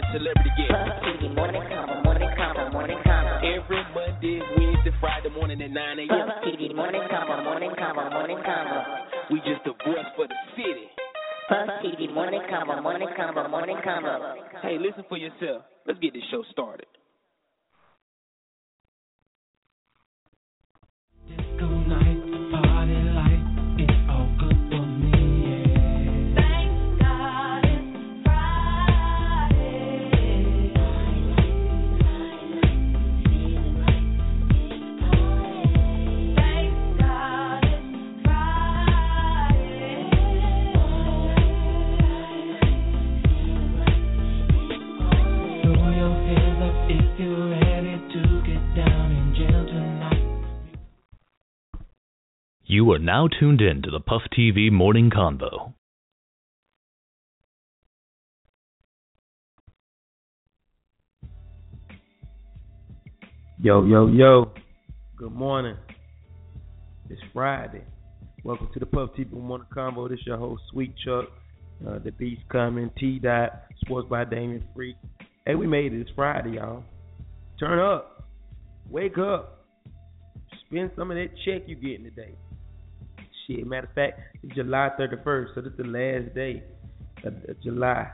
By Celebrity Guest. Puff TV morning combo, morning combo, morning combo. Every Monday, Wednesday, Friday morning at 9 a.m. Puff TV morning combo, morning combo, morning combo. We just a voice for the city. Puff TV morning combo, morning combo, morning combo. Hey, listen for yourself. Let's get this show started. Disco night, You are now tuned in to the Puff TV Morning Convo. Yo, yo, yo. Good morning. It's Friday. Welcome to the Puff TV Morning Convo. This is your host, Sweet Chuck. Uh, the Beast coming. T Dot. Sports by Damien Freak. Hey, we made it. It's Friday, y'all. Turn up. Wake up. Spend some of that check you getting today. Shit, matter of fact, July 31st, so this is the last day of, of July.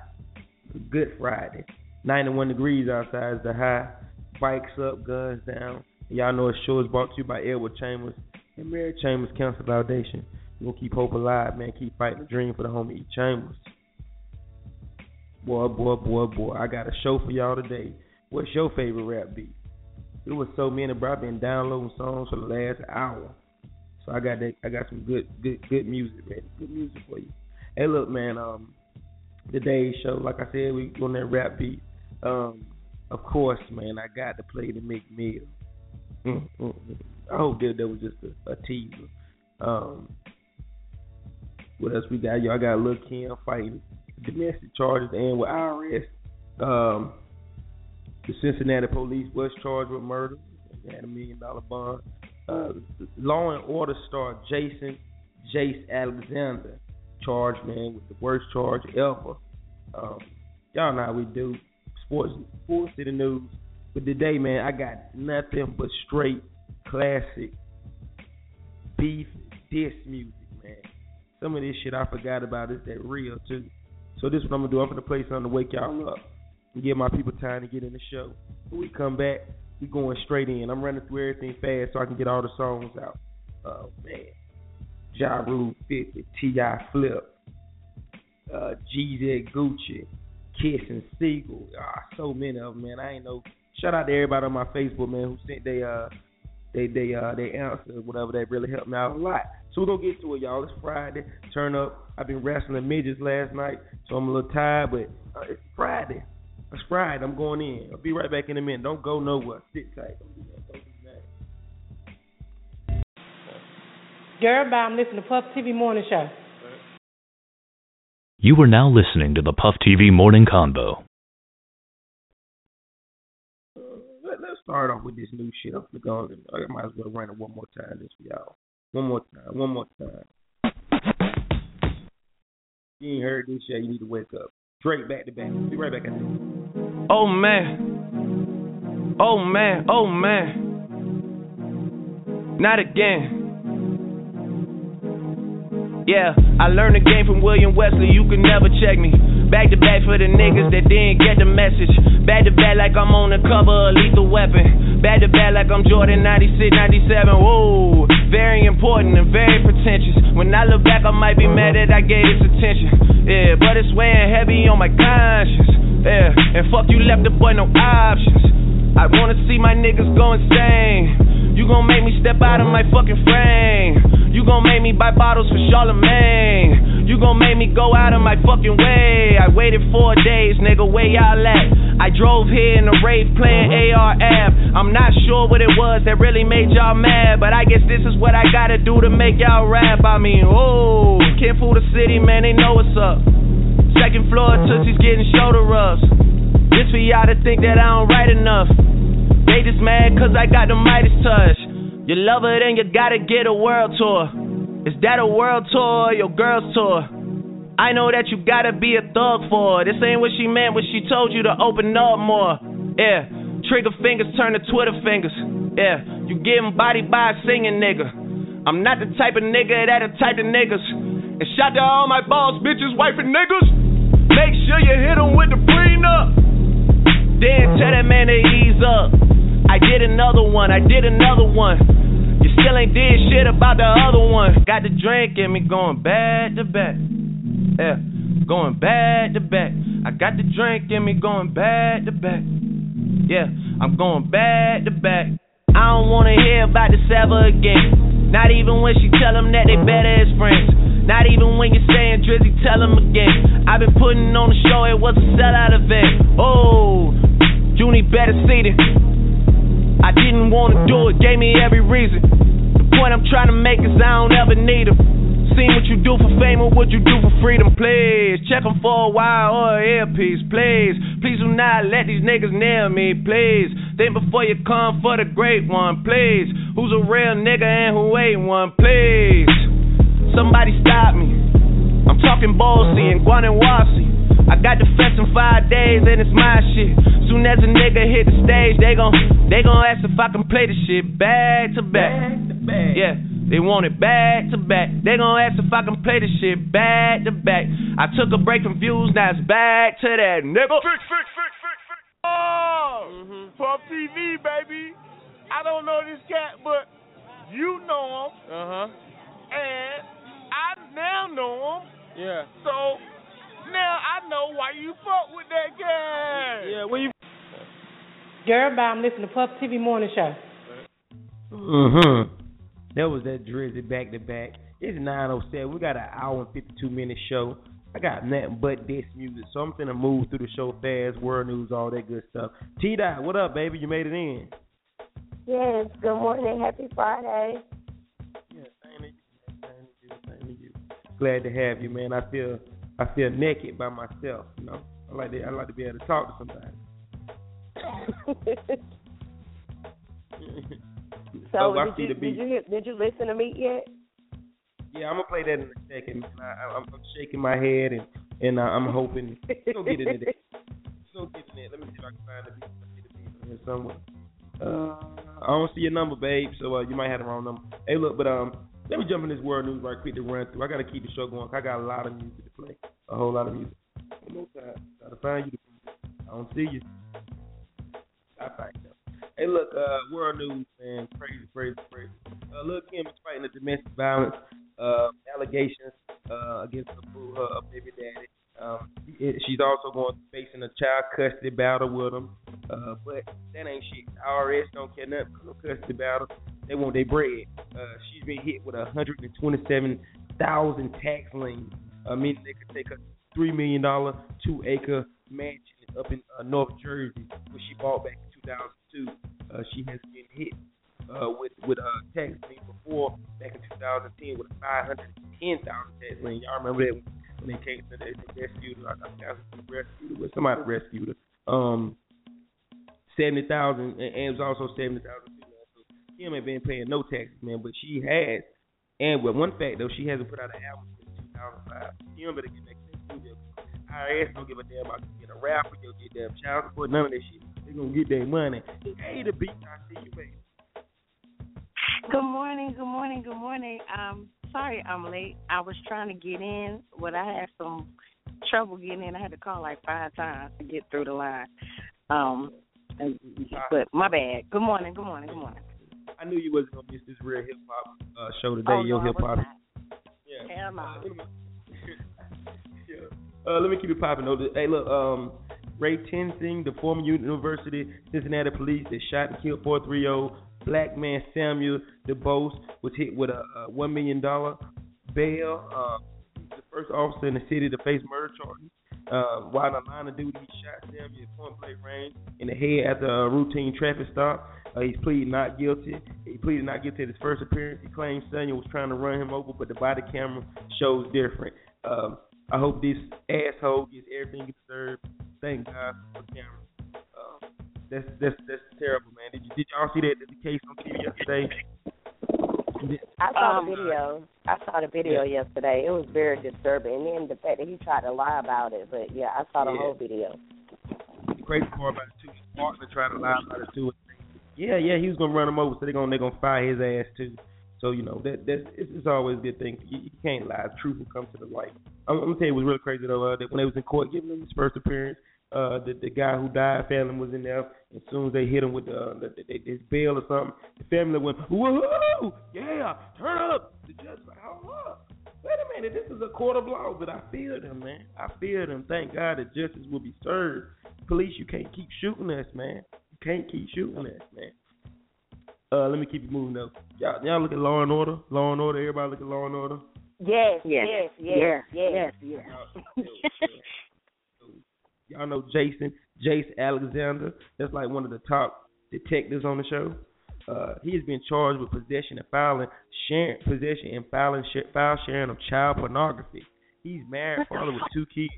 Good Friday. 91 degrees outside is the high. Bikes up, guns down. Y'all know this show is brought to you by Edward Chambers and Mary Chambers Cancer Foundation. We're gonna keep hope alive, man. Keep fighting the dream for the homie E. Chambers. Boy, boy, boy, boy. I got a show for y'all today. What's your favorite rap beat? It was so many, bro. I've been downloading songs for the last hour. So I got that I got some good good good music, man. Good music for you. Hey look, man, um today's show, like I said, we on that rap beat. Um, of course, man, I got to play the Meek Mill. Mm, mm, mm. I hope that that was just a, a teaser. Um, what else we got? Y'all got Lil Kim fighting domestic charges and with IRS. Um, the Cincinnati police was charged with murder. They had a million dollar bond. Uh, Law and Order star Jason Jace Alexander charged, man, with the worst charge ever. Um, y'all know how we do sports, sports city news. But today, man, I got nothing but straight classic beef diss music, man. Some of this shit I forgot about is that real too. So this is what I'm gonna do. I'm gonna play something to wake y'all up and give my people time to get in the show. When we come back, we going straight in. I'm running through everything fast so I can get all the songs out. Oh man. Ja Rule 50, T.I. Flip, uh, Gucci, Kiss and Sigel. Ah, so many of them, man. I ain't know. Shout out to everybody on my Facebook, man, who sent they uh they they uh they answer whatever that really helped me out a lot. So we're gonna get to it, y'all. It's Friday. Turn up. I've been wrestling midgets last night, so I'm a little tired, but uh, it's Friday. It's Friday. I'm going in. I'll be right back in a minute. Don't go nowhere. Sit tight. Don't do that. Don't do that. Girl, bye. I'm listening to Puff TV Morning Show. You are now listening to the Puff TV Morning Combo. Uh, let, let's start off with this new shit. I'm gonna. I might as well run it one more time just for y'all. One more time. One more time. You ain't heard this yet. You need to wake up. Drake back to back. Be right back at this. Oh man. Oh man. Oh man. Not again. Yeah, I learned the game from William Wesley. You can never check me. Back to back for the niggas that didn't get the message. Back to back like I'm on the cover of Lethal Weapon. Back to back like I'm Jordan 96, 97. Whoa, very important and very pretentious. When I look back, I might be mad that I gave this attention. Yeah, but it's weighing heavy on my conscience. Yeah, and fuck you left the boy no options. I wanna see my niggas go insane. You gon' make me step out of my fucking frame. You gon' make me buy bottles for Charlemagne. You gon' make me go out of my fucking way. I waited four days, nigga, where y'all at? I drove here in a Wraith playing AR-AB. I'm not sure what it was that really made y'all mad, but I guess this is what I gotta do to make y'all rap. I mean, oh, can't fool the city, man, they know what's up. Second floor, Tootsie's getting shoulder rubs. This for y'all to think that I don't write enough. They just mad cause I got the Midas touch. You love her, then you gotta get a world tour. Is that a world tour or your girl's tour? I know that you gotta be a thug for her. This ain't what she meant when she told you to open up more. Yeah, trigger fingers turn to Twitter fingers. Yeah, you getting body by a singing nigga. I'm not the type of nigga that the type of niggas. And shout to all my boss bitches, wife and niggas. Make sure you hit 'em with the prenup. Then tell that man to ease up. I did another one, I did another one. You still ain't did shit about the other one. Got the drink in me going back to back. Yeah, going back to back. I got the drink in me going back to back. Yeah, I'm going back to back. I don't wanna hear about this ever again. Not even when she tell them that they better as friends. Not even when you're saying Drizzy, tell them again. I've been putting on the show, it was a sellout event. Oh, Junie better see it. I didn't wanna do it, gave me every reason. The point I'm trying to make is I don't ever need them. Seen what you do for fame or what you do for freedom, please. Check Check 'em for a while oh, or an earpiece, please. Please do not let these niggas nail me, please. Think before you come for the great one, please. Who's a real nigga and who ain't one, please. Somebody stop me. I'm talking Ballsy and Guanawasi. I got the fest in five days and it's my shit. Soon as a nigga hit the stage, they gon' they gon' ask if I can play the shit back to back. Yeah, they want it back to back. They gon' ask if I can play the shit back to back. I took a break from views, now it's back to that nigga. Fix, fix, fix, fix, fix. Oh, Puff TV, baby. I don't know this cat, but you know him, Uh huh. and I now know him. Yeah. So now I know why you fuck with that guy. Yeah. Where you? Girl, bye. I'm listening to Puff TV Morning Show. Mm-hmm. That was that Drizzy back to back. It's 907. We got an hour and 52 minute show. I got nothing but this music, so I'm finna move through the show fast, world news, all that good stuff. T Dot, what up, baby? You made it in. Yes, good morning. Happy Friday. Glad to have you, man. I feel I feel naked by myself, you know. I like to I like to be able to talk to somebody. so I did you did you did you listen to me yet? Yeah, I'm gonna play that in a second. I, I'm, I'm shaking my head and and uh, I'm hoping. Let's go get into that. Let's get in there. Let me see if I can find the beat. Let me see the beat here somewhere. Uh, I don't see your number, babe. So uh, you might have the wrong number. Hey, look, but um, let me jump in this world news right quick to run through. I gotta keep the show going. I got a lot of music to play. A whole lot of music. One more time. Gotta find you. I don't see you. I find you. Hey, look, uh, world news, man, crazy, crazy, crazy. Uh, Lil Kim is fighting the domestic violence uh, allegations uh, against her, her, baby daddy. Um, she's also going facing a child custody battle with him. Uh, but that ain't shit. IRS don't care nothing no custody battle. They want their bread. Uh, she's been hit with a hundred and twenty-seven thousand tax liens. Uh, meaning they could take a three million dollar, two acre mansion up in uh, North Jersey, which she bought back in 2002. Uh, she has been hit uh, with with uh, tax lien before back in 2010 with a 510,000 tax lien. Y'all remember that when they came to they, they rescued her? I rescued her, somebody rescued her. Um, seventy thousand, and and it was also seventy thousand. Kim ain't been paying no taxes, man, but she has. And with one fact though, she hasn't put out an album since 2005. Kim better get back to that studio. IRS don't give a damn about you getting a rapper, your damn child support, none of that shit. They gonna get their money. Hey, the beat, I see you, baby. Good morning, good morning, good morning. Um, sorry I'm late. I was trying to get in, but I had some trouble getting in. I had to call like five times to get through the line. Um, but my bad. Good morning, good morning, good morning. I knew you wasn't gonna miss this real hip hop uh, show today. Oh, your no, hip hop. Yeah. Hell. Uh, let me- yeah. Uh, let me keep it popping though. Hey, look, um, Ray Tensing, the former University Cincinnati police that shot and killed 430 black man Samuel DeBose was hit with a, a one million dollar bail. Uh, the first officer in the city to face murder charges. Uh, while in line of duty, he shot Samuel at point blank range in the head after a routine traffic stop. Uh, he's pleaded not guilty. He pleaded not guilty at his first appearance. He claims Samuel was trying to run him over, but the body camera shows different. Um, I hope this asshole gets everything he deserves. Thank God for the camera. Um, that's that's that's terrible, man. Did you did y'all see that the case on TV yesterday? I saw Um, the video. I saw the video yesterday. It was very disturbing. And then the fact that he tried to lie about it. But yeah, I saw the Yeah. whole video. The crazy part about it too, his partner tried to lie about it too. Yeah, yeah, he was gonna run him over, so they're gonna they're gonna fire his ass too. So you know that that's it's, it's always a good thing. You, you can't lie. Truth will come to the light. I'm, I'm gonna tell you what's really crazy though. Uh, that when they was in court giving him his first appearance, uh, the the guy who died, family was in there. As soon as they hit him with uh, the, the, the, his bail or something, the family went, "Woohoo! Yeah, turn up!" The judge like, "Hold up, wait a minute, this is a court of law." But I feared him, man. I feared him. Thank God that justice will be served. Police, you can't keep shooting us, man. You can't keep shooting us, man. Uh, let me keep it moving though. Y'all, y'all look at Law and Order. Law and Order. Everybody look at Law and Order. Yes, Yes. yes, yes, Yes. yes. Yes. Yes. Y'all know Jason, Jace Alexander. That's like one of the top detectives on the show. Uh, he has been charged with possession and filing, sharing, possession and filing, sh- file sharing of child pornography. He's married, father with two kids.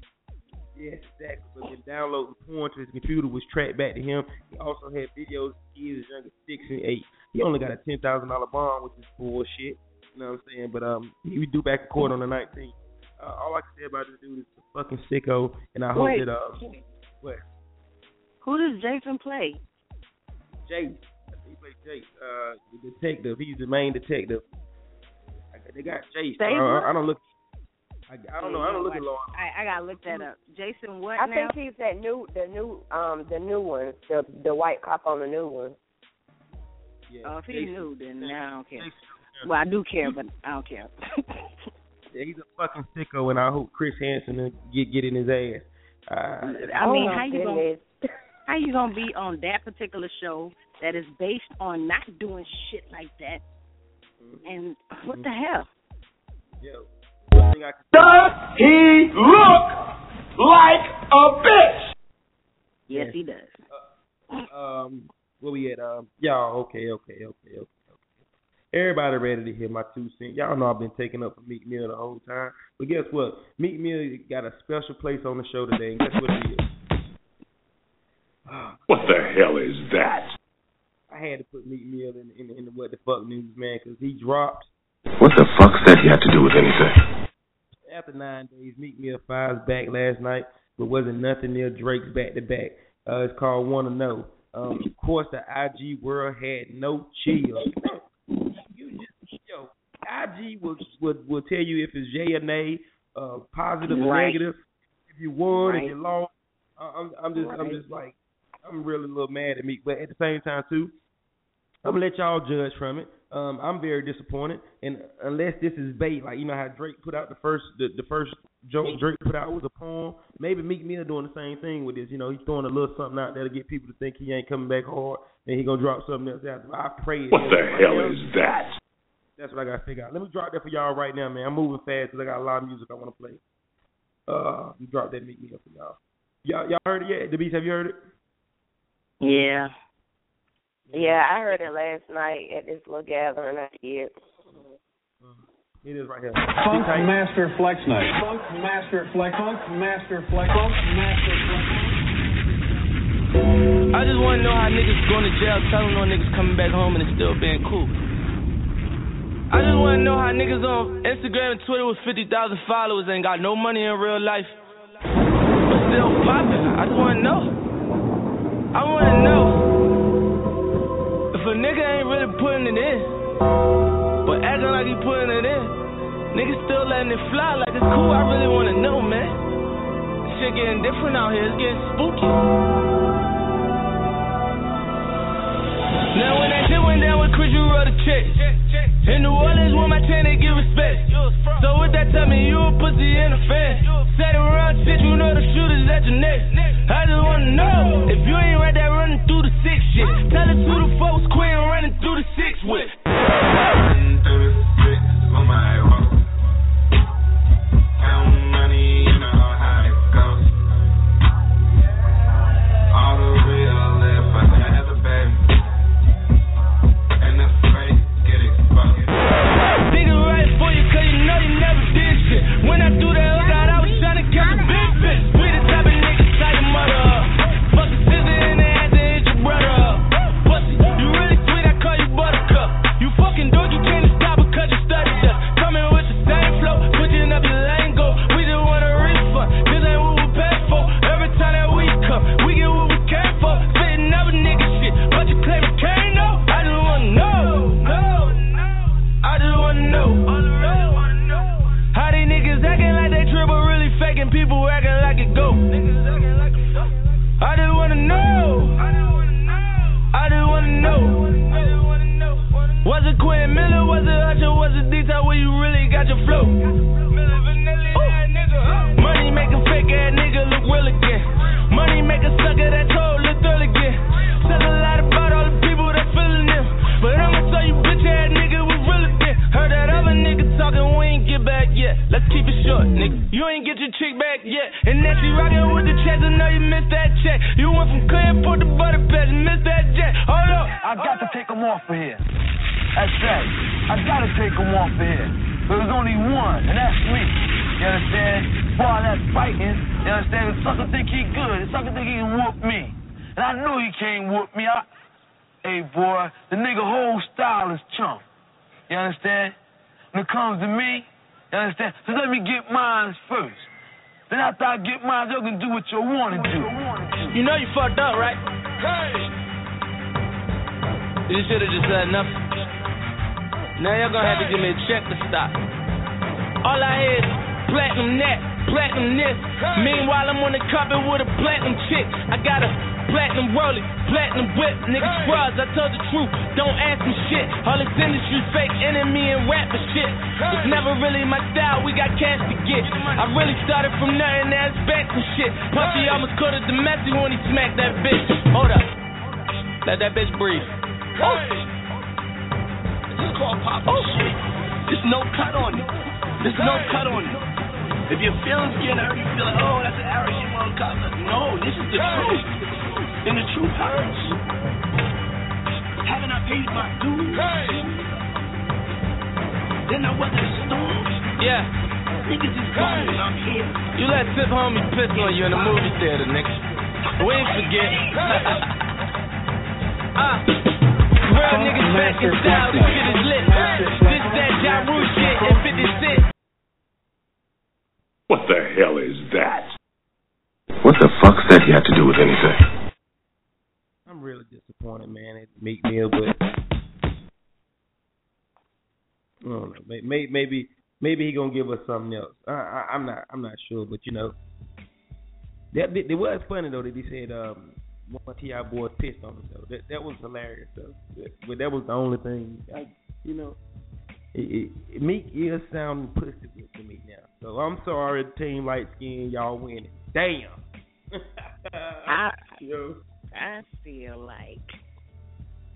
Yes, exactly. But been downloading porn to his computer, was tracked back to him. He also had videos of kids as young as six and eight. He only got a ten thousand dollar bond, which is bullshit. You know what I'm saying? But um, he would do back in court on the 19th. Uh, all I can say about this dude is a fucking sicko, and I hope Wait. that uh, what Who does Jason play? Jace, he played Jace, uh, the detective. He's the main detective. They got Jace. I. I don't look. I, I don't know. I don't look at law. I, I gotta look that up. Jason, what I now? think he's that new, the new, um, the new one, the the white cop on the new one. Yeah, Oh, if he Jason- knew, then I don't care. Jason- Well, I do care, but I don't care. Yeah, he's a fucking sicko, and I hope Chris Hansen get get in his ass. Uh, I mean, oh, how my you gonna how you gonna be on that particular show that is based on not doing shit like that? And what the hell? yo, one thing I can Does he look like a bitch? Yes, he does. um, where we at? Um, y'all, okay, okay, okay, okay, okay. Everybody ready to hear my two cents. Y'all know I've been taking up for Meek Mill the whole time, but guess what? Meek Mill got a special place on the show today, and guess what it is? What the hell is that? I had to put Meek Mill in in, in the what the fuck news, man, because he dropped What the fuck's that he had to do with anything? After nine days. Meek Mill fires back last night, but wasn't nothing near Drake's back to back. Uh, it's called Wanna Know. Um, of course, the IG world had no chill. You just, yo, IG will would will tell you if it's yay or nay, uh, positive or negative. If you won, Right. if you lost. I'm I'm just I'm just like I'm really a little mad at Meek, but at the same time too, I'm gonna let y'all judge from it. Um, I'm very disappointed, and unless this is bait, like you know how Drake put out the first the, the first joke Drake put out was a poem. Maybe Meek Mill doing the same thing with this. You know, he's throwing a little something out there to get people to think he ain't coming back hard, and he gonna drop something else out. I pray. it What is. the hell now, is that? That's what I gotta figure out. Let me drop that for y'all right now, man. I'm moving fast because I got a lot of music I want to play. Uh, let me drop that Meek Mill for y'all. Y'all y'all heard it yet? The Beast, have you heard it? Yeah. Yeah, I heard it last night at this little gathering I did. Mm-hmm. It is right here. Funkmaster Flex Night. Funk Master Flex. Funk Master Flex. Funk Master Flex. I just wanna know how niggas going to jail telling no niggas coming back home and it's still being cool. I just wanna know how niggas on Instagram and Twitter with 50,000 followers ain't got no money in real life, but still popping. I just wanna know. I wanna know if a nigga ain't really putting it in, but acting like he putting it in. Niggas still letting it fly like it's cool. I really wanna know, man. Shit getting different out here. It's getting spooky. Now when that shit went down with Chris, you wrote a check. In New Orleans, with my ten, they give respect. So with that, tell me you a pussy and a fan. Sat around shit, you know the shooters at your neck. I just wanna know if you ain't right there running through the six shit. Tell it to the folks, quit running through the six with. know? Was it Quentin Miller? Was it Usher? Was it Detail where you really got your flow? Money make a fake ass nigga look real again. Money make a sucker that told. Let's keep it short, nigga. You ain't get your chick back yet. And that she rockin' with the checks, I know you missed that check. You went from Clearport to Butter Patch, missed that jet. Hold up. I got to take him off of here. That's right. I gotta take him off of here. There's only one, and that's me. You understand? While that's fighting, you understand? The sucker think he good. The sucker think he can whoop me. And I knew he can't whoop me. I, hey, boy, the nigga whole style is chump. You understand? When it comes to me, understand? So let me get mine first. Then after I get mine, you can do what you want to do. You know you fucked up, right? Hey! You should have just said nothing. Now y'all gonna have to give me a check to stop. All I hear is platinum net, platinum this. Meanwhile, I'm on the carpet with a platinum chick. I got a platinum rolling, platinum whip. Niggas scrubs, I told the truth. Don't ask me shit. All this industry fake enemy and rap and shit. It's never really my style. We got cash to get. I really started from nothing. Now it's back to shit. Puffy almost caught a domestic when he smacked that bitch. Hold up. Let that bitch breathe. Oh. This is called pop oh. shit. There's no cut on it. There's no cut on it. If your feelings getting hurt, you feel like, oh, that's an arrow shit cut. No, this is the truth. And the truth hurts. Haven't I paid my dues? Then I weather the storms. Yeah. Niggas is gone and I'm here. You let Tip Homie piss on you in the movie theater, nigga. We ain't forget. Ah. Real niggas back in style, this shit is lit. This that Ja Rule shit and 50 Cent. What the hell is that? What the fuck's that you have to do with anything? Disappointed, man. At Meek Mill, but I don't know. May- may- Maybe maybe he gonna give us something else. I, I, I'm not I'm not sure, but you know, that it was funny though that he said um one Ti boy pissed on him though. That that was hilarious though. But, that was the only thing. I, you know, it, it, Meek is sounding pussy to me now. So I'm sorry, team light skin, y'all winning. Damn. I Yo. I feel like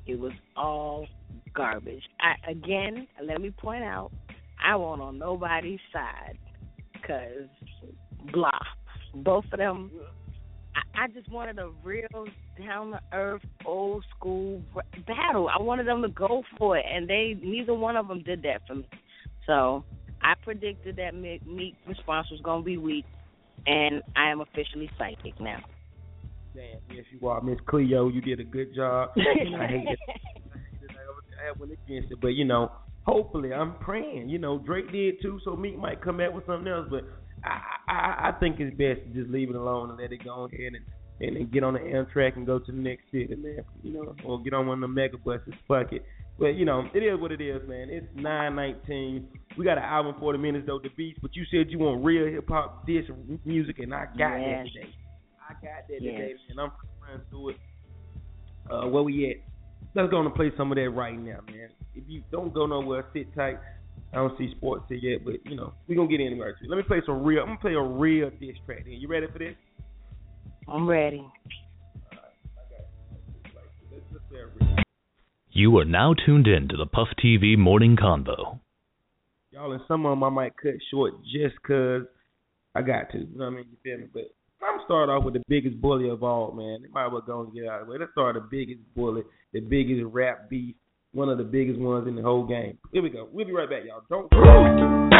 it was all garbage. I again, let me point out, I won't on nobody's side, cause blah. Both of them. I, just wanted a real down to earth, old school battle. I wanted them to go for it, and they neither one of them did that for me. So I predicted that Meek, Meek response was gonna be weak, and I am officially psychic now. Damn, yes you are, Miss Cleo. You did a good job. I hate it. I have one against it, but you know, hopefully, I'm praying. You know, Drake did too, so Meek might come back with something else. But I, I, I think it's best to just leave it alone and let it go ahead and and then get on the Amtrak and go to the next city, man. You know, or get on one of the mega buses. Fuck it. But you know, it is what it is, man. It's nine nineteen. We got an hour and forty minutes though, the beats. But you said you want real hip hop dish music, and I got that Yes. today. I got that Yes. today, and I'm running through it. Uh, where we at? Let's go and play some of that right now, man. If you don't go nowhere, sit tight. I don't see sports here yet, but you know we gonna get in right. Let me play some real. I'm gonna play a real diss track. Then you ready for this? I'm ready. Let's, let's play a real. You are now tuned in to the Puff TV Morning Convo. Y'all, and some of them I might cut short just 'cause I got to. You know what I mean? You feel me? But I'm gonna start off with the biggest bully of all, man. They might as well go and get out of the way. Let's start the biggest bully, the biggest rap beef, one of the biggest ones in the whole game. Here we go. We'll be right back, y'all. Don't.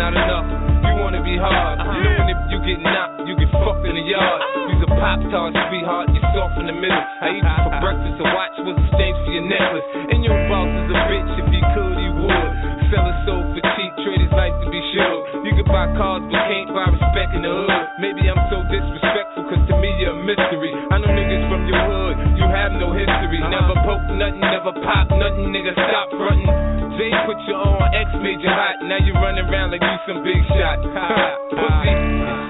Not enough. You wanna be hard. Knowing if you get knocked, you get fucked in the yard. You's a pop tart, sweetheart. You're soft in the middle. I eat you for breakfast and watch the stains for your necklace. And your boss is a bitch, if he could, he would. Sell a soul for cheap, trade his life to be sure. You can buy cars, but can't buy respect in the hood. Maybe I'm so disrespectful, cause to me you're a mystery. I know niggas from your hood, you have no history. Never poke nothing, never pop nothing, nigga, stop frontin'. Jay put you on, X major hot. Now you running around like you some big shot. Pussy.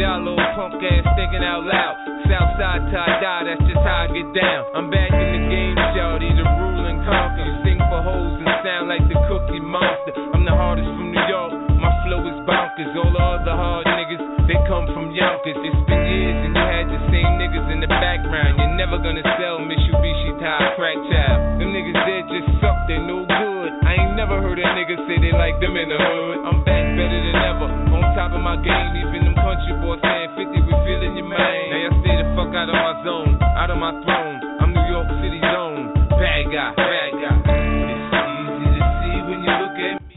That's Jalo, punk ass thinking out loud. Southside tie dye, that's just how I get down. I'm back in the game, shawty, the rule and conquer. You sing for hoes and sound like the cookie monster. I'm the hardest from New York, my flow is bonkers. All the other hard niggas, they come from Yonkers. It's been years and you had the same niggas in the background. You're never gonna sell Mitsubishi tie crack child. Them niggas there just suck, they no good. I ain't never heard a nigga say they like them in the hood. I'm top of my game. Even them country boys saying 50, we feeling your man. Now y'all stay the fuck out of my zone, out of my throne. I'm New York City zone, bad guy, bad guy. It's easy to see when you look at me.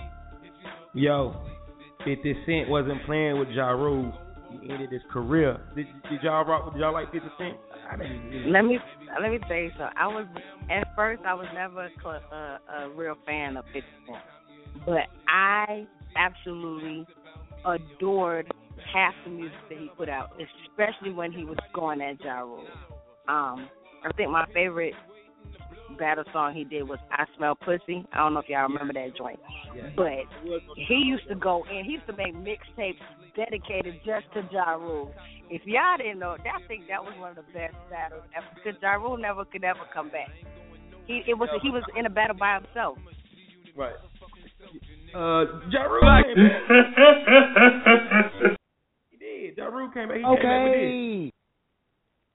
Yo, 50 Cent wasn't playing with Ja Rule. He ended his career. Did, did y'all rock? Did y'all like 50 Cent? I didn't. really- Let me let me tell you something. I was at first I was never a, cl- a, a real fan of 50 Cent, but I absolutely adored half the music that he put out, especially when he was going at Ja Rule. Um, I think my favorite battle song he did was "I Smell Pussy." I don't know if y'all remember that joint, but he used to go in. He used to make mixtapes dedicated just to Ja Rule. If y'all didn't know, I think that was one of the best battles ever because Ja Rule never could ever come back. He it was he was in a battle by himself. Right. Uh, Ja Rule came back. he did. Ja Rule came back. He came back with this.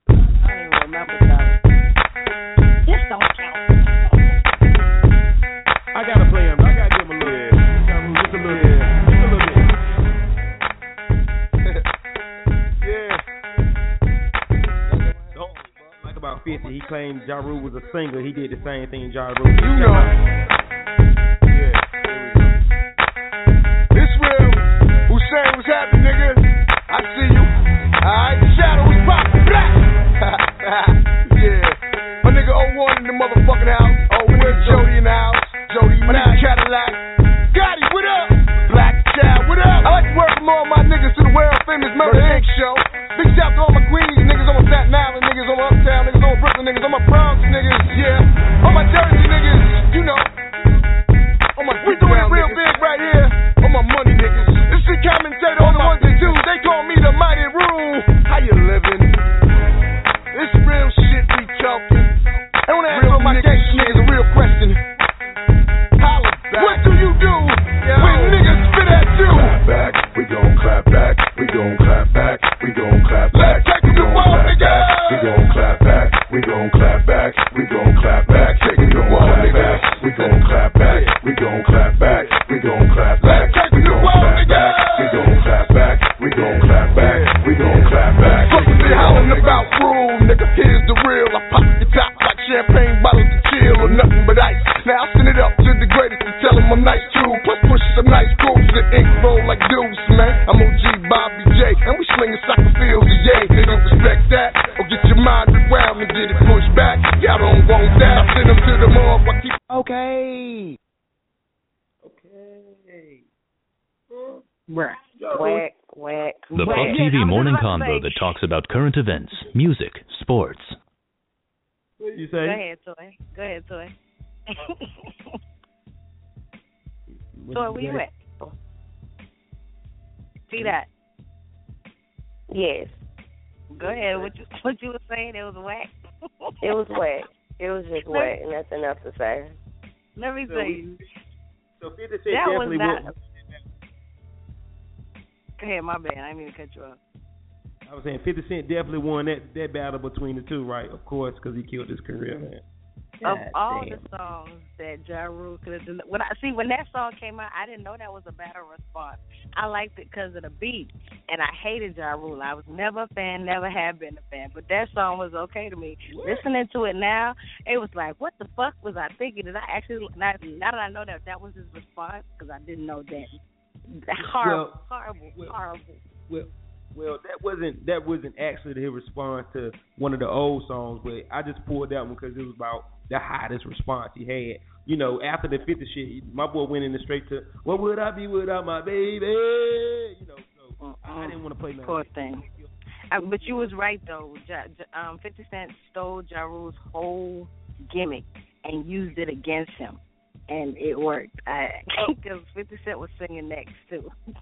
I don't remember that. This don't count. I gotta play him. I gotta give him a little. Ja Just a little bit. Just a little bit. yeah. Like about 50, he claimed Ja Rule was a singer. He did the same thing Ja Rule. did. You know. Hussein, what's happening, nigga? I see you. Alright, the shadow is popping. Black. yeah. My nigga 01 in the motherfucking house. Toy, where you at? See that? Yes, Go ahead. What you what you were saying? It was whack. it was wet. It was just wet, and that's enough to say. Let me So tell you. So 50 Cent That was definitely not. won- Go ahead, my bad. I didn't mean to cut you off. I was saying 50 Cent definitely won that, that battle between the two, right? Of course, because he killed his career, man. Of all damn. the songs that Ja Rule could have done, when I see when that song came out, I didn't know that was a battle response. I liked it because of the beat, and I hated Ja Rule. I was never a fan, never have been a fan, but that song was okay to me. Listening to it now, it was like, what the fuck was I thinking? Did I actually now, now that I know that that was his response because I didn't know that. Horrible, Well, horrible, horrible. Well, well, that wasn't that wasn't actually his response to one of the old songs, but I just pulled that one because it was about the hottest response he had. You know, after the 50 shit, my boy went in the straight to "What would I be without my baby?" You know, so I didn't want to play nothing. Poor thing. Uh, but you was right though. Ja, Ja- um, Fifty Cent stole Ja Rule's whole gimmick and used it against him, and it worked. Because Fifty Cent was singing next too.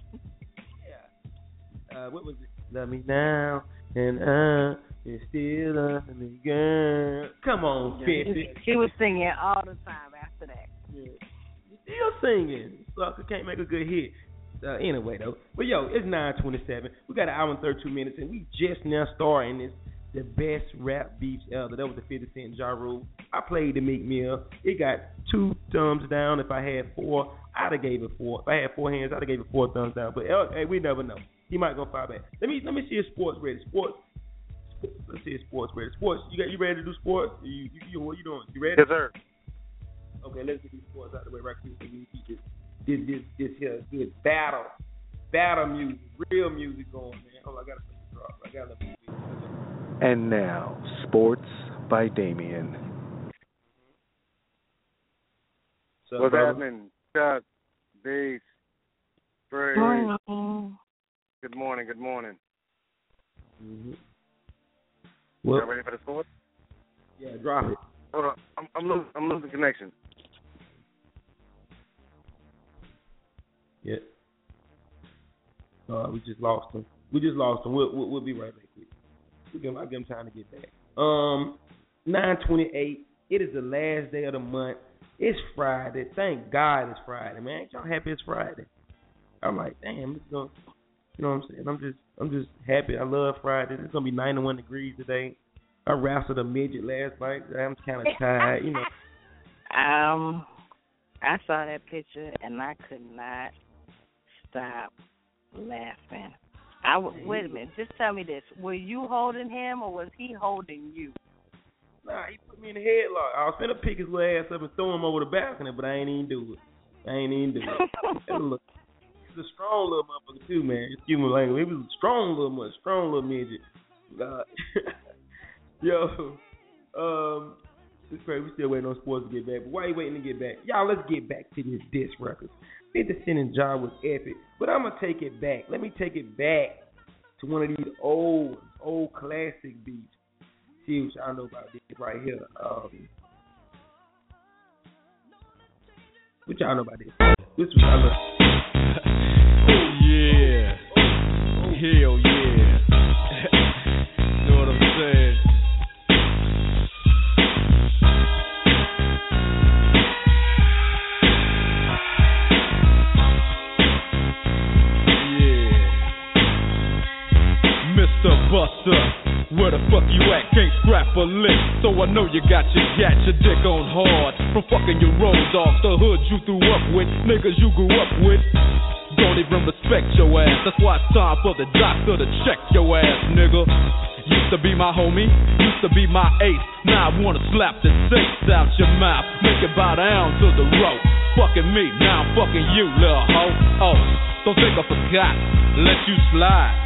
Yeah. Uh, what was it? Love me now and uh, it's still love me, girl. Come on, he, 50. he was singing all the time after that. Yeah. Still singing. Sucker can't make a good hit. Uh, anyway, though. But yo, it's 9:27. We got an hour and 32 minutes, and we just now starting this the best rap beefs ever. That was the 50 Cent Ja Rule. I played the Meek Mill. It got two thumbs down. If I had four, I'd have gave it four. If I had four hands, I'd have gave it four thumbs down. But uh, hey, we never know. He might go far back. Let me let me see his sports ready. Sports. Let's see his sports ready. Sports. You got you ready to do sports? You you, you what you doing? You ready? Yes, sir. Okay, let's get these sports out of the way right quick so we can keep this this this this here good battle battle music, real music going, man. Hold on, I gotta play the drop. I gotta let me And now, Sports by Damien. So, What's brother? happening? Chuck, Bass, Spray. Good morning, good morning. Mm-hmm. Y'all ready for the sport? yeah, drop it. Hold on, I'm I'm losing, I'm losing connection. Yeah. Uh, we just lost him. We just lost him. We'll, we'll, we'll be right back. We give, I'll give him time to get back. Um, nine twenty eight. It is the last day of the month. It's Friday. Thank God it's Friday, man. Ain't y'all happy it's Friday? I'm like, damn, it's gonna. You know what I'm saying? I'm just, I'm just happy. I love Friday. It's gonna be 91 degrees today. I wrestled a midget last night. I'm kind of tired, you know. Um, I saw that picture and I could not stop laughing. I w- wait a minute. Just tell me this: Were you holding him or was he holding you? Nah, he put me in the headlock. I was finna pick his little ass up and throw him over the balcony, but I ain't even do it. I ain't even do it. He's a strong little motherfucker too, man. Excuse my language. He was a strong little much, strong little midget. Yo, um, it's crazy. We still waiting on sports to get back. But why you waiting to get back? Y'all, let's get back to this disc record. 50 Cent and John was epic, but I'm gonna take it back. Let me take it back to one of these old, old classic beats. See what y'all know about this right here. Um, what y'all know about this? This was I love. Hell yeah. know what I'm saying? Yeah. Mr. Buster, where the fuck you at? Can't scrap a lick. So I know you got your gat, your dick on hard. From fucking your road dogs, the hood you threw up with, niggas you grew up with. Don't even respect your ass. That's why it's time for the doctor to check your ass, nigga. Used to be my homie, used to be my ace. Now I wanna slap the taste out your mouth, make it bow down to the rope. Fucking me, now I'm fucking you, little hoe. Oh, don't think I forgot. Let you slide.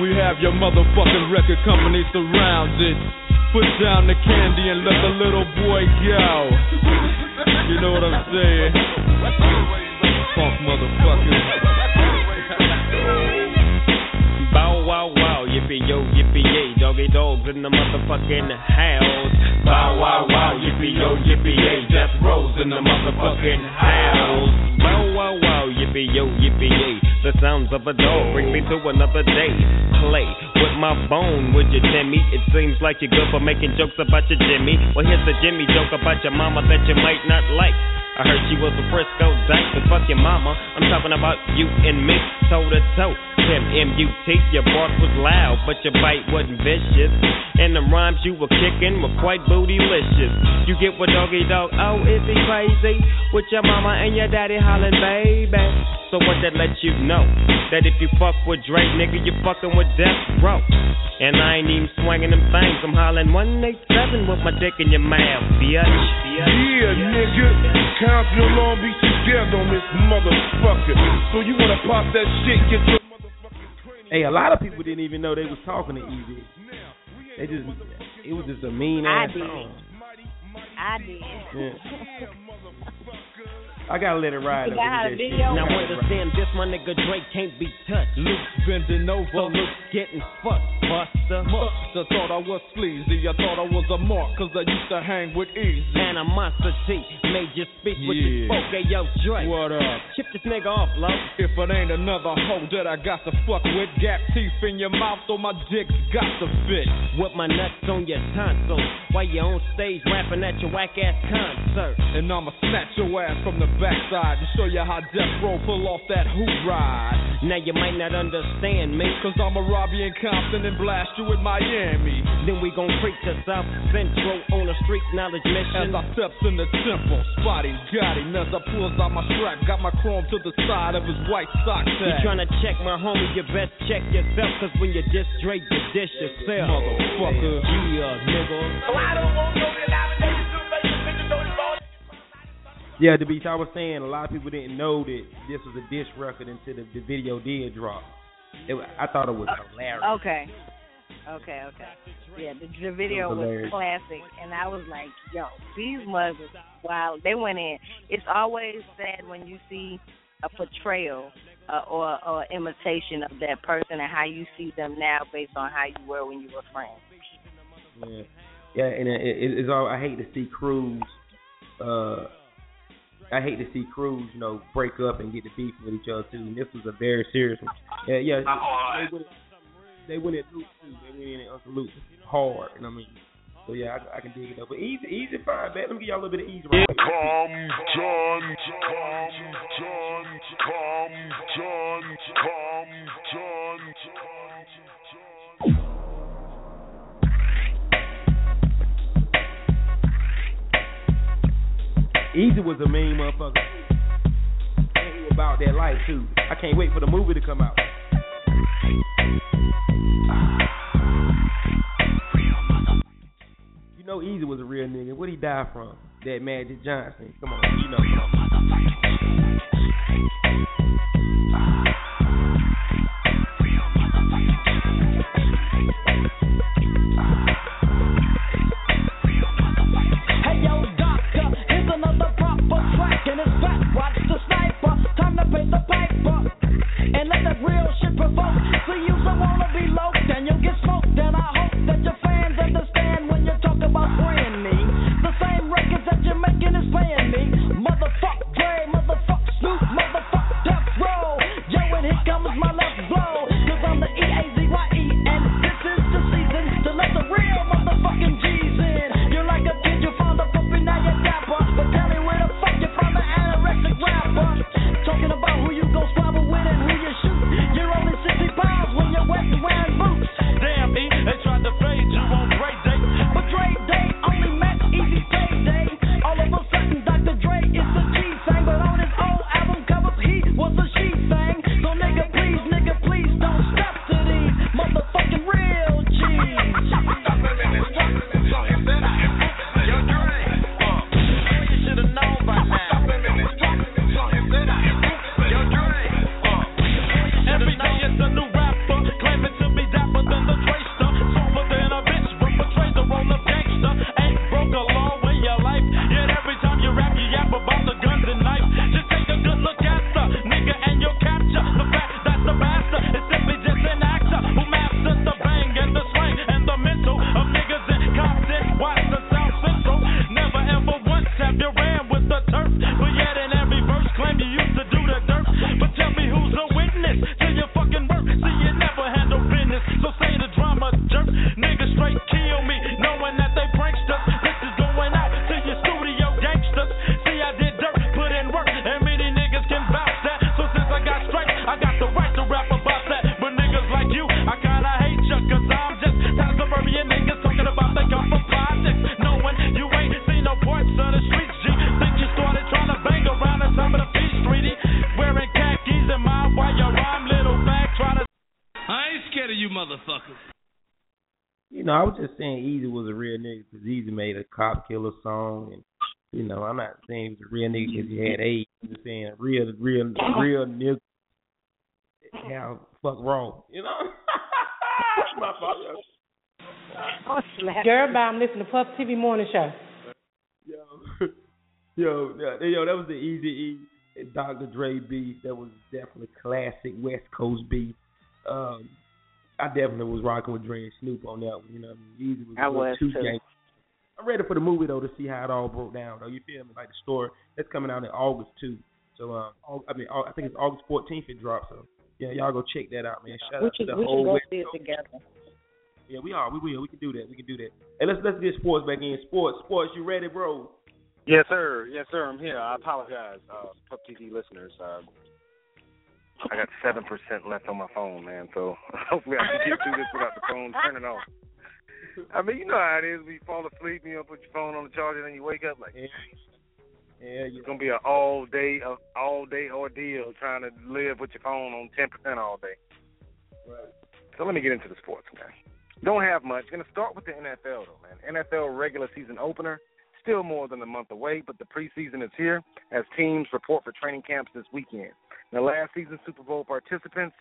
We have your motherfucking record company surrounded. Put down the candy and let the little boy go. You know what I'm saying? Funk motherfucker. Yippee doggy dogs in the motherfucking house. Bow wow wow, yippee yo, yippee yay, death rolls in the motherfucking house. Wow, wow, wow, yippee yo, yippee yay. The sounds of a dog bring me to another day. Play with my bone, would you, Timmy? It seems like you're good for making jokes about your Jimmy. Well, here's a Jimmy joke about your mama that you might not like. I heard she was a Frisco dyke, but fuck your mama. I'm talking about you and me, toe to toe. Tim M-U-T, your bark was loud, but your bite wasn't vicious. And the rhymes you were kicking were quite bootylicious. You get what doggy dog, oh, is he crazy? With your mama and your daddy hollering, baby. So what that lets you know? That if you fuck with Drake, nigga, you fucking with Death Row. And I ain't even swinging them things. I'm hollering 187 with my dick in your mouth, bitch. Yeah, nigga. Compton Long Beach together on this motherfucker. So you wanna pop that shit, get your Hey, a lot of people didn't even know they was talking to Eazy. They just, it was just a mean I ass did. song. I did. Yeah. I gotta let it ride. You though, got with a that shit. video? Now understand this, my nigga Drake can't be touched. Luke's bending over. So Luke's getting fucked, Buster. Buster thought I was sleazy. I thought I was a mark, cause I used to hang with Eazy. Animosity made you speak what you Yeah. spoke. Hey, yo, Drake. What up? Chip this nigga off, low. If it ain't another hoe that I got to fuck with, gap teeth in your mouth, so my dick's got to fit. With my nuts on your tonsils. While you on stage rapping at your whack ass concert. And I'ma snatch your ass from the backside to show you how Death Row pull off that hoop ride. Now you might not understand me. Cause I'ma rob you in Compton and blast you in Miami. Then we gon' creep to South Central on a street knowledge mission. As I steps in the temple, spotty got him as I pulls out my strap, got my chrome to the side of his white sock You tryna check my homie, you best check yourself. Cause when you diss Drake, you dish yourself. Motherfucker. Yeah, nigga. Yeah, the beach. I was saying a lot of people didn't know that this was a diss record until the, the video did drop. It, I thought it was hilarious. Okay. Okay, okay. Yeah, the, the video was was classic, and I was like, "Yo, these mothers, wow, they went in." It's always sad when you see a portrayal uh, or or imitation of that person and how you see them now based on how you were when you were friends. Yeah, yeah, and it, it, it's all. I hate to see Cruz. Uh, I hate to see Cruz, you know, break up and get the beef with each other too. And this was a very serious one. Yeah, yeah. They went, they went at Luke too. They went in at Uncle Luke hard, and I mean, so yeah, I, I can dig it up. But easy, easy, fine, bet. Let me give y'all a little bit of easy. Right quick. Compton, Compton, Compton, Compton. Eazy was a mean motherfucker. And he about that life too. I can't wait for the movie to come out. You know Eazy was a real nigga. What'd he die from? That Magic Johnson. Come on, you know. I was just saying Eazy was a real nigga because Eazy made a cop killer song, and you know, I'm not saying he was a real nigga because he had AIDS. I'm just saying real, real, real nigga. Yeah, fuck wrong, you know. My fault. Girl, I'm listening to Puff TV Morning Show. Yo, yo, yeah, yo, that was the Easy E and Dr. Dre beat. That was definitely classic West Coast beat. Um, I definitely was rocking with Dre and Snoop on that one. You know, what I mean, Eazy was, I a little was, too too. gang. I'm ready for the movie though to see how it all broke down. Though you feel me? Like the story that's coming out in August too. So um, I mean, I think it's August 14th it drops. So yeah, y'all go check that out, man. Shout We out to should, the we whole should go West see it together. Yeah, we are. We will. We can do that. We can do that. Hey, let's let's get sports back in. Sports, sports. You ready, bro? Yes, sir. Yes, sir. I'm here. I apologize, uh, Puff TV listeners. Uh, I got seven percent left on my phone, man. So hopefully I can get through this without the phone turning off. I mean, you know how it is. When you fall asleep, and you don't put your phone on the charger, and then you wake up like, yeah, it's gonna be an all day, uh, all day ordeal trying to live with your phone on ten percent all day. Right. So let me get into the sports, man. Don't have much. Going to start with the NFL, though, man. NFL regular season opener. Still more than a month away, but the preseason is here as teams report for training camps this weekend. Now, last season's Super Bowl participants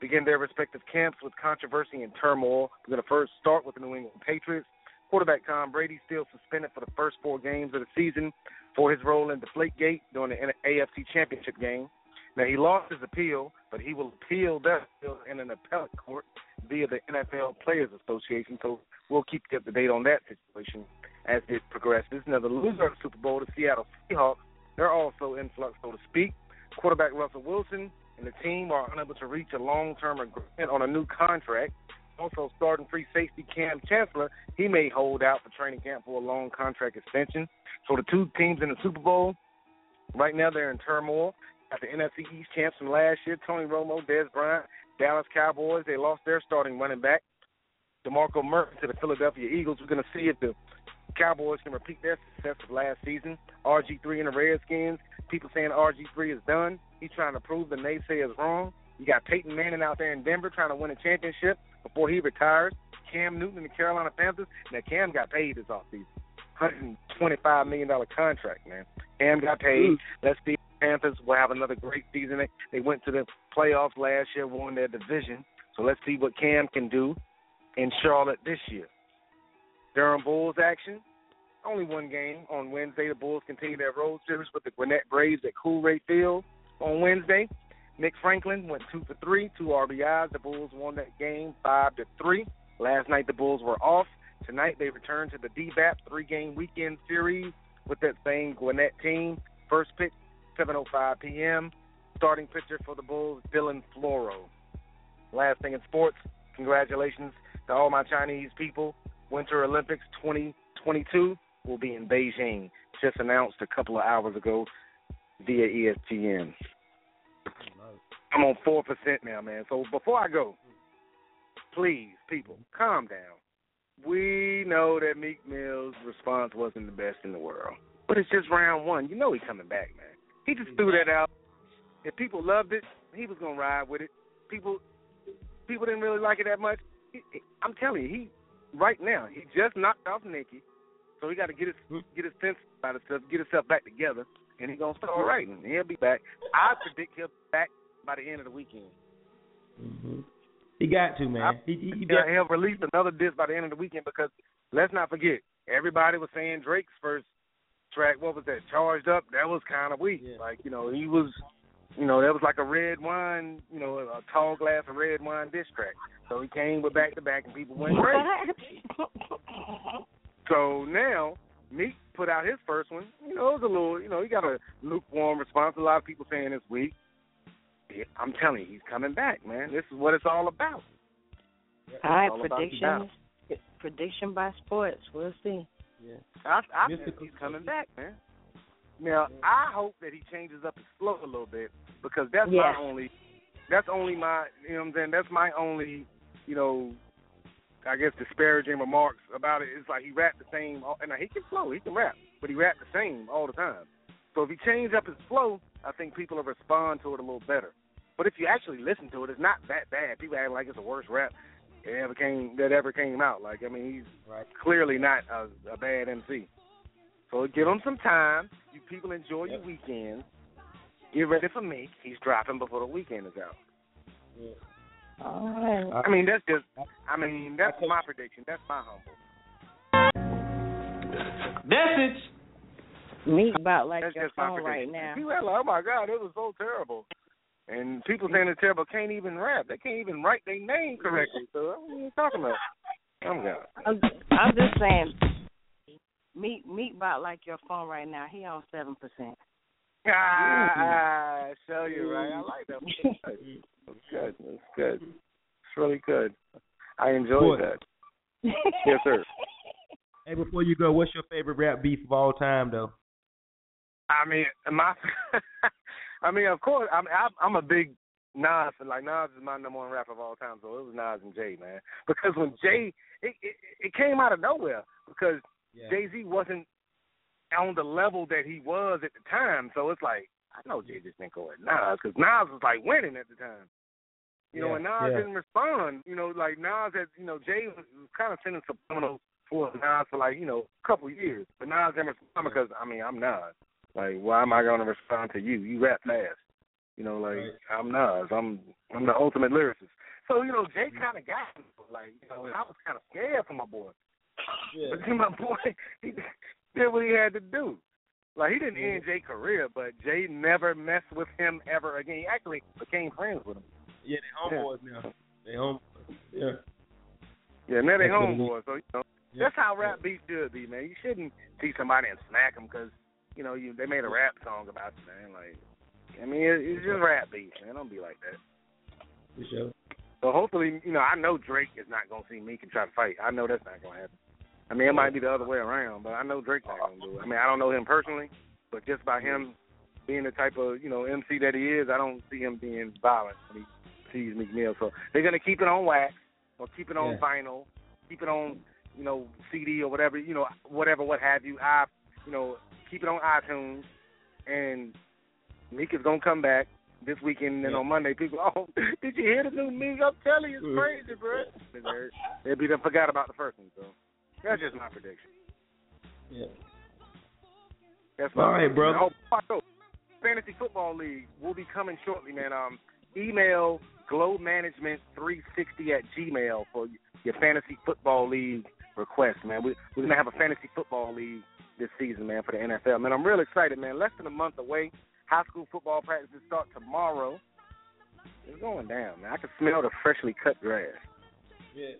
begin their respective camps with controversy and turmoil. We're going to first start with the New England Patriots. Quarterback Tom Brady still suspended for the first four games of the season for his role in Deflategate during the AFC Championship game. Now he lost his appeal, but he will appeal that in an appellate court via the NFL Players Association. So we'll keep you up to date on that situation as it progresses. Now the loser of the Super Bowl, the Seattle Seahawks, they're also in flux, so to speak. Quarterback Russell Wilson and the team are unable to reach a long-term agreement on a new contract. Also, starting free safety Kam Chancellor, he may hold out for training camp for a long contract extension. So the two teams in the Super Bowl, right now they're in turmoil. Got the NFC East champs from last year, Tony Romo, Dez Bryant, Dallas Cowboys. They lost their starting running back, DeMarco Murray, to the Philadelphia Eagles. We're going to see if the Cowboys can repeat their success of last season. RG3 and the Redskins. People saying RG3 is done. He's trying to prove the naysayers wrong. You got Peyton Manning out there in Denver trying to win a championship before he retires. Cam Newton and the Carolina Panthers. Now Cam got paid this offseason. $125 million contract, man. Cam got paid. Let's see Panthers will have another great season. They, they went to the playoffs last year, won their division. So let's see what Cam can do in Charlotte this year. Durham Bulls action. Only one game on Wednesday. The Bulls continue their road series with the Gwinnett Braves at Cool Coolray Field on Wednesday. Nick Franklin went two for three, two RBIs. The Bulls won that game five to three. Last night the Bulls were off. Tonight they return to the DBAP three-game weekend series with that same Gwinnett team. First pitch 7:05 p.m. Starting pitcher for the Bulls, Dylan Floro. Last thing in sports, congratulations to all my Chinese people. Winter Olympics 2022 will be in Beijing. Just announced a couple of hours ago via ESPN. I'm on four percent now, man. So before I go, please, people, calm down. We know that Meek Mill's response wasn't the best in the world, but it's just round one. You know he's coming back, man. He just threw that out. If people loved it, he was gonna ride with it. People, people didn't really like it that much. I'm telling you, he right now he just knocked off Nicki, so he got to get his get his sense about himself, get himself back together, and he's gonna start writing. He'll be back. I predict he'll be back by the end of the weekend. hmm He got to man. he he, he He'll, he'll release another disc by the end of the weekend because let's not forget, everybody was saying Drake's first track, what was that, Charged Up, that was kind of weak. Like, you know, he was, you know, that was like a red wine, you know, a tall glass of red wine diss track. So he came with back to back and people went crazy. So now Meek put out his first one. You know, it was a little, you know, he got a lukewarm response. A lot of people saying it's weak. I'm telling you, he's coming back, man. This is what it's all about. All right, All about the prediction. Prediction by sports. We'll see. Yeah. I, I think he's coming back, man. Now I hope that he changes up his flow a little bit because that's Yeah. my only. That's only my. You know what I'm saying? That's my only. You know. I guess disparaging remarks about it. It's like he rapped the same, and he can flow, he can rap, but he rapped the same all the time. So if he changes up his flow, I think people will respond to it a little better. But if you actually listen to it, it's not that bad. People act like it's the worst rap that ever came that ever came out. Like I mean, he's clearly not a, a bad MC. So give him some time. You people enjoy your weekends. Get ready for me. He's dropping before the weekend is out. All right. I mean, that's just. I mean, that's my prediction. That's my humble. Message. Me about like That's your just my phone right now. People are like, oh my God, it was so terrible. And people saying it's terrible can't even rap. They can't even write their name correctly. So what are you talking about? I'm gone. I'm, I'm just saying. Meet meet about like your phone right now. He on seven percent. Ah, show you right. I like that. It's good. It's good. It's really good. I enjoyed Boy. that. Yes, sir. Hey, before you go, what's your favorite rap beef of all time, though? I mean, my. I mean, of course, I'm I'm I'm a big Nas fan. Like Nas is my number one rapper of all time, so it was Nas and Jay, man. Because when Jay, it it, it came out of nowhere because Jay Z wasn't on the level that he was at the time. So it's like I know Jay just didn't go at Nas because Nas was like winning at the time. You know, and Nas yeah. didn't respond. You know, like Nas had, you know, Jay was, was kind of sending subliminal towards Nas for like, you know, a couple years. But Nas didn't respond because, I mean, I'm Nas. Like, why am I going to respond to you? You rap fast. You know, like I'm Nas. I'm I'm the ultimate lyricist. So you know, Jay kind of got me. Like you know, and I was kind of scared for my boy. But then my boy, he did what he had to do. Like he didn't end Jay's career, but Jay never messed with him ever again. He actually became friends with him. Yeah, they homeboys now. They homeboys. Yeah. Yeah, now they That's what it is. homeboys. So you know, that's how rap beef should be, man. You shouldn't see somebody and smack them because you know you they made a rap song about you, man. Like, I mean, it, it's just rap beef, man. Don't be like that. For sure. So hopefully, you know, I know Drake is not gonna see Meek and try to fight. I know that's not gonna happen. I mean, it might be the other way around, but I know Drake's not gonna do it. I mean, I don't know him personally, but just by him being the type of you know MC that he is, I don't see him being violent when he sees Meek Mill. So they're gonna keep it on wax or keep it on Yeah. vinyl, keep it on you know CD or whatever you know whatever what have you. I you know keep it on iTunes, and Meek is gonna come back this weekend. And then on Monday, people, oh, did you hear the new Meek? I'm telling you, it's mm. crazy, bro. They'll be done forgot about the first one. So that's just my prediction. Yeah. That's All right, brother. Oh, oh, Fantasy Football League will be coming shortly, man. Um, email glowmanagement360 at gmail for your fantasy football league request, man. We, we're gonna have a fantasy football league this season, man, for the NFL. Man, I'm real excited, man. Less than a month away. High school football practices start tomorrow. It's going down, man. I can smell the freshly cut grass. Yeah.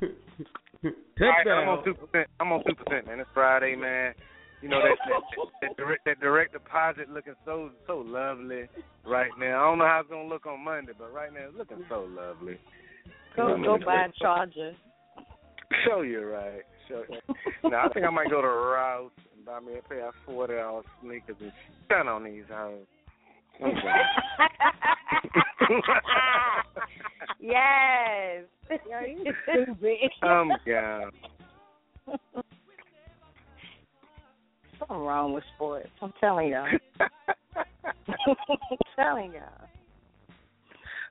All right, I'm on two percent. I'm on two percent, man. It's Friday, man. You know that that, that, direct, that direct deposit looking so so lovely right now. I don't know how it's gonna look on Monday, but right now it's looking so lovely. Go I'm go in the buy a charger. Show you right. Show you. now I think I might go to Ross and buy me a pair of forty dollars sneakers and stun on these hoes. Oh, I'm yes. Yo, you stupid. Oh, I'm. Something wrong with sports. I'm telling y'all. I'm telling y'all.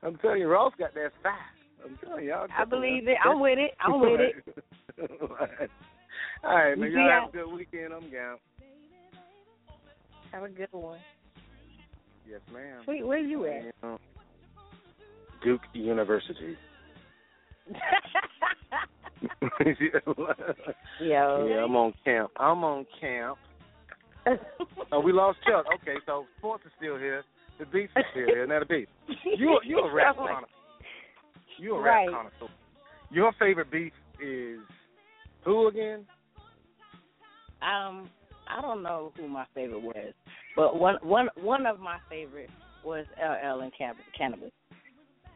I'm telling you, Ross got that fast. I'm telling y'all. I believe it. I'm with it. I'm with it. All right, man. see Y'all have a good weekend. I'm down. Have a good one. Yes, ma'am. Sweet, where you at? Yeah. Duke University. Yo. Yeah, I'm on camp. I'm on camp. Oh, we lost Chuck. Okay, so sports is still here. The beef is still here. Now the beef. You you a rap connoisseur. You a rap Right. connoisseur. Your favorite beef is who again? Um, I don't know who my favorite was, but one one one of my favorites was LL and Canibus.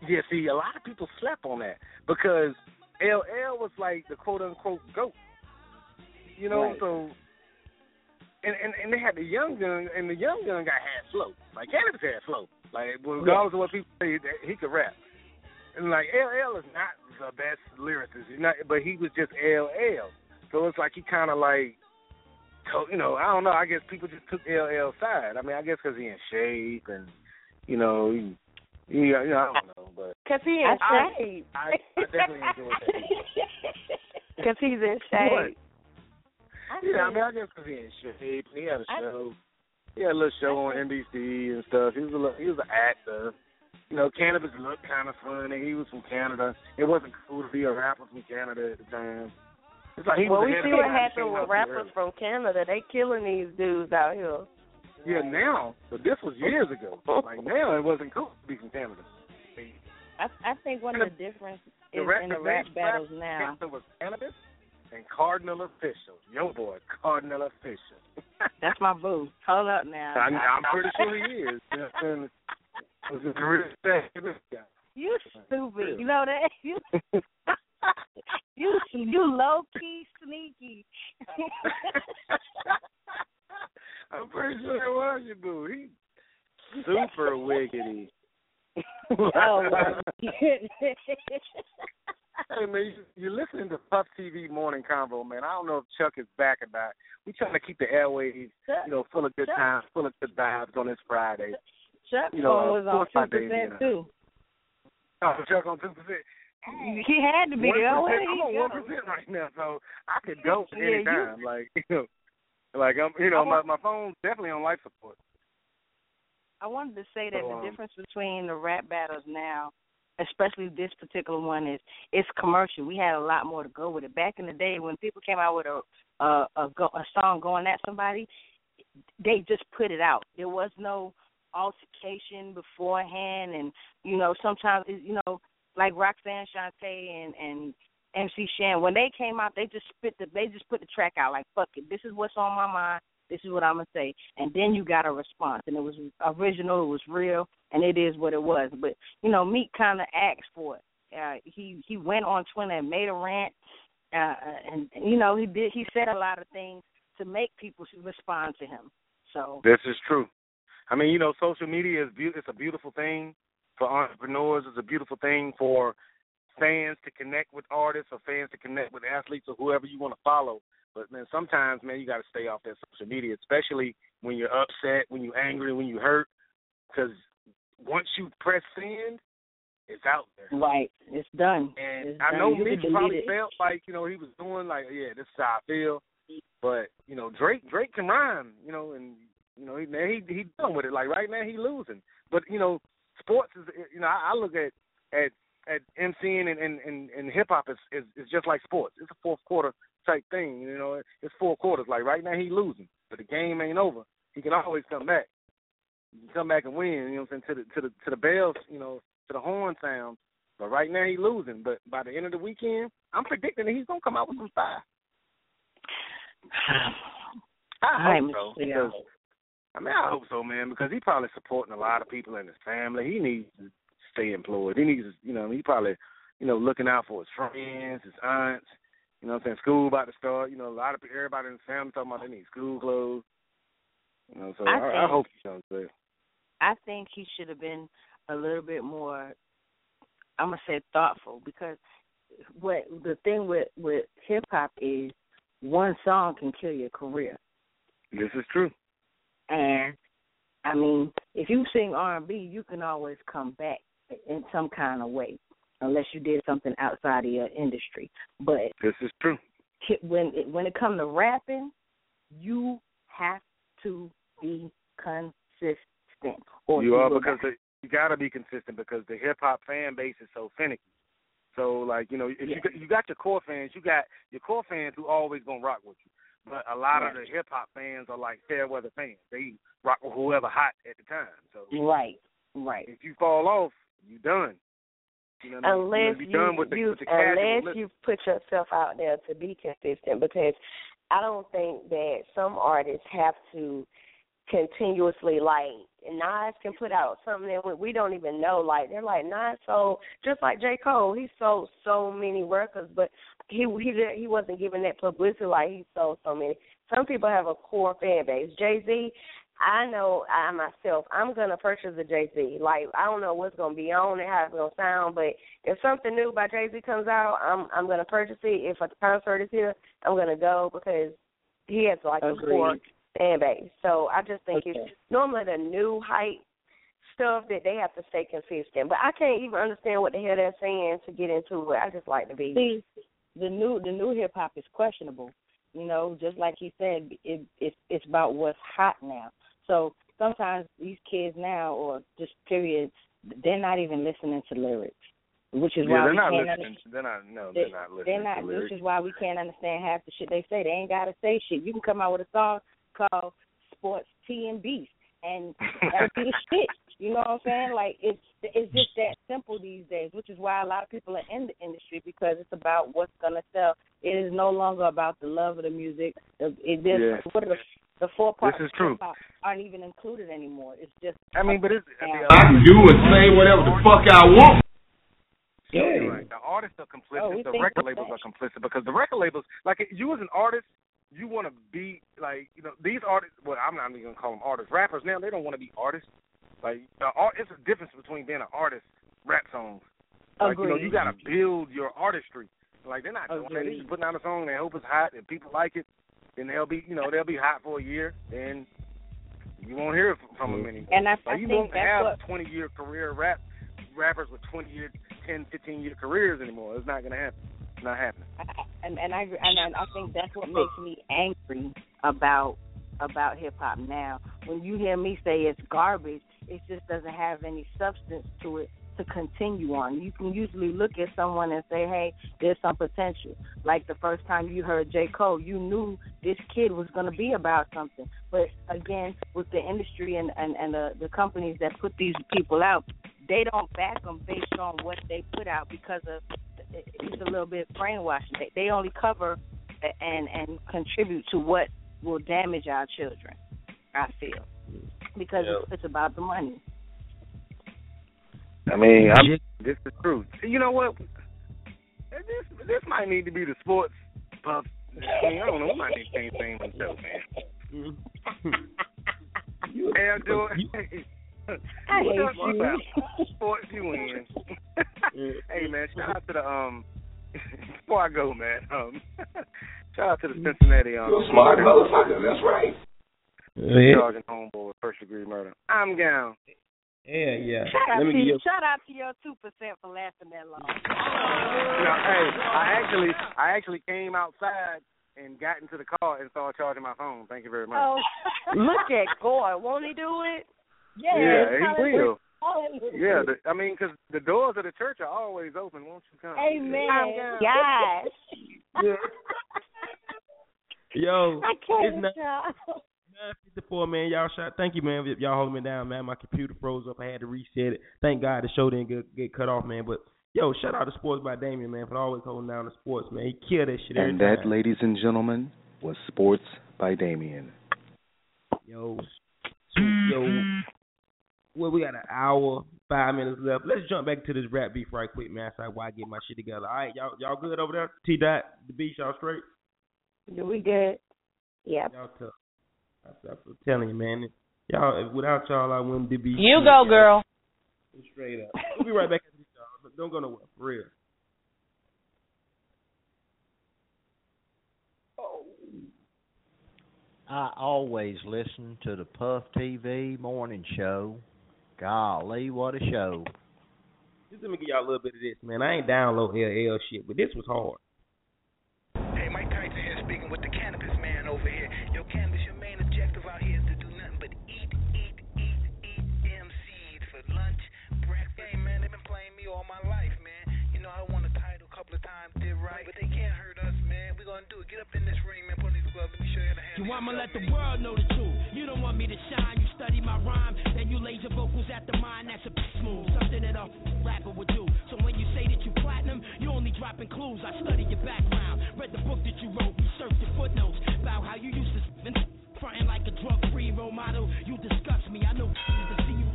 Yeah, see, a lot of people slept on that because LL was like the quote unquote goat. You know, Right. so and, and and they had the young gun and the young gun got had flow. Like Canibus had flow. Like regardless of what people say, he could rap. And like LL is not the best lyricist, he's not, but he was just LL. So it's like he kind of like, you know, I don't know. I guess people just took LL side. I mean, I guess because he in shape and you know, he, he, you know, I don't know, but Cause he in I- shape. I, I definitely enjoyed that. Cause he's in shape. Yeah, I mean, I guess because he in shape, he had a show. He had a little show on NBC and stuff. He was a little, he was an actor. You know, Canibus looked kind of funny. He was from Canada. It wasn't cool to be a rapper from Canada at the time. It's like he well, we see what his happened with rappers early. from Canada. They killing these dudes out here. Yeah, now, but this was years ago. Like now, it wasn't cool to be from Canada. I I think one of the difference The is rap, in the the rap next battles rap now. Canada was Canibus and Kardinal Offishall. Yo, boy, Kardinal Offishall. That's my boo. Hold up now. I, I'm pretty sure he is. You know what I'm was a real. You stupid. You know that? You you you low key sneaky. I'm pretty sure it was your boo. He super wiggity. oh. Hey man, you, you're listening to Puff TV Morning Convo, man. I don't know if Chuck is back or not. We trying to keep the airwaves, you know, full of good Chuck. times, full of good vibes on this Friday. Chuck You know, was on two percent too. Oh, Chuck on two percent. He had to be there. Where I'm on one percent right now, so I could go Yeah, you- anytime. Like you know, like I'm, you know, want- my my phone's definitely on life support. I wanted to say that So, the um, difference between the rap battles now, especially this particular one, is it's commercial. We had a lot more to go with it. Back in the day, when people came out with a a a, go, a song going at somebody, they just put it out. There was no altercation beforehand, and you know sometimes it, you know like Roxanne Shante and and MC Shan when they came out, they just spit the they just put the track out like fuck it. This is what's on my mind. This is what I'm gonna say, and then you got a response, and it was original, it was real, and it is what it was. But you know, Meek kind of asked for it. Uh, he he went on Twitter and made a rant, uh, and you know he did he said a lot of things to make people respond to him. So This is true. I mean, you know, social media is be- it's a beautiful thing for entrepreneurs. It's a beautiful thing for fans to connect with artists or fans to connect with athletes or whoever you want to follow. But man, sometimes man, you got to stay off that social media, especially when you're upset, when you're angry, when you hurt, because once you press send, it's out there. right, it's done. And It's I done. know You can probably it. felt like you know he was doing like yeah this is how I feel, but you know Drake Drake can rhyme you know and you know he he he done with it like right now he losing, but you know sports is you know I, I look at at at MCing and and and, and hip hop is, is is just like sports. It's a fourth quarter type thing you know it's four quarters like right now he losing, but the game ain't over. He can always come back. He can come back and win. You know what I'm saying to the to the to the bells you know to the horn sound. But right now he's losing. But by the end of the weekend, I'm predicting that he's gonna come out with some fire. I Alright, hope so. Mr. Because, I mean, I hope so, man. Because he's probably supporting a lot of people in his family. He needs to stay employed. He needs, to, you know, he probably, you know, looking out for his friends, his aunts. You know, what I'm saying school about to start. You know, a lot of everybody in his family talking about they need school clothes. You know, so I I, I, hope he good. I think he should have been a little bit more I'm gonna say thoughtful because what the thing with with hip hop is one song can kill your career. This is true. And I mean, if you sing R and B, you can always come back in some kind of way, unless you did something outside of your industry. But This is true. when it, when it comes to rapping, you have to be consistent. Or you are because the, you got to be consistent because the hip hop fan base is so finicky. So like you know, if you you got your core fans, you got your core fans who always gonna rock with you. But a lot of the hip hop fans are like fair weather fans. They rock with whoever hot at the time. So right, right. if you fall off, you done. You know what I mean? unless you, you, done with the, you unless you put yourself out there to be consistent because I don't think that some artists have to continuously like Nas can put out something that we- don't even know. Like they're like Nas sold just like J Cole. He sold so many records, but he he he wasn't given that publicity like he sold so many. Some people have a core fan base. Jay Z, I know I myself, I'm gonna purchase a Jay Z. Like I don't know what's gonna be on it, how it's gonna sound, but if something new by Jay Z comes out, I'm I'm gonna purchase it. If a concert is here, I'm gonna go because he has like a core Agreed. Fan base. So I just think Okay. it's normally the new hype stuff that they have to stay consistent. But I can't even understand what the hell they're saying to get into it. I just like to be. See, the new the new hip hop is questionable. You know, just like he said, it, it's it's about what's hot now. So sometimes these kids now, or just period, they're not even listening to lyrics, which is yeah, why they're we not can't listening. understand. They're not. No, They- they're not listening. They're not, to lyrics. which is why we can't understand half the shit they say. They ain't gotta say shit. You can come out with a song called Sports T and Beef, and that'll be shit. You know what I'm saying? Like it's it's just that simple these days, which is why a lot of people are in the industry because it's about what's gonna sell. It is no longer about the love of the music. The- It is Yeah. what are the the four parts This is true. hip-hop aren't even included anymore. It's just I mean, but it's. Yeah. I can do and say whatever the fuck I want. Yeah. Right. The artists are complicit. Oh, the record we're labels are complicit because the record labels, like you as an artist, you want to be like you know these artists. Well, I'm not even gonna call them artists. Rappers now they don't want to be artists. Like the art, it's a difference between being an artist, rap songs. Like you know you got to build your artistry. Like they're not doing that. They Agreed. just putting out a song. They hope it's hot and people like it. Then they'll be you know they'll be hot for a year. Then you won't hear from them mm-hmm. anymore. And I- like, I you think won't have what- 20 year career rap rappers with 20 year, 10, 15 year careers anymore. It's not gonna happen. Not happening. and and I and I I think that's what makes me angry about about hip hop now. When you hear me say it's garbage, it just doesn't have any substance to it to continue on. You can usually look at someone and say, "Hey, there's some potential." Like the first time you heard J. Cole, you knew this kid was going to be about something. But again, with the industry and and and the the companies that put these people out, they don't back them based on what they put out because of it's a little bit brainwashing. They, they only cover and and contribute to what will damage our children. I feel because it's, it's about the money. I mean, I'm, this is true. See, you know what? This this might need to be the sports puff. I mean, I don't know. We might need to change the name of the man. Hey, I'm doing. I hate you. Sports, you win. hey, man, shout out to the um. Before I go, man, um, shout out to the Cincinnati um. You're a smart motherfucker. That's right. Yeah. Charging homeboy with first degree murder. I'm down. Yeah, yeah. Shout out me to you. you. Shout out to your two percent for lasting that long. You know, hey, I actually, I actually came outside and got into the car and started charging my phone. Thank you very much. Oh, look at Gore. Won't he do it? Yes. yeah, he will. Hallelujah. Yeah, the, I mean, 'cause the doors of the church are always open. Won't you come? Amen. I'm down. Yes. Yo, I can't. it's not y'all. 954, man. Y'all shot. Thank you, man. Y'all holding me down, man. My computer froze up. I had to reset it. Thank God the show didn't get, get cut off, man. But yo, shout out to Sports by Damien, man, for always holding down the sports, man. He killed that shit every And time. that, ladies and gentlemen, was Sports by Damien. Yo, yo, well, we got an hour, five minutes left. Let's jump back to this rap beef right quick, man. So while I get my shit together. All right, y'all, y'all good over there? T dot, the beach, y'all straight? Do we good? Yeah. Y'all tough. I'm, I'm telling you, man. Y'all, without y'all, I wouldn't be. You go, girl. Straight up. We'll be right back. at this, y'all. Don't go nowhere, for real. I always listen to the Puff TV morning show. Golly, what a show. Just let me give y'all a little bit of this, man. I ain't download LL shit, but this was hard. Hey, Mike Tyson here speaking with the Canibus man over here. Yo, Canibus, your main objective out here is to do nothing but eat, eat, eat, eat them seeds for lunch, breakfast. Hey, man, they've been playing me all my life, man. You know, I won a title a couple of times, did right, but they can't hurt us, man. We're going to do it. Get up in this ring, man. Put on. Let me show you how to You want me to let the world know the truth. You don't want me to shine. You study my rhyme, then you laser vocals at the mind. That's a smooth, something that a rapper would do. So when you say that you platinum, you only dropping clues. I study your background, read the book that you wrote, researched your footnotes about how you used to spin fronting like a drug-free role model. You disgust me. I know to see you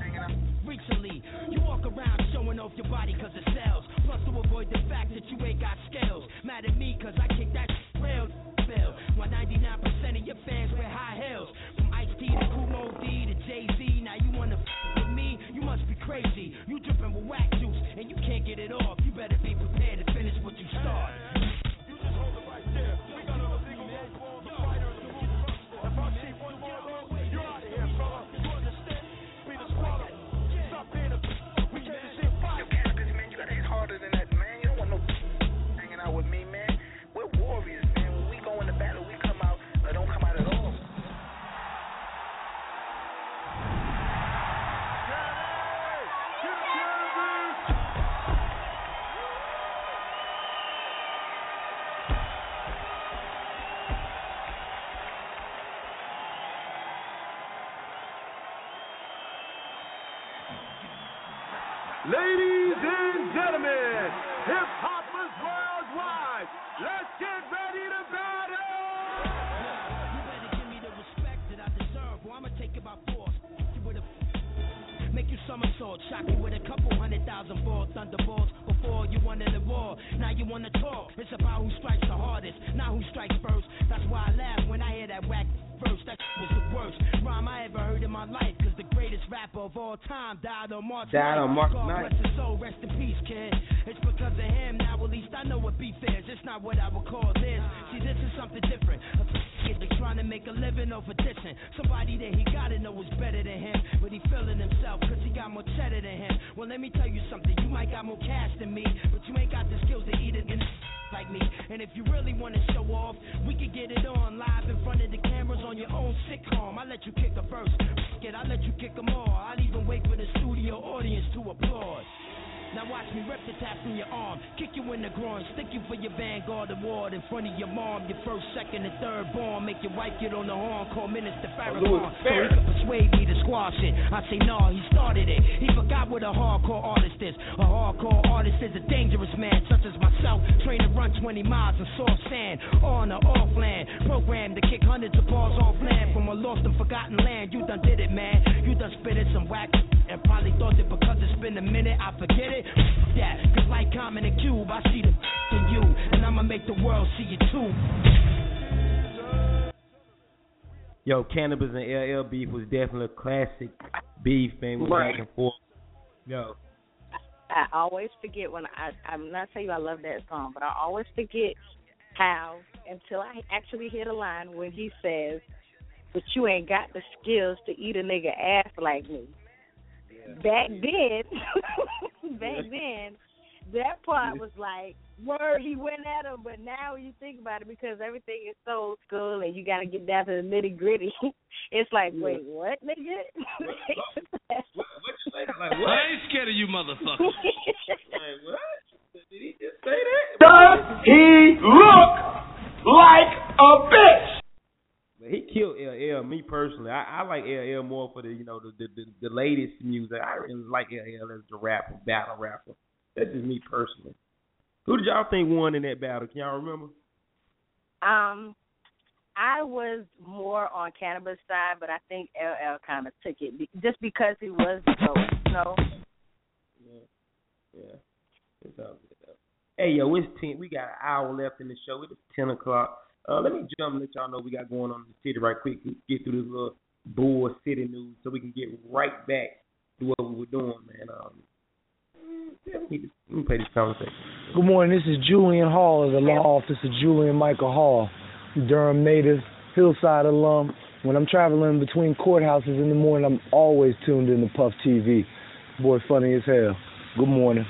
recently. You walk around showing off your body cause it sells. Plus to avoid the fact that you ain't got scales. Mad at me cause I kick that thunderbolts. Before you wanted a war, now you wanna talk. It's about who strikes the hardest, not who strikes first. That's why I laugh when I hear that whack verse. That was the worst rhyme I ever heard in my life. Cause the greatest rapper of all time died on March Died on March God 9th. rest his soul, rest in peace, kid. It's because of him now. At least I know what beef is. It's not what I would call this. See, this is something different. That's trying to make a living over dissing. Somebody that he gotta know is better than him. But he feeling himself cause he got more cheddar than him. Well, let me tell you something. You might got more cash than me, but you ain't got the skills to eat it in like me. And if you really wanna show off, we could get it on live in front of the cameras on your own sitcom. I let you kick a verse. I let you kick 'em all. I'd even wait for the studio audience to applaud. Now watch me rip the tap from your arm, kick you in the groin, stick you for your Vanguard award in front of your mom, your first, second, and third born. Make your wife get on the horn, call Minister oh, Farrakhan, so he can persuade me to squash it. I say no, he started it. He forgot what a hardcore artist is. A hardcore artist is a dangerous man, such as myself, trained to run 20 miles in soft sand, on or off land, programmed to kick hundreds of balls off land from a lost and forgotten land. You done did it, man. You done spit it some whack and probably thought that because it's been a minute, I forget it. Yeah, cause like Common and Cube, I see the in you, and I'ma make the world see it too. Yo, Canibus and LL beef was definitely a classic beef, man. We Right. back and forth. Yo, I always forget when I I'm not telling you I love that song, but I always forget how until I actually hear the line when he says, "But you ain't got the skills to eat a nigga ass like me." Back then, back then, that part was like, word, he went at him. But now you think about it, because everything is so old school and you got to get down to the nitty gritty, it's like, wait, what, nigga? like I ain't scared of you, motherfucker. What? Did he just say that? Does he look like a bitch? He killed LL. Me personally, I, I like LL more for the you know the the, the, the latest music. I really like LL as the rapper, battle rapper. That's just me personally. Who did y'all think won in that battle? Can y'all remember? Um, I was more on Canibus side, but I think LL kind of took it be- just because he was the GOAT, you know. Yeah, it's all good though. Hey yo, it's ten. We got an hour left in the show. It's ten o'clock. Uh, let me jump and let y'all know we got going on in the city right quick. Get through this little bull city news so we can get right back to what we were doing, man. Um, yeah, we let me play this conversation. Good morning. This is Julian Hall of the law office of Julian Michael Hall, Durham native, Hillside alum. When I'm traveling between courthouses in the morning, I'm always tuned in to Puff TV. Boy, funny as hell. Good morning.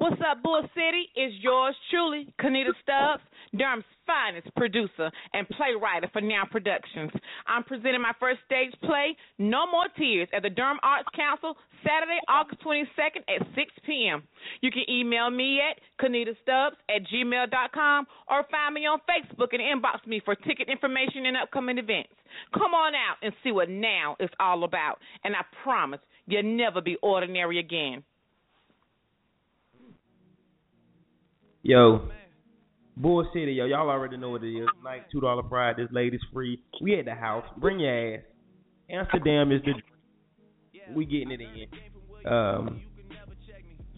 What's up, Bull City? It's yours truly, Kanita Stubbs, Durham's finest producer and playwright for Now Productions. I'm presenting my first stage play, No More Tears, at the Durham Arts Council, Saturday, August 22nd at 6 p.m. You can email me at kanitastubbs at gmail.com or find me on Facebook and inbox me for ticket information and upcoming events. Come on out and see what Now is all about, and I promise you'll never be ordinary again. Yo, Bull City, yo, y'all already know what it is. Night two dollar Friday. This lady's free. We at the house. Bring your ass. Amsterdam is the. We getting it in. Um,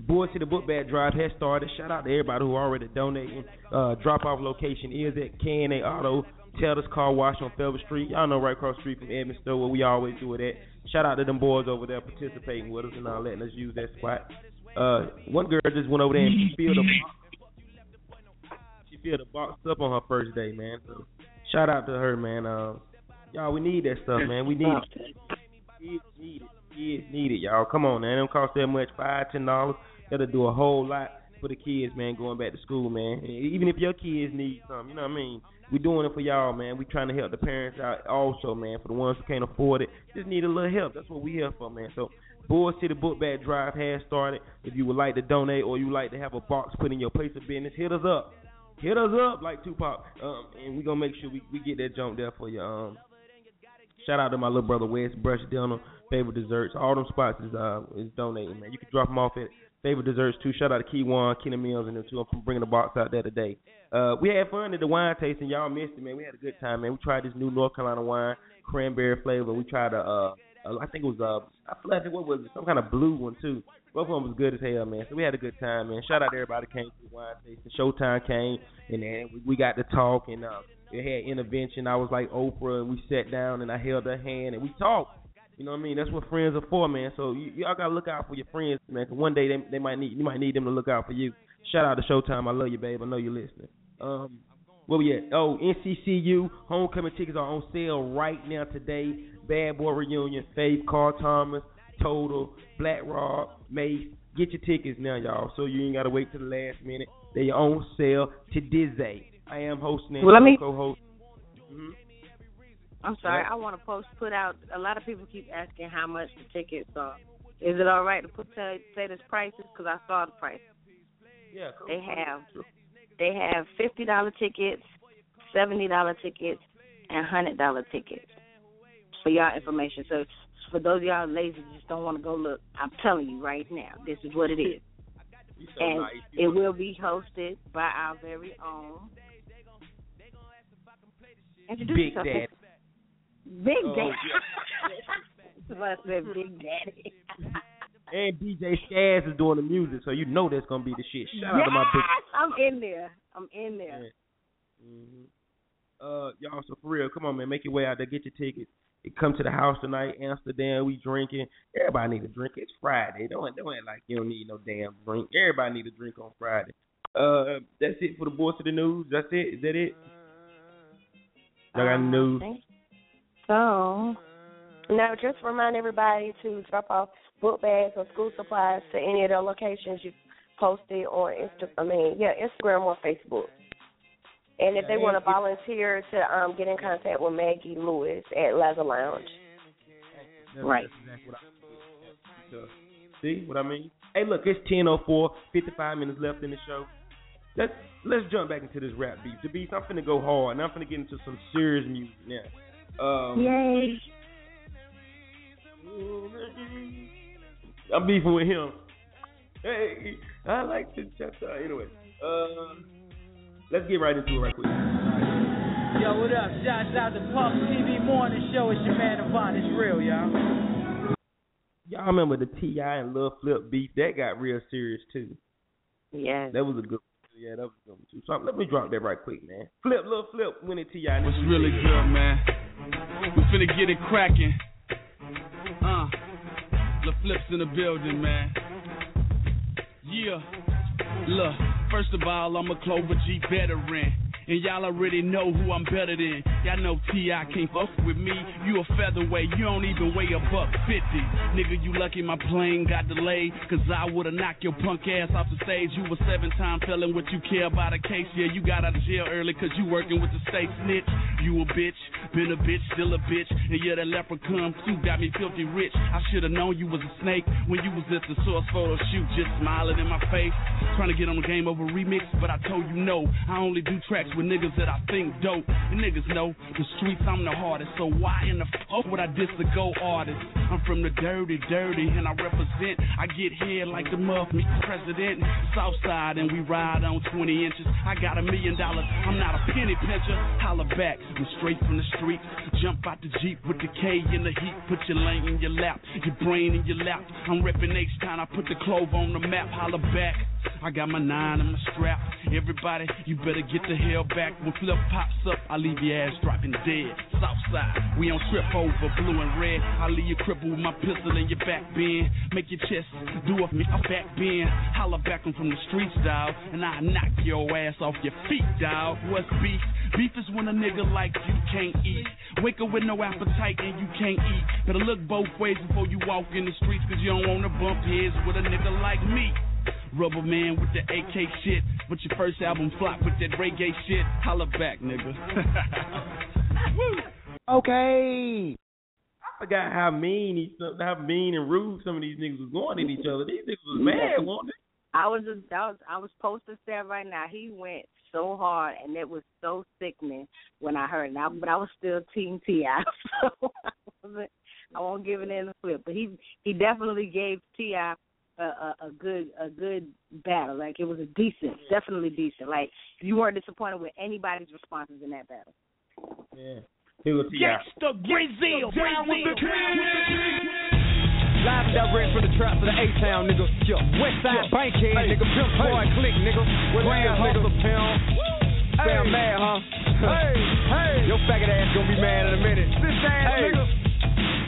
Bull City Book Bag Drive has started. Shout out to everybody who already donating. Uh, drop off location is at KNA Auto Taylor's Car Wash on Felber Street. Y'all know right across the street from Edmond Store where we always do it at. Shout out to them boys over there participating with us and uh, letting us use that spot. Uh, one girl just went over there and filled a she filled a box up on her first day, man. So shout out to her, man. Uh, y'all, we need that stuff, man. We need it. Kids need it. Kids need it, y'all. Come on, man. It don't cost that much. Five, ten dollars. That'll do a whole lot for the kids, man, going back to school, man. And even if your kids need something, you know what I mean? we doing it for y'all, man. We trying to help the parents out also, man. For the ones who can't afford it, just need a little help. That's what we here for, man. So Bull City Book Bag Drive has started. If you would like to donate or you would like to have a box put in your place of business, hit us up. Hit us up like Tupac. Um, and we gonna make sure we, we get that jump there for you. Um Shout out to my little brother Wes Brush Dental favorite desserts. All them spots is uh is donating, man. You can drop them off at favorite desserts too. Shout out to Key One, Keena Mills, and them two. I'm bringing the box out there today. Uh, we had fun at the wine tasting. Y'all missed it, man. We had a good time, man. We tried this new North Carolina wine, cranberry flavor. We tried a, uh, uh I think it was uh, I forgot what was it, some kind of blue one too. Both of them was good as hell, man. So we had a good time, man. Shout out to everybody that came to the wine tasting. Showtime came, and then we, got to talk, and uh, it had intervention. I was like Oprah, and we sat down, and I held her hand, and we talked. You know what I mean? That's what friends are for, man. So you, y'all gotta look out for your friends, man. Cause one day they they might need you might need them to look out for you. Shout out to Showtime. I love you, babe. I know you're listening. Um, where we at? Oh, NCCU homecoming tickets are on sale right now today. Bad Boy Reunion, Faith, Carl Thomas, Total, Black Rob, Mase. Get your tickets now, y'all. So you ain't gotta wait till the last minute. They on sale to Disney. I am hosting and Well, let me- co-host. hmm I'm sorry. Yeah. I want to post put out. A lot of people keep asking how much the tickets are. Is it all right to put say, say this prices? Because I saw the price. Yeah. They have they have fifty dollar tickets, seventy dollar tickets, and hundred dollar tickets for y'all information. So for those of y'all lazy just don't want to go look, I'm telling you right now, this is what it is. so and nice. it will be hosted by our very own. Introduce Big yourself. Daddy. Big Oh, Daddy. Said Big Daddy. And DJ Skaz is doing the music, so you know that's gonna be the shit. Shout out to my big. I'm in there. I'm in there. hmm Uh, y'all, so for real, come on, man, make your way out there, get your tickets. It come to the house tonight, Amsterdam. We drinking. Everybody need a drink. It's Friday. Don't don't act like you don't need no damn drink. Everybody need a drink on Friday. Uh, that's it for the boys of the news. That's it. Is that it? Y'all got any news? So, no, just remind everybody to drop off book bags or school supplies to any of the locations you posted on Insta. I mean, yeah, Instagram or Facebook. And if they want to volunteer to um get in contact with Maggie Lewis at Laza Lounge. That's, Right. Exactly what so, See what I mean? Hey, look, it's 10:04, 55 minutes left in the show. Let's let's jump back into this rap beat. The beats, I'm finna go hard, and I'm finna get into some serious music now. Um, Yay. I'm beefing with him. Hey, I like to check out. Anyway, uh, let's get right into it right quick. Yo, what up? Shouts out to Puff TV Morning Show. It's your man Devon. It's real, y'all. Y'all remember the T.I. and Lil Flip beef? That got real serious too. Yes. That was a good. Yeah, that was a good one too. So let me drop that right quick, man. Flip, Lil Flip, when it Ti. What's really good, man? We finna get it cracking. Uh, the flips in the building, man. Yeah. Look, first of all, I'm a Clover G veteran. And y'all already know who I'm better than. Y'all know T.I. can't fuck with me. You a featherweight, you don't even weigh a buck fifty. Nigga, you lucky my plane got delayed. Cause I would've knocked your punk ass off the stage. You a seven time felon, what you care about a case? Yeah, you got out of jail early cause you working with the state snitch. You a bitch, been a bitch, still a bitch. And yeah, that leprechaun too got me filthy rich. I should've known you was a snake when you was at the source photo shoot, just smiling in my face. Trying to get on the game over remix, but I told you no. I only do tracks with niggas that I think dope. And niggas know the streets I'm the hardest. So why in the fuck would I diss a go artist? I'm from the dirty, dirty, and I represent. I get here like the muff, me president. Southside, and we ride on 20 inches. I got a million dollars, I'm not a penny pincher. Holla back, I'm straight from the streets. Jump out the Jeep with the K in the heat. Put your lane in your lap, your brain in your lap. I'm reppin' H-Town, I put the clove on the map. Holla back. I got my nine and my strap. Everybody, you better get the hell back. When Flip pops up, I leave your ass dropping dead. Southside, we on trip over blue and red. I leave you crippled with my pistol in your back bend. Make your chest do a, a back bend. Holla back from the streets, dawg. And I knock your ass off your feet, dawg. What's beef? Beef is when a nigga like you can't eat. Wake up with no appetite and you can't eat. Better look both ways before you walk in the streets, cause you don't wanna bump heads with a nigga like me. Rubber man with the AK shit. But your first album flop with that reggae shit. Holla back, nigga. Okay. I forgot how mean these, how mean and rude some of these niggas was going at each other. These niggas was mad, weren't they? I was just I was I was posting stuff right now. He went so hard and it was so sickening when I heard it. Now, but I was still Team T.I., so I wasn't I won't give it in the flip. But he he definitely gave T.I. a, a a good a good battle. Like it was a decent, definitely decent. Like you weren't disappointed with anybody's responses in that battle. Yeah. Here go Ti. Gangsta Brazil, down with the Live and direct from the trap to the A-Town, nigga. Yo, West Side Bankhead, nigga. Pimp Boy Click, nigga. Grand Hustle Pimp. Sound mad, huh? Hey, hey. Your faggot ass gonna be mad in a minute. This ass, nigga.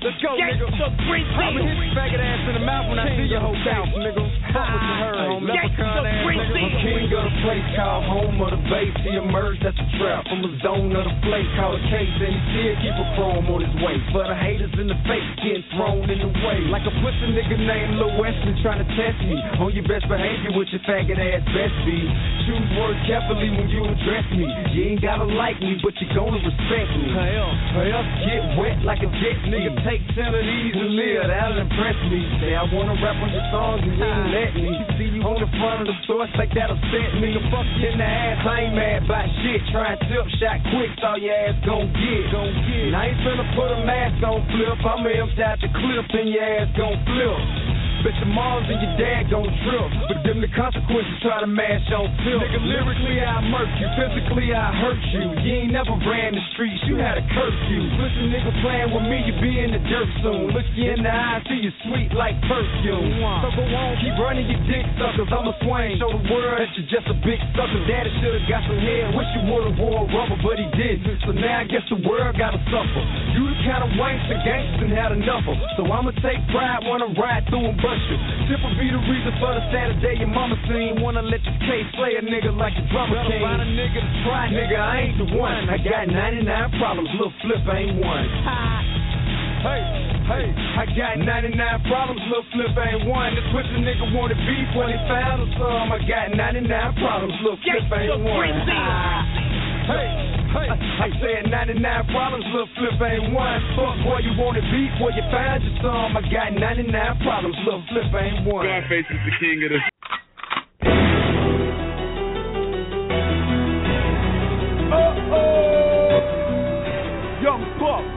Let's go, nigga. I'ma hit your faggot ass in the mouth when I see your whole bounce, nigga. Fuck what you heard. Leprechaun ass, nigga. I'm king of the place called home of the base. He emerged that's a trap from a zone of the place called a case. And he still keep a chrome on his waist. For the haters in the face getting thrown in the way. Like a pussy nigga named Lil Wesley trying to test me. On your best behavior with your faggot ass best be. Choose words carefully when you address me. You ain't gotta like me, but you gonna respect me. Else get wet like a jet. Nigga, take ten of these and live. That'll impress me. Say I wanna rap on your songs and you me. See you on the front of the store, like that'll set me. Nigga, fuck you in the ass. I ain't mad about shit. Try and tip shot quick, so your ass gon' get. Gon' get. And I ain't finna put a mask on flip. I'ma empty out the clip and your ass gon' flip. Bet your moms and your dad gon' trip. But them the consequences try to mash on tilt. Nigga, lyrically I murk you, physically I hurt you. You ain't never ran the streets, you had a curfew. Listen, nigga, playing with me, you be in the dirt soon. Look you in the eye, see you sweet like perfume. So go on, keep running your dick suckers. I'm a swing, show the world that you're just a big sucker. Daddy should've got some head, wish you would've wore rubber, but he didn't. So now I guess the world gotta suffer. You the kind of wanks and gangsters and had enough of. So I'ma take pride when I ride through and bust you. Simple be the reason for the Saturday your mama seen. Wanna let this case slay a nigga like a drummer king. Find a nigga to try, nigga, I ain't the one. I got 99 problems, little flip ain't one. Hey, hey, I got 99 problems, little flip ain't one. This pussy nigga wanted beef when he found some. I got 99 problems, little flip ain't one. Hey, hey, I said 99 problems, little flip ain't one. Fuck, boy, you wanted beef, boy, you find your some. I got 99 problems, little flip ain't one. Scarface is the king of the. Uh oh! Young Buck,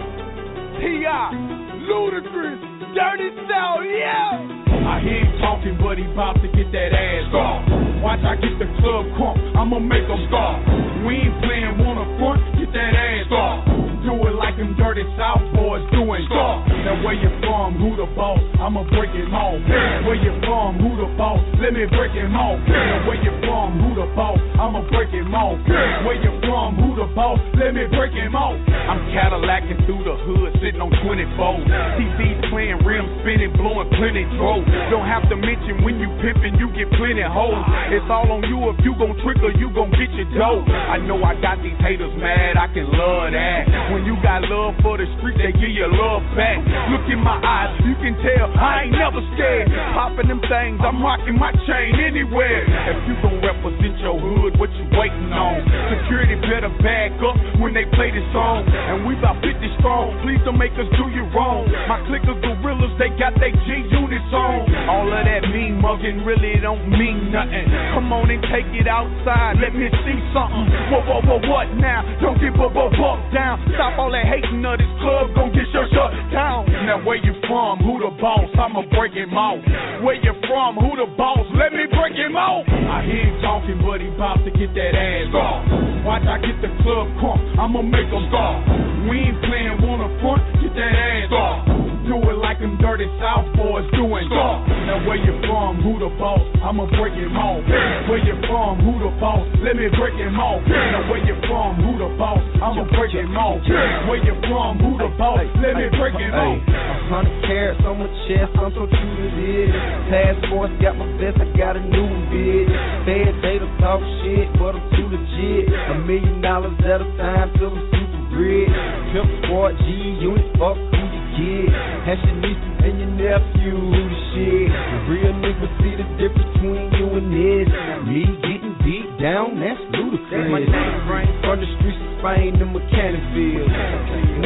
T.I., Ludacris, Dirty South, yeah! I hear him talking, but he bout to get that ass off. Watch I get the club crunk, I'ma make him stop. We ain't playing one front, get that ass off. Do it like them dirty South boys doing stop. Now where you from, who the boss? I'ma break it off. Where you from, who the boss? Let me break it off. Now where you from, who the boss? I'ma break it off. Where you from, who the boss? Let me break it off. I'm Cadillacing through the hood, sitting on 24. TVs playing, rims spinning, blowing plenty throat. Don't have to mention when you pimping, you get plenty hoes. It's all on you if you gon' trick or you gon' get your dough. I know I got these haters mad, I can love that. When you got love for the street, they give you love back. Look in my eyes, you can tell I ain't never scared. Popping them things, I'm rocking my chain anywhere. If you gon' represent your hood, what you waiting on? Security better back up when they play this song. And we about 50 strong, please don't make us do you wrong. My clique of gorillas, they got they G units on. All of that mean mugging really don't mean nothing. Come on and take it outside, let me see something. Whoa, whoa, whoa, what now? Don't get whoa, whoa, buck down. Stop all that hating of this club, gon' get your shut down. Now where you from? Who the boss? I'ma break him off. Where you from? Who the boss? Let me break him off. I hear him talking, but he bout to get that ass off. Watch I get the club crunk, I'ma make him stop. We ain't playing one front, get that ass off. Do it like them dirty South boys doing stop. Now where you from? Who the boss? I'ma break him off. Where you from? Who the boss? Let me break him off. Now where you from? Who the boss? I'ma break him off. Where you from? Who the boss? Let me break him off. A hundred carats on my chest, I'm so true to this. Passports got my vest, I got a new bitch. Fed data talk shit, but I'm too legit. A million dollars at a time till I'm super rich. Pimp squad, G unit, fuck who Has your nieces and your nephew, who the shit. The real niggas see the difference between you and this. Me getting beat down, that's ludicrous. My name right from the streets of Spain to Mechanicsville.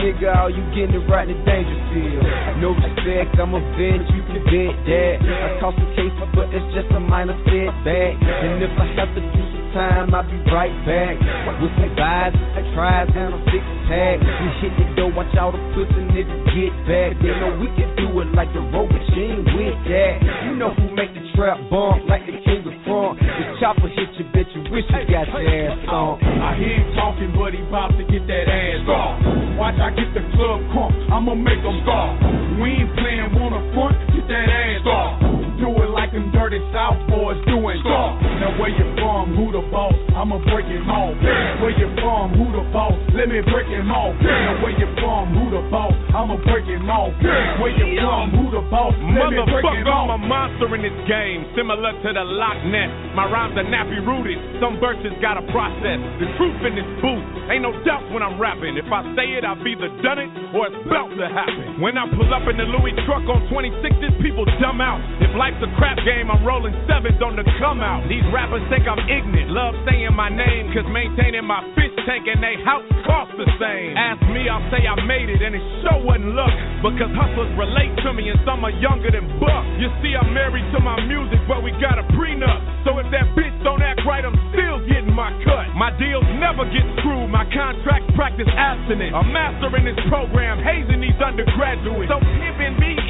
Nigga, all you getting it right in the danger field. No respect, I'm a vent, you can bet that. I caught some cases, but it's just a minor setback. And if I have to do some time, I'll be right back. With some vibes, tries, and a six pack. We hit the door, watch all the pussy niggas get back. They know we can do it like the road machine with that. You know who make the trap bump like the king of front. The chopper hit you, bitch, you wish you got your ass on. I hear him talking, but he bout to get that ass off. Watch I get the club crunk, I'ma make him stop. We ain't playing the front, get that ass off. Do it like them dirty South boys doing stop. Now where you from, who the boss? I'ma break him off. Where you from, who the boss? Let me break him off. Now where you from, who the boss? I'ma break him off. Where you from, who the boss? Let me break him off. I'm a monster in this game, similar to the Loch Ness. My rhymes are nappy rooted, some verses got a process. The truth in this booth, ain't no doubt when I'm rapping. If I say it, I've either done it or it's about to happen. When I pull up in the Louis truck on 26s, people dumb out. If life's a crap game, I'm rolling sevens on the come out. These rappers think I'm ignorant, love saying my name, cause maintaining my fish tank and they house cost the same. Ask me, I'll say I made it, and it sure wasn't luck, because hustlers relate to me and some are younger than Buck. You see, I'm married to my music, but we got a prenup. So if that bitch don't act right, I'm still getting my cut. My deals never get screwed, my contract practice abstinent. I'm mastering this program, hazing these undergraduates. So pimping be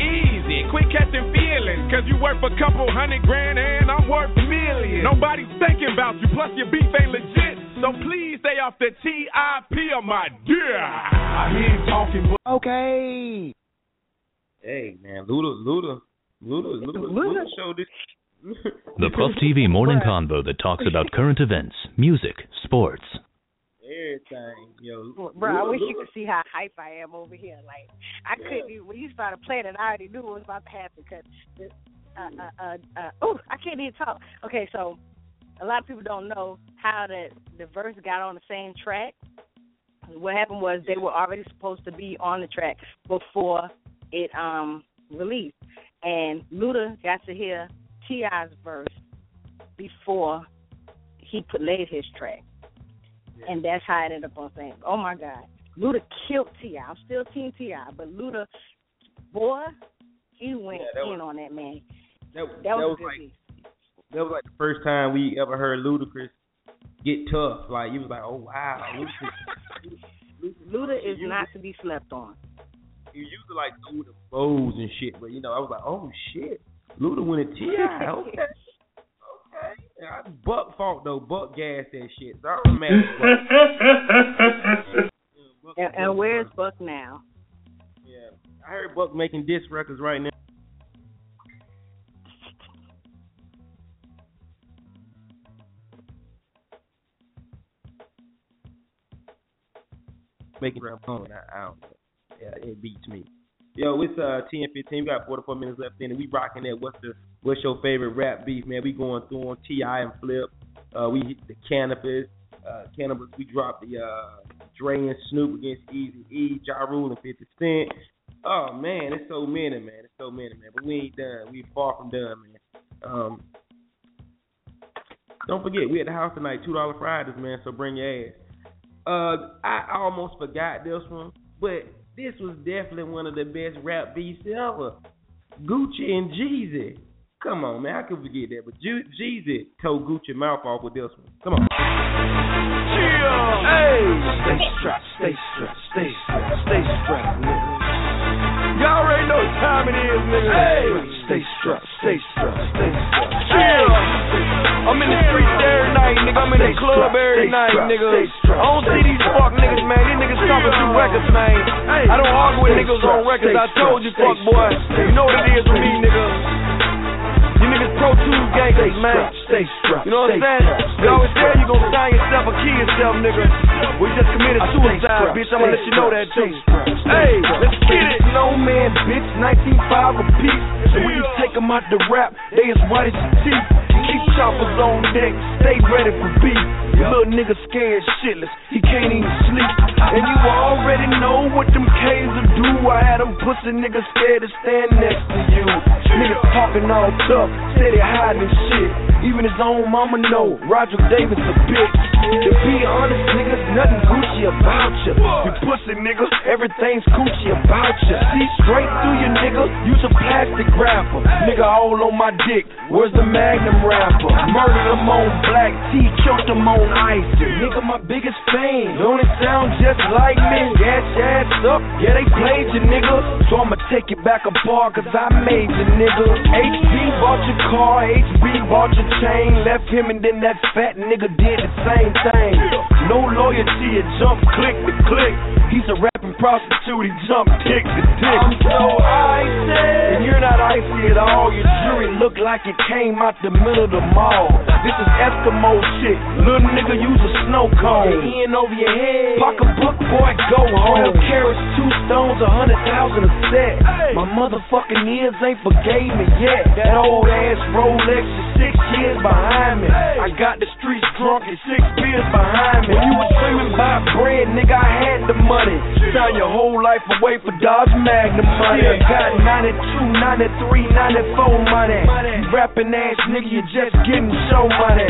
easy, quit catching feelings, cause you worth a couple hundred grand and I'm worth millions. Nobody's thinking about you, plus your beef ain't legit. So please stay off the TIP of my dear. I hear him talking, but Okay. Hey man, Luda, Luda, Luda, Luda, Luda showed this. The Puff TV morning convo that talks about current events, music, sports. Everything, yo. Bro, I wish you could see how hype I am over here. Like I couldn't even when you started playing it, I already knew what was about to happen because uh uh uh, uh oh, I can't even talk. Okay, so a lot of people don't know how the the verse got on the same track. What happened was they were already supposed to be on the track before it um released, and Luda got to hear T.I.'s verse before he put laid his track, and that's how it ended up on saying, "Oh my God, Luda killed Ti." I'm still Team T.I., but Luda, boy, he went Yeah, was- in on that man. That, That that was, was like that was like the first time we ever heard Ludacris get tough. Like you was like, oh wow, Ludacris. Luda is not to be slept on. You used to like do the bows and shit, but you know I was like, oh shit, Luda went at Ti. Okay, okay. Yeah, Buck fault though. Buck gas that shit. So I'm mad at Buck. And, and where's Buck now? Yeah, I heard Buck making disc records right now. Making rap on, I, I don't know. Yeah, it beats me. Yo, it's uh ten fifteen. We got forty four minutes left in, and we rocking that. What's the what's your favorite rap beef, man? We going through on T.I. and Flip. Uh, we hit the Canibus. Uh, Canibus. We dropped the uh Dre and Snoop against Easy E, Ja Rule and Fifty Cent. Oh man, it's so many, man. It's so many, man. But we ain't done. We far from done, man. Um, don't forget, we at the house tonight, two dollar Fridays, man. So bring your ass. Uh, I almost forgot this one, but this was definitely one of the best rap beats ever. Gucci and Jeezy. Come on, man. I could forget that, but Ju- Jeezy told Gucci mouth off with this one. Come on. Hey, stay strapped, stay strapped, stay strapped, stay strapped, nigga. Y'all already know what time it is, nigga. Hey, stay strapped, stay strapped, stay strapped. Hey, I'm in the streets every night, nigga. I'm in the club every night, nigga. I don't see these fuck niggas, man. These niggas stomping through records, man. I don't argue with niggas on records. I told you, fuck boy. You know what it is with me, nigga. You niggas pro tools gangsters, man. Stay strapped. You know what I'm saying? You always you sign yourself or kill yourself, nigga. We just committed suicide, bitch. I'm gonna let you know that too. Hey, let's get it. No man, bitch. 19.5 a piece. And when you take 'em out the rap, they as white as your teeth. Keep choppers on deck, stay ready for beef. Your little nigga scared shitless, he can't even sleep. And you already know what them K's will do. I had them pussy niggas scared to stand next to you. Niggas talking all tough, steady hiding shit. Even his own mama know Radric Davis a bitch. To be honest, niggas, nothing Gucci about you. You pussy nigga, everything's Gucci about you. See straight through you, nigga. Use a plastic wrapper. Nigga all on my dick. Where's the Magnum rapper? Murdered him on black tea, killed him on ice. Nigga, my biggest fan. Don't it sound just like me? Gas ass up. Yeah, they played you, nigga. So I'ma take it back apart, cause I made you, nigga. HB bought your car, HB bought your chain. Left him and then that fat nigga did the same thing. No loyalty, it jump click to click. He's a rapping prostitute, he jump dick to dick. I'm so icy. And you're not icy at all. Your jewelry look like it came out the middle of the mall. This is Eskimo shit. Little nigga use a snow cone. In over your head. Pocketbook boy, go home. Carrots, two stones, a hundred thousand a set. My motherfucking ears ain't forgave me yet. That old ass Rolex is six years behind me. I got the streets drunk and six beers behind me. When you was screaming about bread, nigga, I had the money. Sign your whole life away for Dodge Magnum money. I got 92, 93, 94 money. You rapping ass nigga, you just getting show money.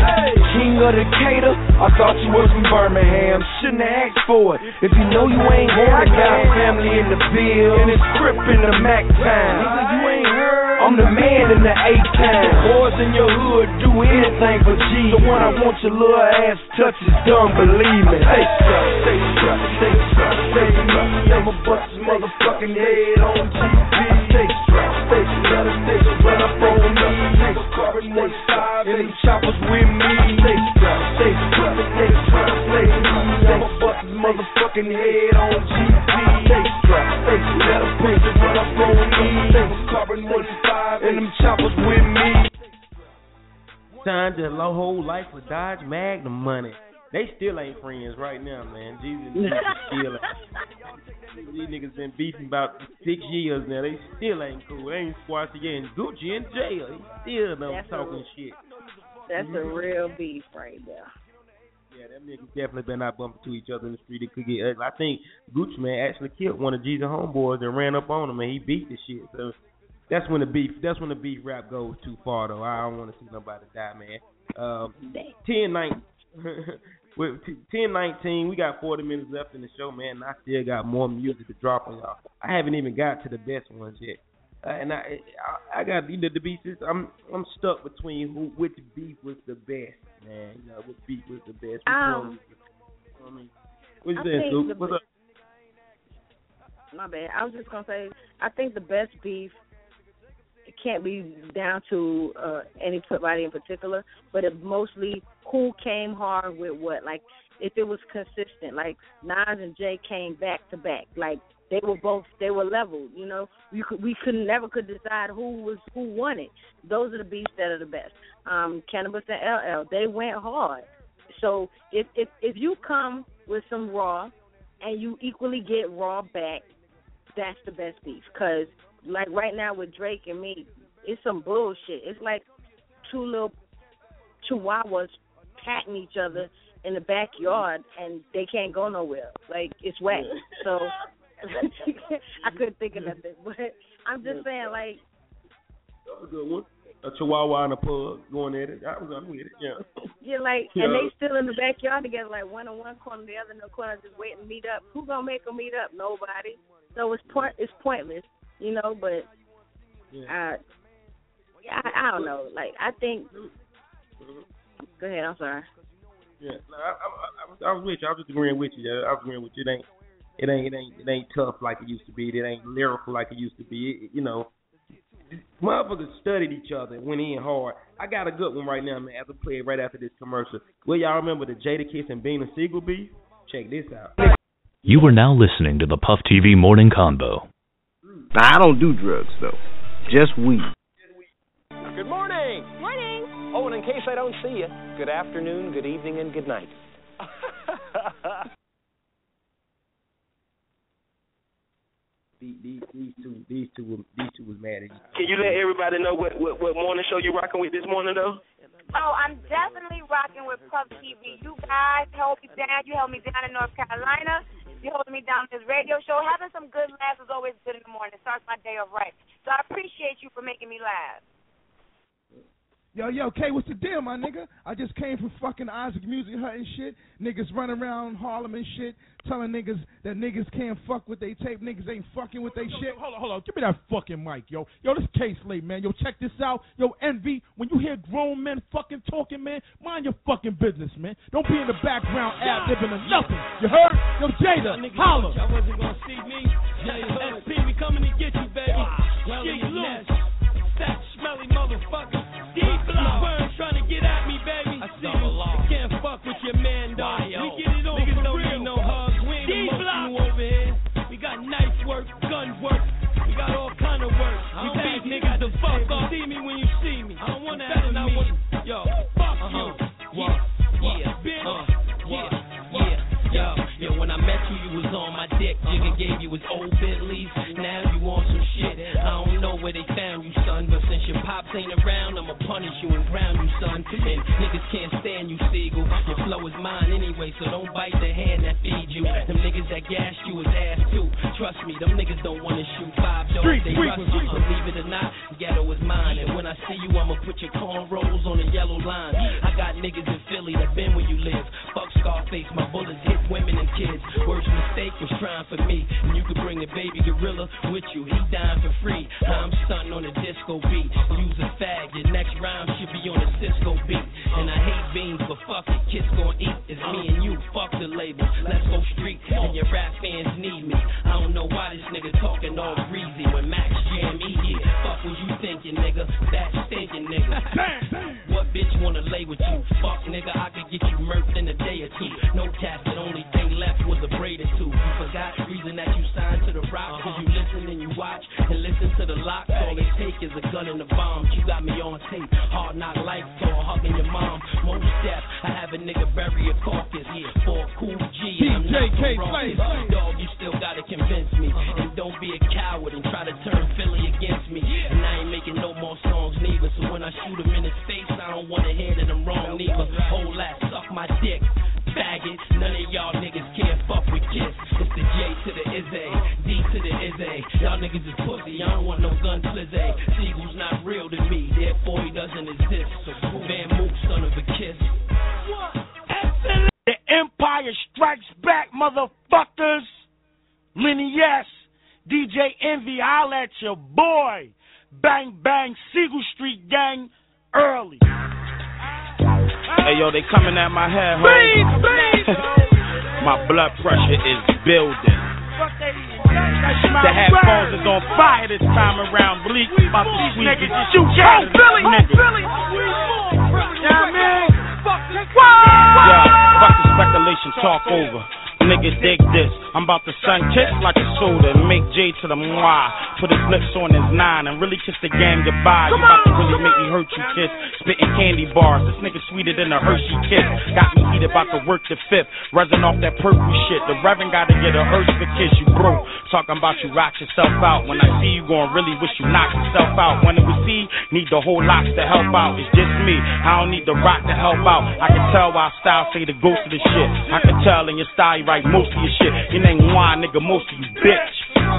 King of the cater, I thought you was from Birmingham. Shouldn't have asked for it. If you know you ain't going, I got family in the bill. And it's crip in the Mac time. Nigga, you ain't heard. I'm the man in the A-Town. Boys in your hood do anything for G. The one I want your little ass touch is done, believe me. Stay strapped, stay strapped, stay strapped, stay strapped. I'ma bust his motherfucking head on GP. Stay strapped, stay strapped, stay strapped. Run up on us, nigga, carbon 45, and them choppers with me. Stay strapped, stay strapped, stay strapped, stay strapped. I'ma motherfucking head on GP. Strapped, stay strapped, stay strapped. Run up on me, nigga, carbon 45, and them choppers with me. Signed their whole life with Dodge Magnum money. They still ain't friends right now, man. Jeezy, Jeezy still ain't. These niggas been beefing about six years now. They still ain't cool. They ain't squashed again. Gucci in jail. He still That's talking a- shit. That's a mm-hmm. real beef right there. Yeah, them niggas definitely been out bumping to each other in the street. It could get ugly. I think Gucci Mane actually killed one of Jeezy's homeboys and ran up on him and he beat the shit. So that's when the beef that's when the beef rap goes too far though. I don't want to see nobody die, man. Um, ten nine. With t- 10 19, we got 40 minutes left in the show, man, and I still got more music to drop on y'all. I haven't even got to the best ones yet. Uh, and I, I, I got either the beefs. I'm, I'm stuck between who, which beef was the best, man. You know, which beef was the best. Um, one was the, you know what I mean, what you I saying, the What's up? My bad. I was just gonna say I think the best beef it can't be down to uh anybody in particular, but it mostly who came hard with what. Like if it was consistent, like Nas and Jay came back to back, like they were both they were level. You know, you could we could never could decide who was who won it. Those are the beefs that are the best. Um, Canibus and LL, they went hard. So if if if you come with some raw and you equally get raw back, that's the best beef. Cause like right now with Drake and Meek, it's some bullshit. It's like two little chihuahuas patting each other in the backyard and they can't go nowhere. Like it's wet. So I couldn't think of nothing, but I'm just saying like That was a good one. A chihuahua and a pug going at it. I was I'm with it, yeah. Yeah, like, Yeah. and they still in the backyard together, like one in one corner, the other in the corner, just waiting to meet up. Who gonna make them meet up? Nobody. So it's point, it's pointless, you know. But I, I, I don't know. Like, I think. Mm-hmm. Go ahead. I'm sorry. Yeah, no, I, I, I, was, I was with you. I was just agreeing with you. Yeah. I was agreeing with you. It ain't, it ain't, it ain't, it ain't tough like it used to be. It ain't lyrical like it used to be. It, you know, motherfuckers studied each other and went in hard. I got a good one right now, man. After play it right after this commercial. Will y'all remember the Jadakiss and Beanie Sigel beef? Check this out. You are now listening to the Puff TV Morning Convo. I don't do drugs, though. Just weed. Good morning. Morning. Oh, and in case I don't see you, good afternoon, good evening, and good night. These, these, these two, these two, were, these two was mad at you. Can you let everybody know what, what what morning show you're rocking with this morning though? Oh, I'm definitely rocking with Puff TV. You guys held me down. You held me down in North Carolina. You holding me down in this radio show. Having some good laughs is always good in the morning. It starts my day off right. So I appreciate you for making me laugh. Yo, yo, K, what's the deal, my nigga? I just came from fucking Isaac Music Hut and shit. Niggas running around Harlem and shit, telling niggas that niggas can't fuck with they tape. Niggas ain't fucking with they Yo, shit. yo, hold on, hold on. Give me that fucking mic, yo. Yo, this case late, man. Yo, check this out. Yo, Envy, when you hear grown men fucking talking, man, mind your fucking business, man. Don't be in the background ad libbing or nothing. You heard? Yo, Jada, holla. Y'all wasn't gonna see me. SP, we coming to get you, baby. Get loose. Fat, smelly motherfucker. Deep blood. Worms trying to get at me, baby. I see you. Can't fuck with your man, dog. We get it on Niggas for don't real. need no hugs. We ain't emotional over here. We got knife work, gun work. We got all kind of work. We pass niggas the fuck off. See me when you see me. I don't wanna have me. Yo, fuck uh-huh. you. Yeah, yeah, bitch. yeah, yeah, yo, yo. When I met you, you was on my dick. Jigga gave you his old Bentleys. Now you on some shit. I don't know where they found you, son. But since your pops ain't around, I'ma punish you and ground you, son. And niggas can't stand you, Sigel. Your flow is mine anyway, so don't bite the hand that feeds you. Them niggas that gassed you is ass too. Trust me, them niggas don't wanna shoot five. Street, They rush you. Believe it or not, ghetto is mine. And when I see you, I'ma put your cornrows on the yellow line. I got niggas in Philly that been where you live. Scarface, my bullets hit women and kids. Worst mistake was trying for me. And you could bring a baby gorilla with you. He dying for free. I'm stunting on a disco beat. Use a fag. Your next rhyme should be on a Cisco beat. And I hate beans, but fuck it. Kids gon' eat. It's me and you. Fuck the label. Let's go street. And your rap fans need me. I don't know why this nigga talking all greasy when Max Jam E here. Fuck what you thinking, nigga? That stinking nigga. What bitch wanna lay with you? Fuck nigga, I could get you murked in a day or two. No casket, only thing left was a braid or two. You forgot the reason that you signed to the rock. Cause you and listen to the locks. All it take is a gun and a bomb. You got me on tape. Hard knock life for hugging your mom. Most death, I have a nigga bury a carcass. For a cool G. and I'm not DJ Slay. Dog, you still gotta convince me. And don't be a coward and try to turn Philly against me. And I ain't making no more songs neither. So when I shoot him in his face, I don't wanna hear that I'm wrong neither. Whole ass suck my dick. Faggot, none of y'all niggas to the Izzy. Y'all niggas is pussy, I don't want no gun flizzy. Sigel's not real to me, therefore he doesn't exist. So Van Mook, son of a kiss. The Empire Strikes Back, motherfuckers. Lenny S, DJ Envy, holla at your boy. Bang bang, Sigel Street gang, early. Hey yo, they coming at my head, ho. my blood pressure is building. The headphones is on fire this time around. Bleak, about to squeeze niggas shoot shit out out of these niggas. Yeah, man. Yeah, fuck the speculation, talk over. Nigga, dig this. I'm about to sun kiss like a soda and make J to the moi. Put his lips on his nine and really kiss the game goodbye. You about to really make me hurt you, kiss. Spitting candy bars. This nigga sweeter than a Hershey kiss. Got me heated, about to work the fifth. Resin off that purple shit. The Reverend gotta get a urge for kiss. You broke. Talking about you rock yourself out. When I see you going really wish you knock yourself out. When it was see, need the whole lot to help out. It's just me. I don't need the rock to help out. I can tell why style say the ghost of the shit. I can tell in your style most of your shit. Your name Juan, nigga, most of you bitch.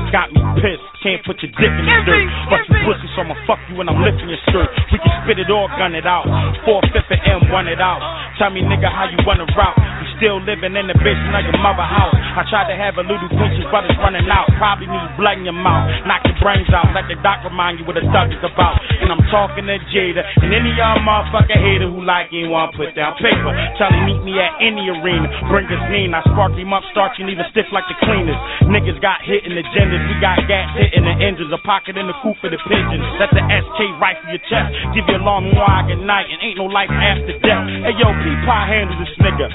Got me pissed. Can't put your dick in the dirt. But you pussy, so I'ma fuck you when I'm lifting your skirt. We can spit it or gun it out. Four fifth of M, run it out. Tell me, nigga, how you wanna route? You still living in the basement of your mother house. I tried to have a little pinches, but it's running out. Probably need blood in your mouth. Knock your brains out. Let the doc remind you what the thug is about. And I'm talking to Jada. And any y'all motherfucker hater who like you ain't wanna put down paper. Tell him meet me at any arena. Bring his mean. I spark him up, start you even stiff like the cleaners. Niggas got hit in the genders. We got gas hitting the engines. A pocket in the coop for the pigeons. Let the SK rifle your chest. Give you a long wide good night. And ain't no life after death. Hey yo, P-Pie handle this nigga.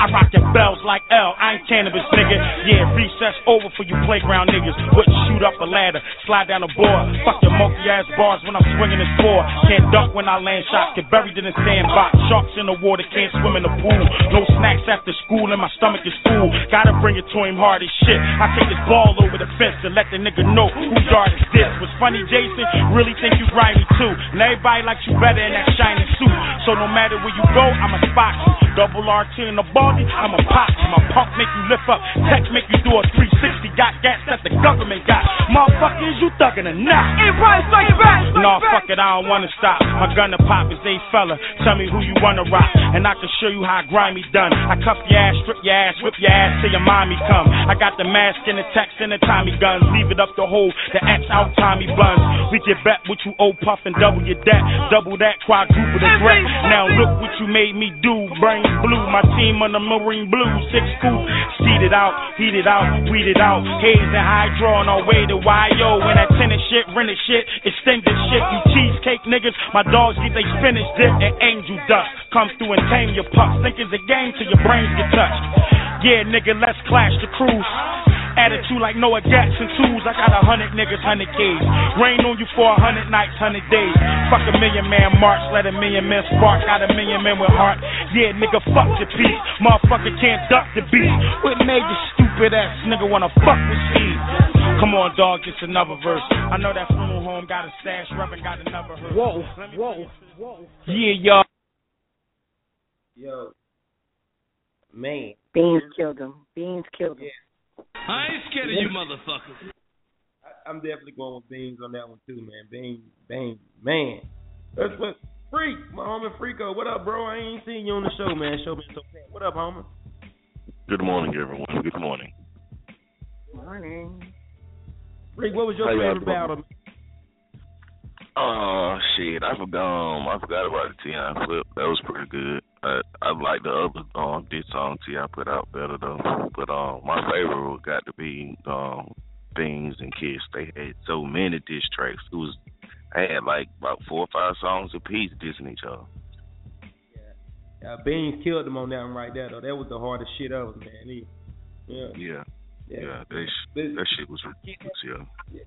I rock your bells like L. I ain't Canibus, nigga. Yeah, recess over for you playground niggas. Wouldn't shoot up a ladder, slide down a board. Fuck your monkey ass bars when I'm swinging this board. Can't duck when I land shots. Get buried in the sandbox. Sharks in the water, can't swim in the pool. No snacks after school, and my stomach is full. Gotta bring it to him hard as shit. I take his ball over the fence to let the nigga know who yard is this. Was funny, Jason? Really think you grimy too. And everybody likes you better in that shiny suit. So no matter where you go, I'ma spot you. Double RT in the baldy, I'ma pop. My pump make you lift up. Text make you do a 360. got gas that the government got. Motherfuckers, you thugging or not? Hey, right, strike back, strike No, back. fuck it, I don't wanna stop. My gun to pop is a fella. Tell me who you wanna rock, and I can show you how grimy done. I cuff your ass, strip your ass, whip your ass till your mommy come. I got the mask and the text and the Tommy guns. Leave it up the hole, the X out Tommy buns. We get back with you old puff and double your debt. Double that, quadruple the threat. Now look what you made me do. Brain blue, my team on the Marine Blue. Six scoop, seated out, heated out, weeded out. Haze and hydro on our way to YO. When that tenant shit, rented shit, extended shit. You cheesecake niggas, my dogs get they spinach dip and angel dust. Come through and tame your pups. Think it's a game till your brains get touched. Yeah, nigga, let's clash the crews. Attitude like Noah Jackson tools. I got a hundred niggas, hundred K's. Rain on you for a hundred nights, hundred days. Fuck a million man march, let a million men spark. Got a million men with heart. Yeah, nigga, fuck the peace. Motherfucker can't duck the beat. What made you stupid ass nigga wanna fuck with Steve? Come on, dog, it's another verse. I know that funeral home got a stash, Reverend got another hearse. Whoa, whoa, whoa. Yeah, y'all. Yo, man. Beans killed him. Beans killed him. I ain't scared of you motherfuckers. I, I'm definitely going with Beans on that one too, man. Beans, Beans, man. That's what Freak, my homie Freako. What up, bro? I ain't seen you on the show, man. Show me so fat. What up, homie? Good morning, everyone. Good morning. Morning. Freak, what was your How y'all favorite doing? battle? Oh shit, I forgot. Um, I forgot about the T.I. flip. That was pretty good. I I like the other um diss song T.I. put out better though. But um, my favorite got to be um Beans and Kiss. They had so many diss tracks. It was I had like about four or five songs apiece dissing each other. Uh, Beans killed him on that one right there, though. That was the hardest shit ever, man. He, yeah. Yeah. Yeah. Yeah, that sh- that shit was ridiculous, yeah.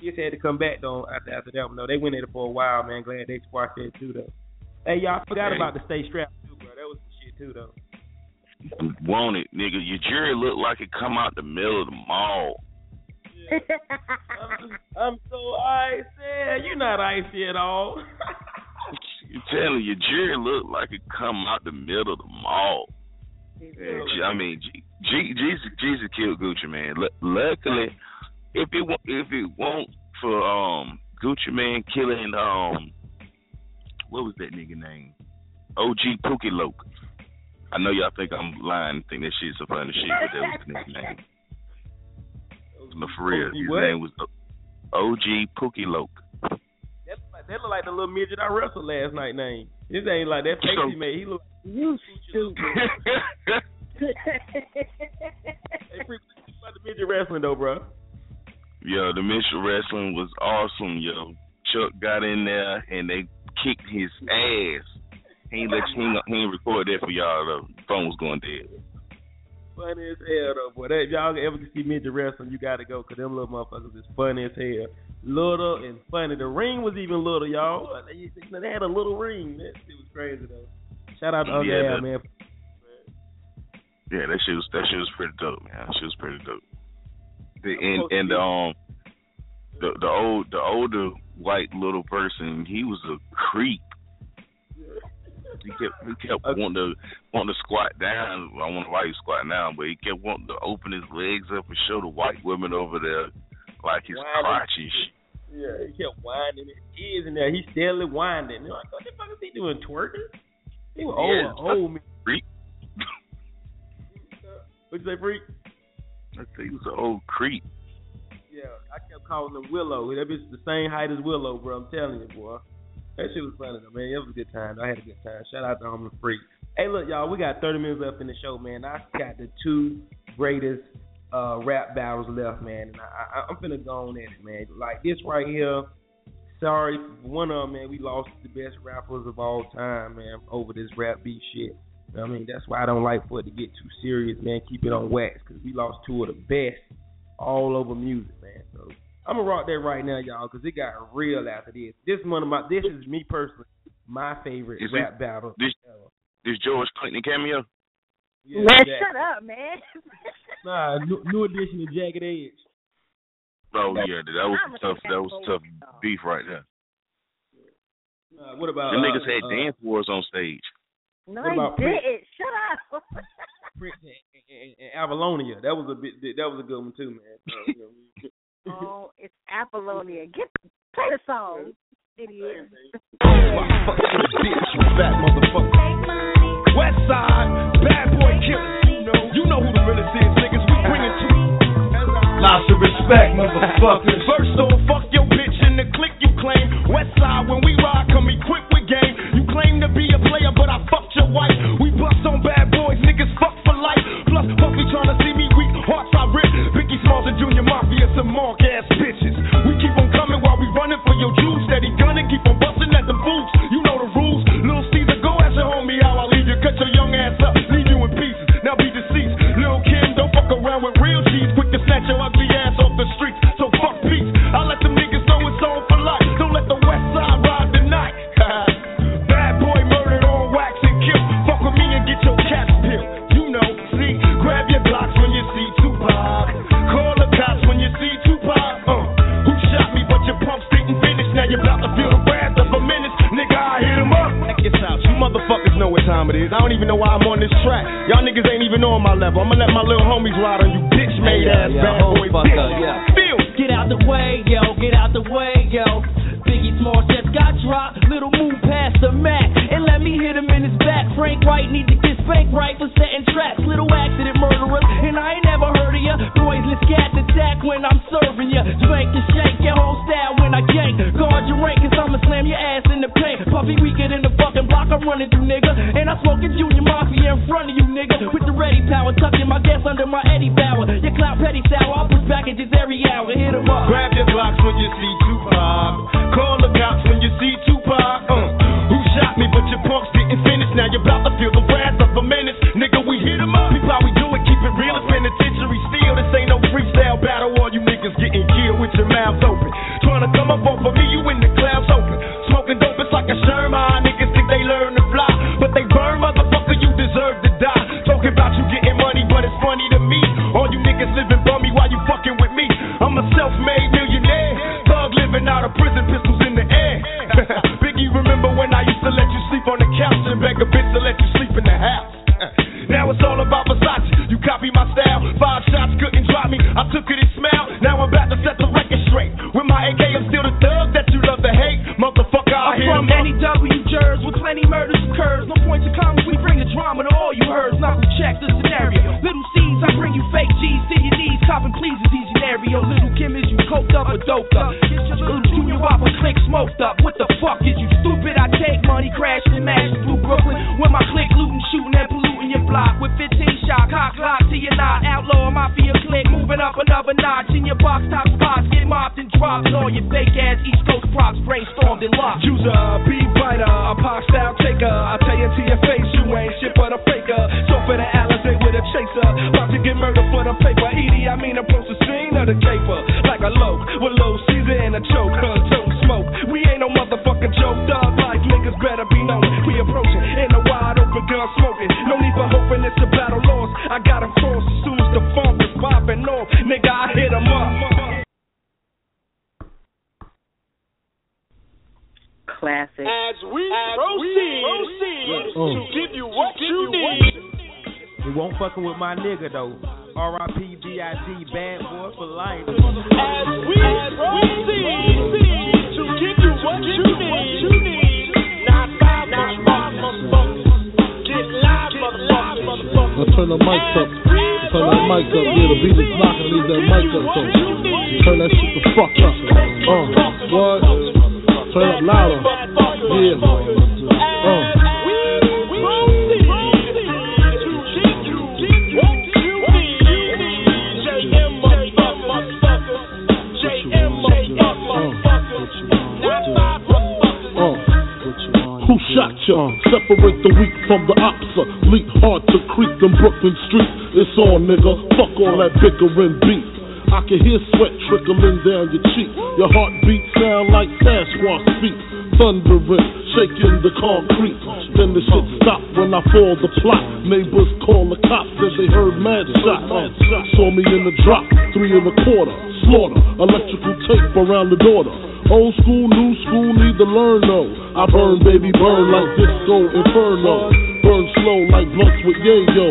Kiss had to come back though after after that one though. They went at it for a while, man. Glad they squashed that too though. Hey, y'all I forgot Hey. about the stay strapped too, bro. That was the too though. Want it, nigga. Your jury looked like it come out the middle of the mall. I'm so icy. You're not icy at all. You telling your jury looked like it come out the middle of the mall. Yeah, G- I mean, G- G- Jeezy, Jeezy killed Gucci Mane. Lu luckily, if it wa- if it won't for um Gucci Mane killing um what was that nigga name? OG Pookie Loc. I know y'all think I'm lying, think that shit's some funny shit, but that was the nigga name. No, for real, his what? name was OG Pookie Loc. That, that look like the little midget I wrestled last night name. His ain't like that face he made. He look. You stupid. hey, freak, what you think about the midget wrestling though, bro? Yo, the Mitchell wrestling was awesome, yo. Chuck got in there and they kicked his ass. He ain't let he ain't, he ain't record that for y'all. The phone was going dead. Funny as hell though, boy. That, if y'all ever see midget wrestling, you gotta go, cause them little motherfuckers is funny as hell. Little and funny. The ring was even little, y'all. They, they had a little ring. That shit was crazy though. Shout out to Uncle Yeah, man. Yeah, that shit was that shit was pretty dope, man. That shit was pretty dope. The, and and um the the old the older white little person, he was a creep. He kept he kept wanting to wanting to squat down. I don't know why he squatting down, but he kept wanting to open his legs up and show the white women over there like his Whining. crotch and shit. Yeah, he kept winding his kids in there. He steadily winding. They're like, what the fuck is he doing, twerking? He was Yeah, old, old man. Freak. What'd you say, freak? I think he was an old creep. Yeah, I kept calling him Willow. That bitch the same height as Willow, bro. I'm telling you, boy. That shit was funny though, man. It was a good time. I had a good time. Shout out to Homeless Freak. Hey, look, y'all, we got 30 minutes left in the show, man. I got the two greatest uh, rap battles left, man, and I, I, I'm finna go on at it, man. Like this right here. Sorry, one of them, man. We lost the best rappers of all time, man, over this rap beat shit. I mean, that's why I don't like for it to get too serious, man. Keep it on wax, cause we lost two of the best all over music, man. So I'm gonna rock that right now, y'all, because it got real after this. This is one of my. This is me personally, my favorite is rap it, battle. This, this George Clinton cameo. Yeah, man, shut up, man. nah, new, new edition of Jagged Edge. Oh yeah, that was I'm tough. That was tough beef right there. Uh, what about the uh, niggas had uh, dance wars on stage? No, they didn't. Prince? Shut up. Prince and, and, and, Apollonia. That was a bit. That was a good one too, man. You know, Oh, it's Apollonia. Get play the song. It is. Motherfucker. West side, bad boy killers. You know who the realest is, niggas. We bring it to you. Lots of respect, motherfuckers. First off, fuck your bitch in the click you claim. West side, when we ride, come equipped with game. You claim to be a player, but I fucked your wife. We bust on bad boys, niggas fuck for life. Plus, fuck me trying to see me weak, hearts I rip. Biggie Smalls and Junior Mafia mark ass bitches. We keep on coming while we running for your juice. Steady gunning, keep on busting at the boots. it is. I don't even know why I'm on this track. Y'all niggas ain't even on my level. I'ma let my little homies ride on you, bitch made ass yeah, bad boy. Fucker, bitch. Yeah. Feel. Get out the way, yo. Get out the way, yo. Biggie Smalls just got dropped. Little move past the Mac and let me hit him in his back. Frank White need to get spanked right for setting traps. Little accident murderer, and I ain't never heard of ya. Noiseless cat Stack when I'm serving ya. drink and shake your whole style when I gank. Guard your rank, cause I'ma slam your ass in the paint. Puffy weaker than the fucking block I'm running through, nigga. And I smoke a junior mafia in front of you, nigga. With the ready power, tucking my gas under my Eddie Bauer. Your clout petty sour, I'll push packages every hour. Hit 'em up. Grab your blocks when you see Tupac. Call the cops when you see Tupac. Uh, who shot me? But your punks didn't finish. Now you're about to feel the wrath of a menace. Freestyle battle, all you niggas getting killed with your mouths open. Trying to come up off of me. road inferno. Burn slow like blunts with yayo.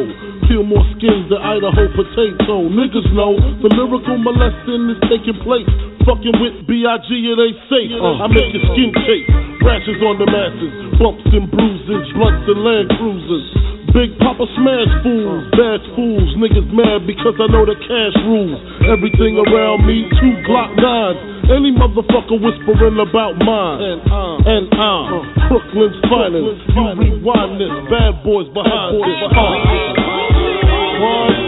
Peel more skins than Idaho potato. Niggas know the lyrical molesting is taking place. Fucking with B.I.G. it ain't safe. Uh, I make your skin shake, Rashes on the masses. Bumps and bruises. Blunts and land cruisers. Big Papa smash fools, bash fools. Niggas mad because I know the cash rules. Everything around me, two Glock 9s. Any motherfucker whispering about mine. And I'm, Brooklyn's finest. You rewind this, bad boys behind this. Uh, one.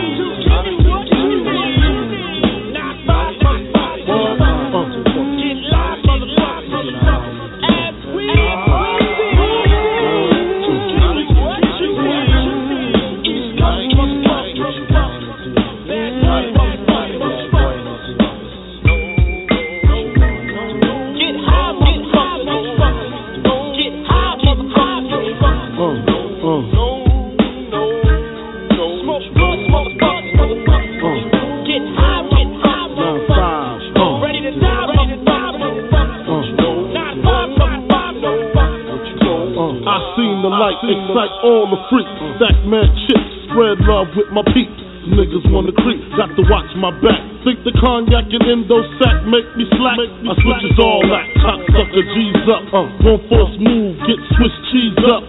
With my peeps. Niggas wanna creep, got to watch my back. Think the cognac and endo sack make me slack. I switches all that, cocksucker G's up. Uh, one force move, get Swiss cheese up.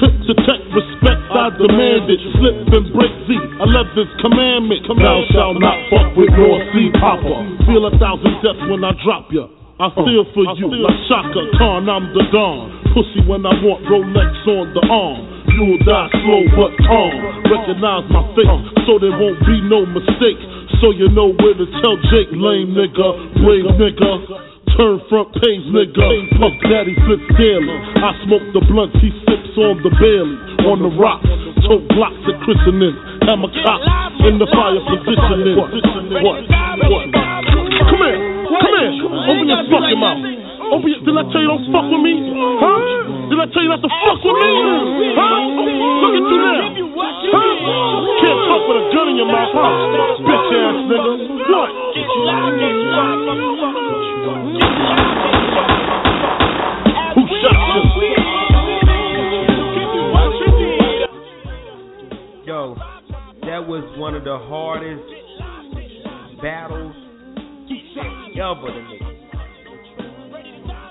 Click to tech, respect, I demand it. Slip and break Z, 11th commandment. Thou shalt not fuck with North Sea Papa. Feel a thousand deaths when I drop ya. I feel for you like Chaka Khan, I'm the Don. Pussy when I want Rolex on the arm. You'll die slow but calm. Recognize my face so there won't be no mistake. So you know where to tell Jake, lame nigga, brave nigga. Turn front page nigga, Puff Daddy flips daily. I smoke the blunts, he sips on the Bailey. On the rocks, tote blocks at christening. Hammer cops in the fire positioning. What? What? What? Come here, come here. Open your fucking mouth. Open your, did I tell you don't fuck with me? Huh? Did I tell you not to fuck with me? Huh? Look at you now. Huh? Can't talk with a gun in your mouth, huh? Bitch ass nigga. What? Who shot you? Yo, that was one of the hardest battles ever to me.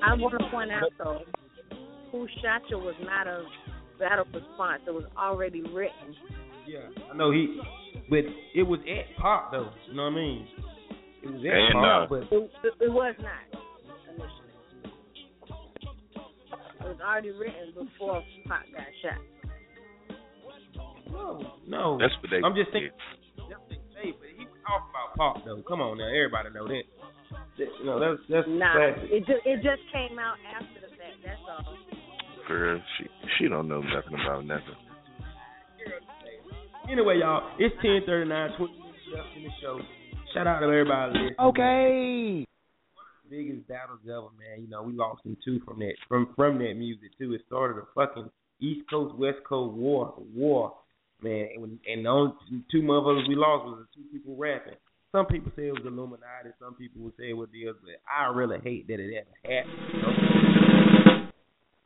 I want to point out though, who shot you was not a battle response. It was already written. Yeah, I know he, but it was at Pop though. You know what I mean? It was at And, Pop, uh, but It, it, it was not initially. It was already written before Pop got shot. no, no. That's what they. I'm just thinking. yeah. That's what they say, but he was talking about Pop though. Come on now, everybody know that. That- You know that's that's Nah, classic. it just it just came out after the fact. That's all. Girl, she she don't know nothing about nothing. Anyway, y'all, it's 10:39, 20 minutes left in the show. Shout out to everybody listening. Okay. biggest battles ever, man. You know, we lost them two from that from from that music too. It started a fucking East Coast West Coast war war, man. And, and the only two motherfuckers we lost was the two people rapping. Some people say it was Illuminati. Some people would say it was the other. I really hate that it ever happened. You know?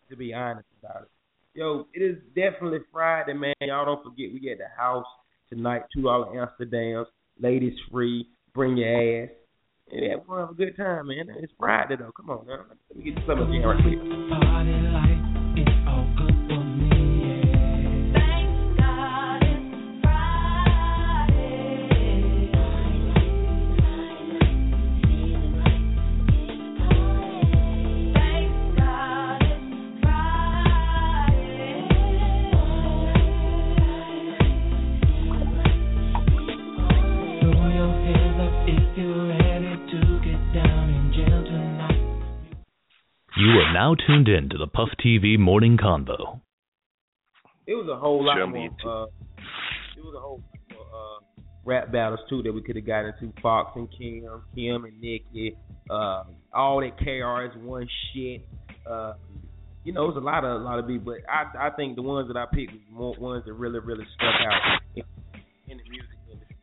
To be honest about it. Yo, it is definitely Friday, man. Y'all don't forget we at the house tonight. Two dollar Amsterdams, ladies free. Bring your ass. And gonna have a good time, man. It's Friday though. Come on, now. Let me get some of the right quick. Now tuned in to the Puff TV Morning Convo. It was a whole lot Show more. me too. Uh, it was a whole lot more uh, rap battles too that we could have gotten into. Fox and Kim, Kim and Nicki, uh, all that KRS One shit. Uh, you know, it was a lot of a lot of people, but I I think the ones that I picked was more ones that really really stuck out in, in the music industry.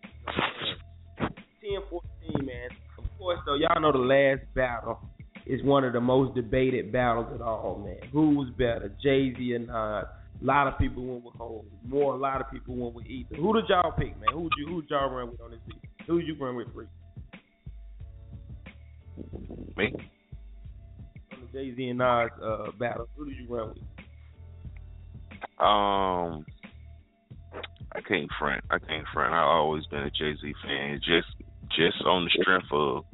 You know what I'm saying? 10, 14, man. Of course, though, y'all know the last battle is one of the most debated battles at all, man. Who's better, Jay Z or not? A lot of people went with Hov. More, a lot of people went with Ether. Who did y'all pick, man? Who you who y'all run with on this beat? Who you run with, Free? Me. On the Jay Z and Nas uh, battle, who did you run with? Um, I can't front. I can't front. I've always been a Jay Z fan. Just just on the strength of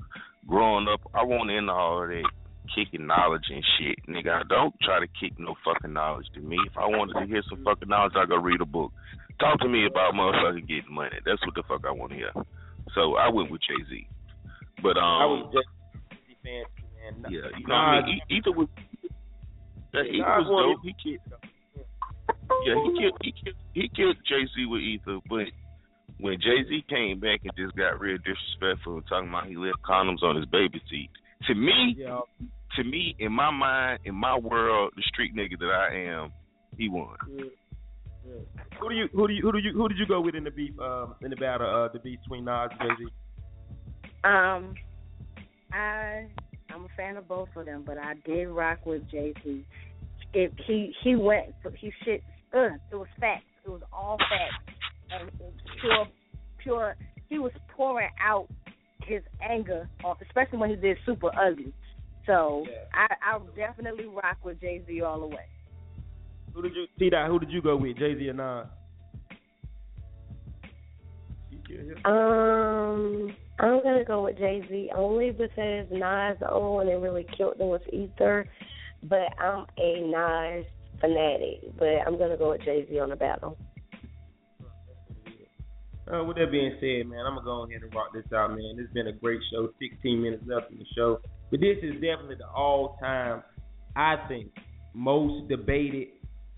growing up, I want into all of that kicking knowledge and shit. Nigga, I don't try to kick no fucking knowledge to me. If I wanted to hear some fucking knowledge, I go read a book. Talk to me about motherfucking getting money. That's what the fuck I want to hear. So I went with Jay Z. But um, I was just Jay man. yeah, you know what I mean. E- Ether was yeah, Ether was dope. He killed. Yeah, he killed. He killed. He killed Jay Z with Ether, but when Jay Z came back and just got real disrespectful and talking about he left condoms on his baby seat. To me, Yeah. to me, in my mind, in my world, the street nigga that I am, he won. Who do you who do you who do you who did you go with in the beef um in the battle uh the beef between Nas and Jay Z? Um, I I'm a fan of both of them, but I did rock with Jay Z. If he he went for he shit. Uh, it was facts. It was all facts and it was pure pure. He was pouring out his anger, on, especially when he did Super Ugly. So I I definitely rock with Jay Z all the way. Who did you T Dot, who did you go with? Jay Z or Nas? You still here? Um, I'm gonna go with Jay Z only because Nas the only one that really killed them was Ether, but I'm a Nas fanatic. But I'm gonna go with Jay Z on the battle. Uh, with that being said, man, I'm gonna go ahead and rock this out, man. It's been a great show. 16 minutes left in the show, but this is definitely the all-time, I think, most debated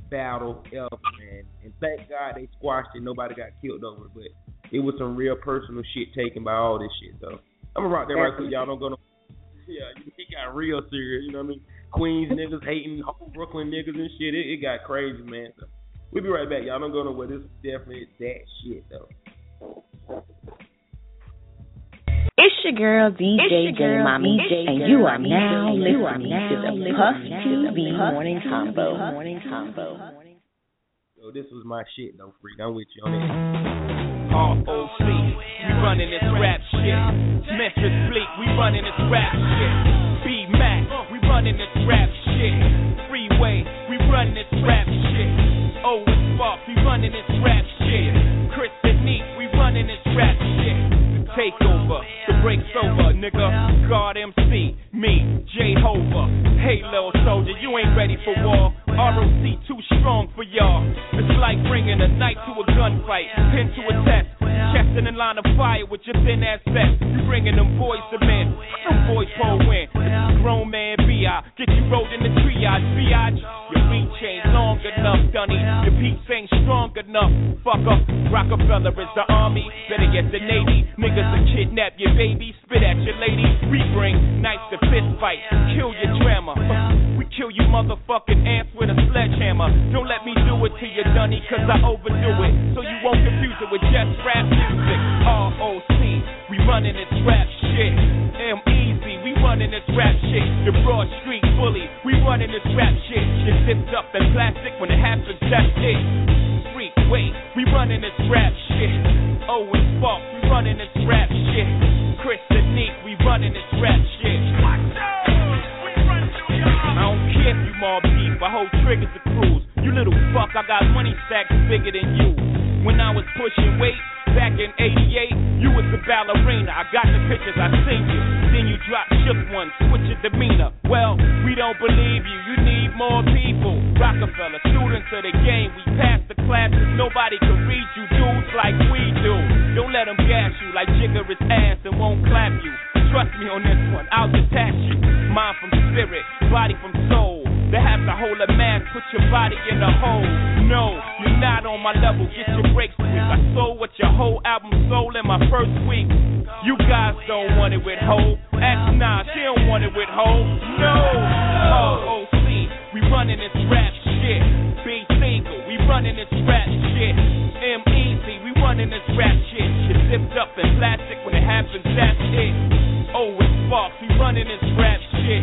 battle ever, man. And thank God they squashed it. Nobody got killed over it, but it was some real personal shit taken by all this shit. So I'm gonna rock that right quick. Y'all don't go no. Yeah, it got real serious. You know what I mean? Queens niggas hating whole Brooklyn niggas and shit. It, it got crazy, man. So we'll be right back. Y'all don't go nowhere. This is definitely that shit though. It's your girl DJ your J girl, Mommy, DJ and you are Mommy, now and you are listening now to the Puff TV Morning Convo. Morning Convo. Yo, this was my shit though, freak. I'm with you on that. ROC, we running this rap shit. Memphis Bleek, we running this rap shit. B Mac, we running this rap shit. Freeway, we running this rap shit. Oh, it's Spark, we running this rap shit. Running this rap shit. Takeover, the break's over, nigga. God MC, me, Jehovah. Hey, little soldier, you ain't ready for war. ROC too strong for y'all. It's like bringing a knife to a gunfight, pin to a test. Chest in the line of fire with your thin ass vest. You bringing them boys to men. Them boys pull win. Grown man Get you rolled in the triage. Biatch. Your reach ain't long enough, Dunny. Your peace ain't strong enough. Fucker. Rockefeller is the army. Better get the Navy. Niggas will kidnap your baby. Spit at your lady. We bring knives to fist fight. Kill your drama. We kill you motherfucking ants with a sledgehammer. Don't let me do it to you, Dunny, cause I overdo it. So you won't confuse it with just rap music. ROC, we running this rap shit. M Easy, we running this rap shit. The Broad Street Bully, we running this rap shit. Get zipped up in plastic when it happens, that's it. Freak, wait, we running this rap shit. Oh, and Spark, we running this rap shit. Chris and Neef, we running this rap shit. I don't care if you Mobb Deep, I hold triggers to cruise. You little fuck, I got money stacks bigger than you. When I was pushing weight back in 88, you was the ballerina. I got the pictures, I seen you. Then you dropped shook one, switch your demeanor. Well, we don't believe you, you need more people. Rockefeller, students of the game, we passed the classes. Nobody can read you dudes like we do. Don't let them gas you like Jigga ass and won't clap you. Trust me on this one, I'll detach you. Mind from spirit, body from soul. Have to hold a mask, put your body in a hole. No, you're not on my level, get your breaks quick. I sold what your whole album sold in my first week. You guys don't want it with Hov. Ask Nas, she don't want it with Hov. No, ROC, we running this rap shit. B single, we running this rap shit. M Easy, we running this rap shit. Shit zipped up in plastic when it happens, that's it. Oh, it's Sparks, we running this rap shit.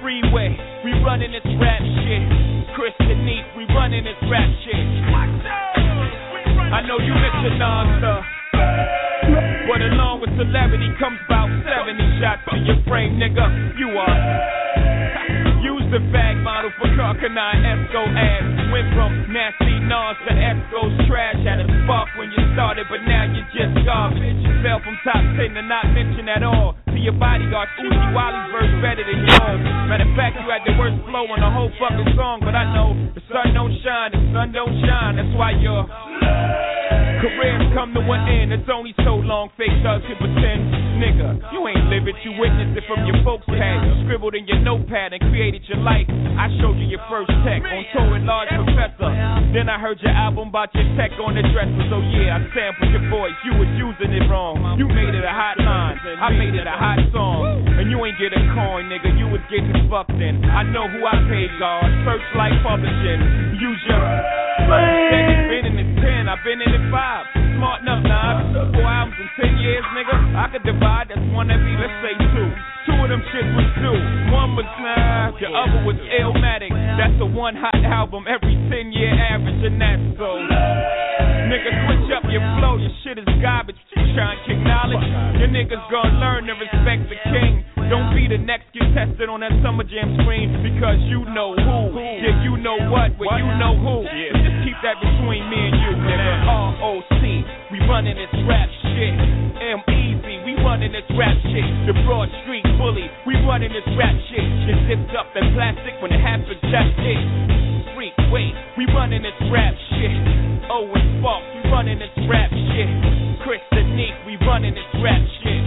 Freeway, we running this rap running this rap shit. I know you your nonstop. But along with celebrity comes about 70 shots to your frame, nigga. You are. Use the bag model for Karl Kani Esco ass. Went from Nasty Nas to Esco's trash. Had a spark when you started, but now you're just garbage. Fell from top 10 to not mention at all. Your bodyguard, Uzi Wally's verse better than yours. Matter of fact, you had the worst flow on the whole fucking song, but I know the sun don't shine, the sun don't shine. That's why you're. Careers come to an end, it's only so long fake thugs can pretend. Nigga, you ain't live it, you witnessed it from your folks' pad. You scribbled in your notepad and created your life. I showed you your first tech on tour with Large Professor. Then I heard your album about your tech on the dresser. So yeah, I sampled your voice, you was using it wrong. You made it a hot line, I made it a hot song. And you ain't get a coin, nigga, you was getting fucked in. I know who I paid, God. Serchlite Publishing. Use your. Niggas been in the 10, I've been in it 5. Smart enough now, four albums in 10 years, nigga. I could divide, that's one every, let's say two. Two of them shits was two. One was nah, the other was Illmatic. That's the one hot album every 10 year average, and that's so. Nigga, switch up your flow, your shit is garbage. Trying to kick knowledge. Your niggas gonna learn to respect the king. Don't be the next get tested on that Summer Jam screen because you know who. Yeah, you know what, but you know who. Just keep that between me and you, nigga. R-O-C, we running this rap shit. M-Easy, we running this rap shit. The Broad Street Bully, we running this rap shit. Just zipped up the plastic when it happened, just it. Freak, wait, we running this rap shit. Owen Sparks, we running this rap shit. Chris Danique, we running this rap shit.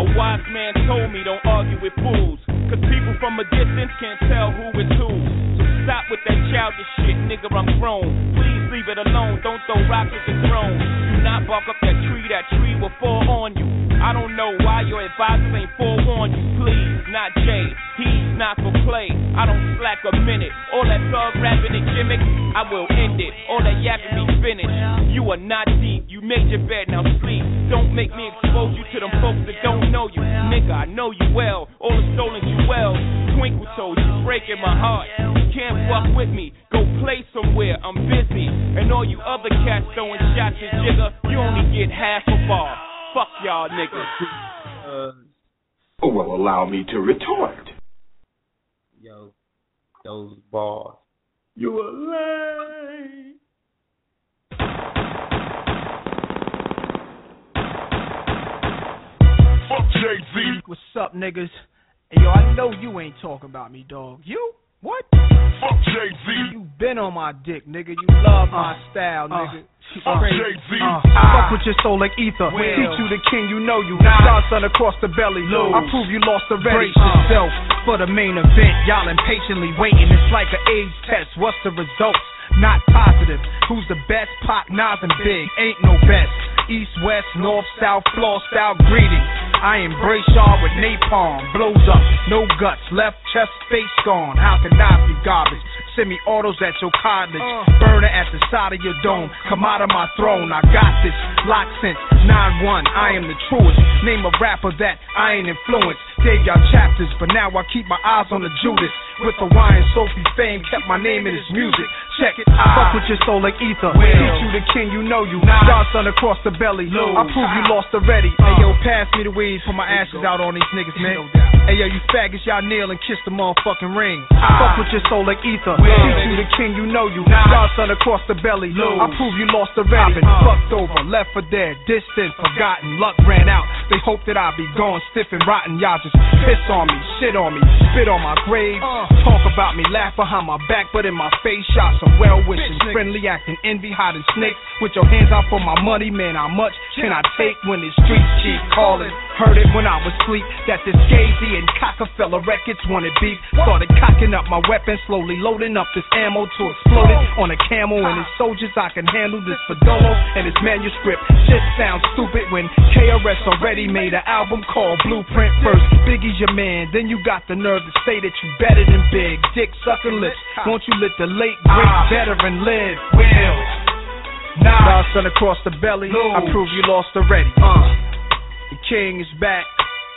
A wise man told me don't argue with fools. Cause people from a distance can't tell who is who. Stop with that childish shit, nigga, I'm grown. Please leave it alone, don't throw rocks at the throne. Do not bark up that tree, that tree will fall on you. I don't know why your advisors ain't forewarned you. Please, not Jay, not for play. I don't slack a minute. All that thug rapping and gimmick, I will end it. All that yapping be finished. You are not deep, you made your bed, now sleep. Don't make me expose you to them folks that don't know you. Nigga, I know you well. All the stolen jewels. Twinkle toes, you breaking my heart. You can't fuck with me. Go play somewhere, I'm busy. And all you other cats throwing shots at Jigga, you only get half a bar. Fuck y'all niggas. Oh, well, allow me to retort. Yo, those bars. You a lame. Fuck Jay Z. What's up, niggas? Hey, yo, I know you ain't talking about me, dog. You? What? Fuck Jay Z. You been on my dick, nigga. You love my uh, style, uh, nigga. Fuck Crazy. Jay-Z. Uh, uh Fuck with your soul like ether. Will. Teach you the king, you know you. Godson across the belly. Lose. I prove you lost already. Brace yourself for the main event. Y'all impatiently waiting. It's like an AIDS test. What's the results? Not positive. Who's the best? Pop, Nas, and Big. Ain't no best. East, west, north, south, floor style greetings. I embrace y'all with napalm. Blows up, no guts. Left chest, face gone. How can I be garbage? Send me autos at your cottage. Uh. Burner at the side of your dome. Come out of my throne. I got this. Lock since 9-1. I am the truest. Name a rapper that I ain't influenced. Gave y'all chapters, but now I keep my eyes on the Judas. With the Hawaiian Sophie fame, kept my name in his music. Check it. Fuck with your soul like ether. Teach you the king, you know you. Godson across the belly. I prove you lost already. Uh. Hey yo, pass me the weed. Put my ashes out on these niggas, man. Hey yo, you faggots, y'all kneel and kiss the motherfucking ring. Ah. Fuck with your soul like ether. Teach you the king, you know you. Godson across the belly. I prove you lost already. Been uh. fucked over, left for dead, distant, forgotten. Luck ran out. They hope that I be gone, stiff and rotten. Y'all just piss on me, shit on me, spit on my grave. Talk about me, laugh behind my back, but in my face, shot some well wishing, friendly acting, envy, hiding snakes. With your hands out for my money, man, how much can I take when the streets keep calling? Heard it when I was asleep that this Gazy and Cockefeller records wanted beef. Started cocking up my weapon, slowly loading up this ammo to explode it on a camel and his soldiers. I can handle this Fadolo and his manuscript. Shit sounds stupid when KRS already made an album called Blueprint. First, Biggie's your man, then you got the nerve to say that you better than Big. Dick sucking lips, won't you let the late great veteran live? Will. Nah. Godson across the belly, I prove you lost already. Uh. The king is back,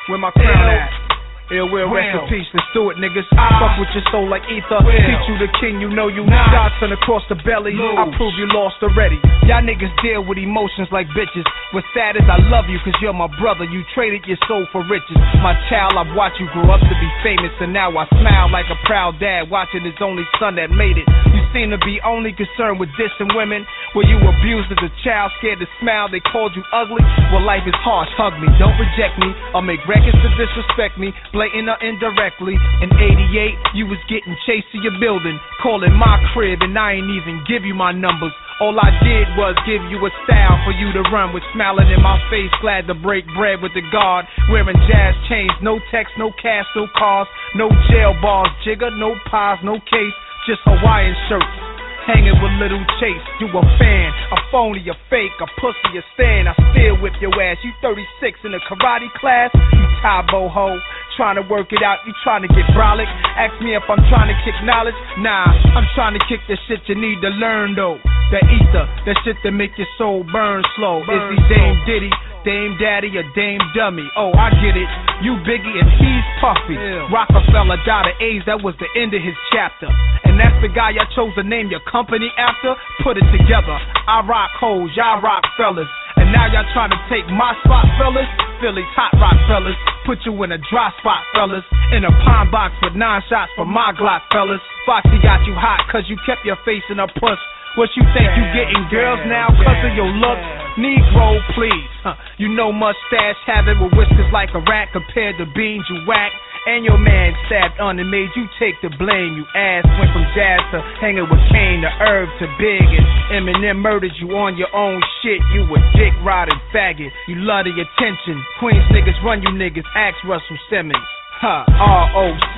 where my crown at? Ill will rest in peace. Let's do it, niggas. Ah. Fuck with your soul like ether. Well. Teach you the king, you know you Nah. Dodson across the belly. I Lose. prove you lost already. Y'all niggas deal with emotions like bitches. What's sad is I love you cause you're my brother. You traded your soul for riches. My child, I've watched you grow up to be famous and now I smile like a proud dad watching his only son that made it. You seem to be only concerned with dissing women. Were you abused as a child, scared to smile? They called you ugly? Well, life is harsh. Hug me, don't reject me. I'll make records to disrespect me, blatant or indirectly. In 88, you was getting chased to your building, calling my crib, and I ain't even give you my numbers. All I did was give you a style for you to run with, smiling in my face, glad to break bread with the guard. Wearing jazz chains, no text, no cash, no cars, no jail bars, Jigga, no pies, no case, just Hawaiian shirts. Hanging with Little Cease, you a fan, a phony, a fake, a pussy, a stand. I still whip your ass. You 36 in a karate class, you Tae Bo ho. Trying to work it out, you trying to get brolic. Ask me if I'm trying to kick knowledge. Nah, I'm trying to kick the shit you need to learn though. That ether, that shit that make your soul burn slow. Is he Dame Diddy, Dame Daddy, or Dame Dummy? Oh, I get it. You Biggie and he's Puffy. Rockefeller died of AIDS, that was the end of his chapter. And that's the guy y'all chose to name your company after? Put it together. I rock hoes, y'all rock fellas. Now y'all trying to take my spot, fellas? Philly's hot rock fellas. Put you in a dry spot, fellas. In a pine box with nine shots for my Glock, fellas. Foxy got you hot cause you kept your face in a puss. What you think you getting girls now cause of your look? Negro, please. Huh. You know mustache having with whiskers like a rat compared to beans you whack. And your man stabbed on and made you take the blame. You ass went from Jaz to hanging with Kane to Herb to Big. And Eminem murdered you on your own shit. You a dick riding faggot. You love the attention. Queens niggas run you niggas. Ask Russell Simmons. Huh, ROC,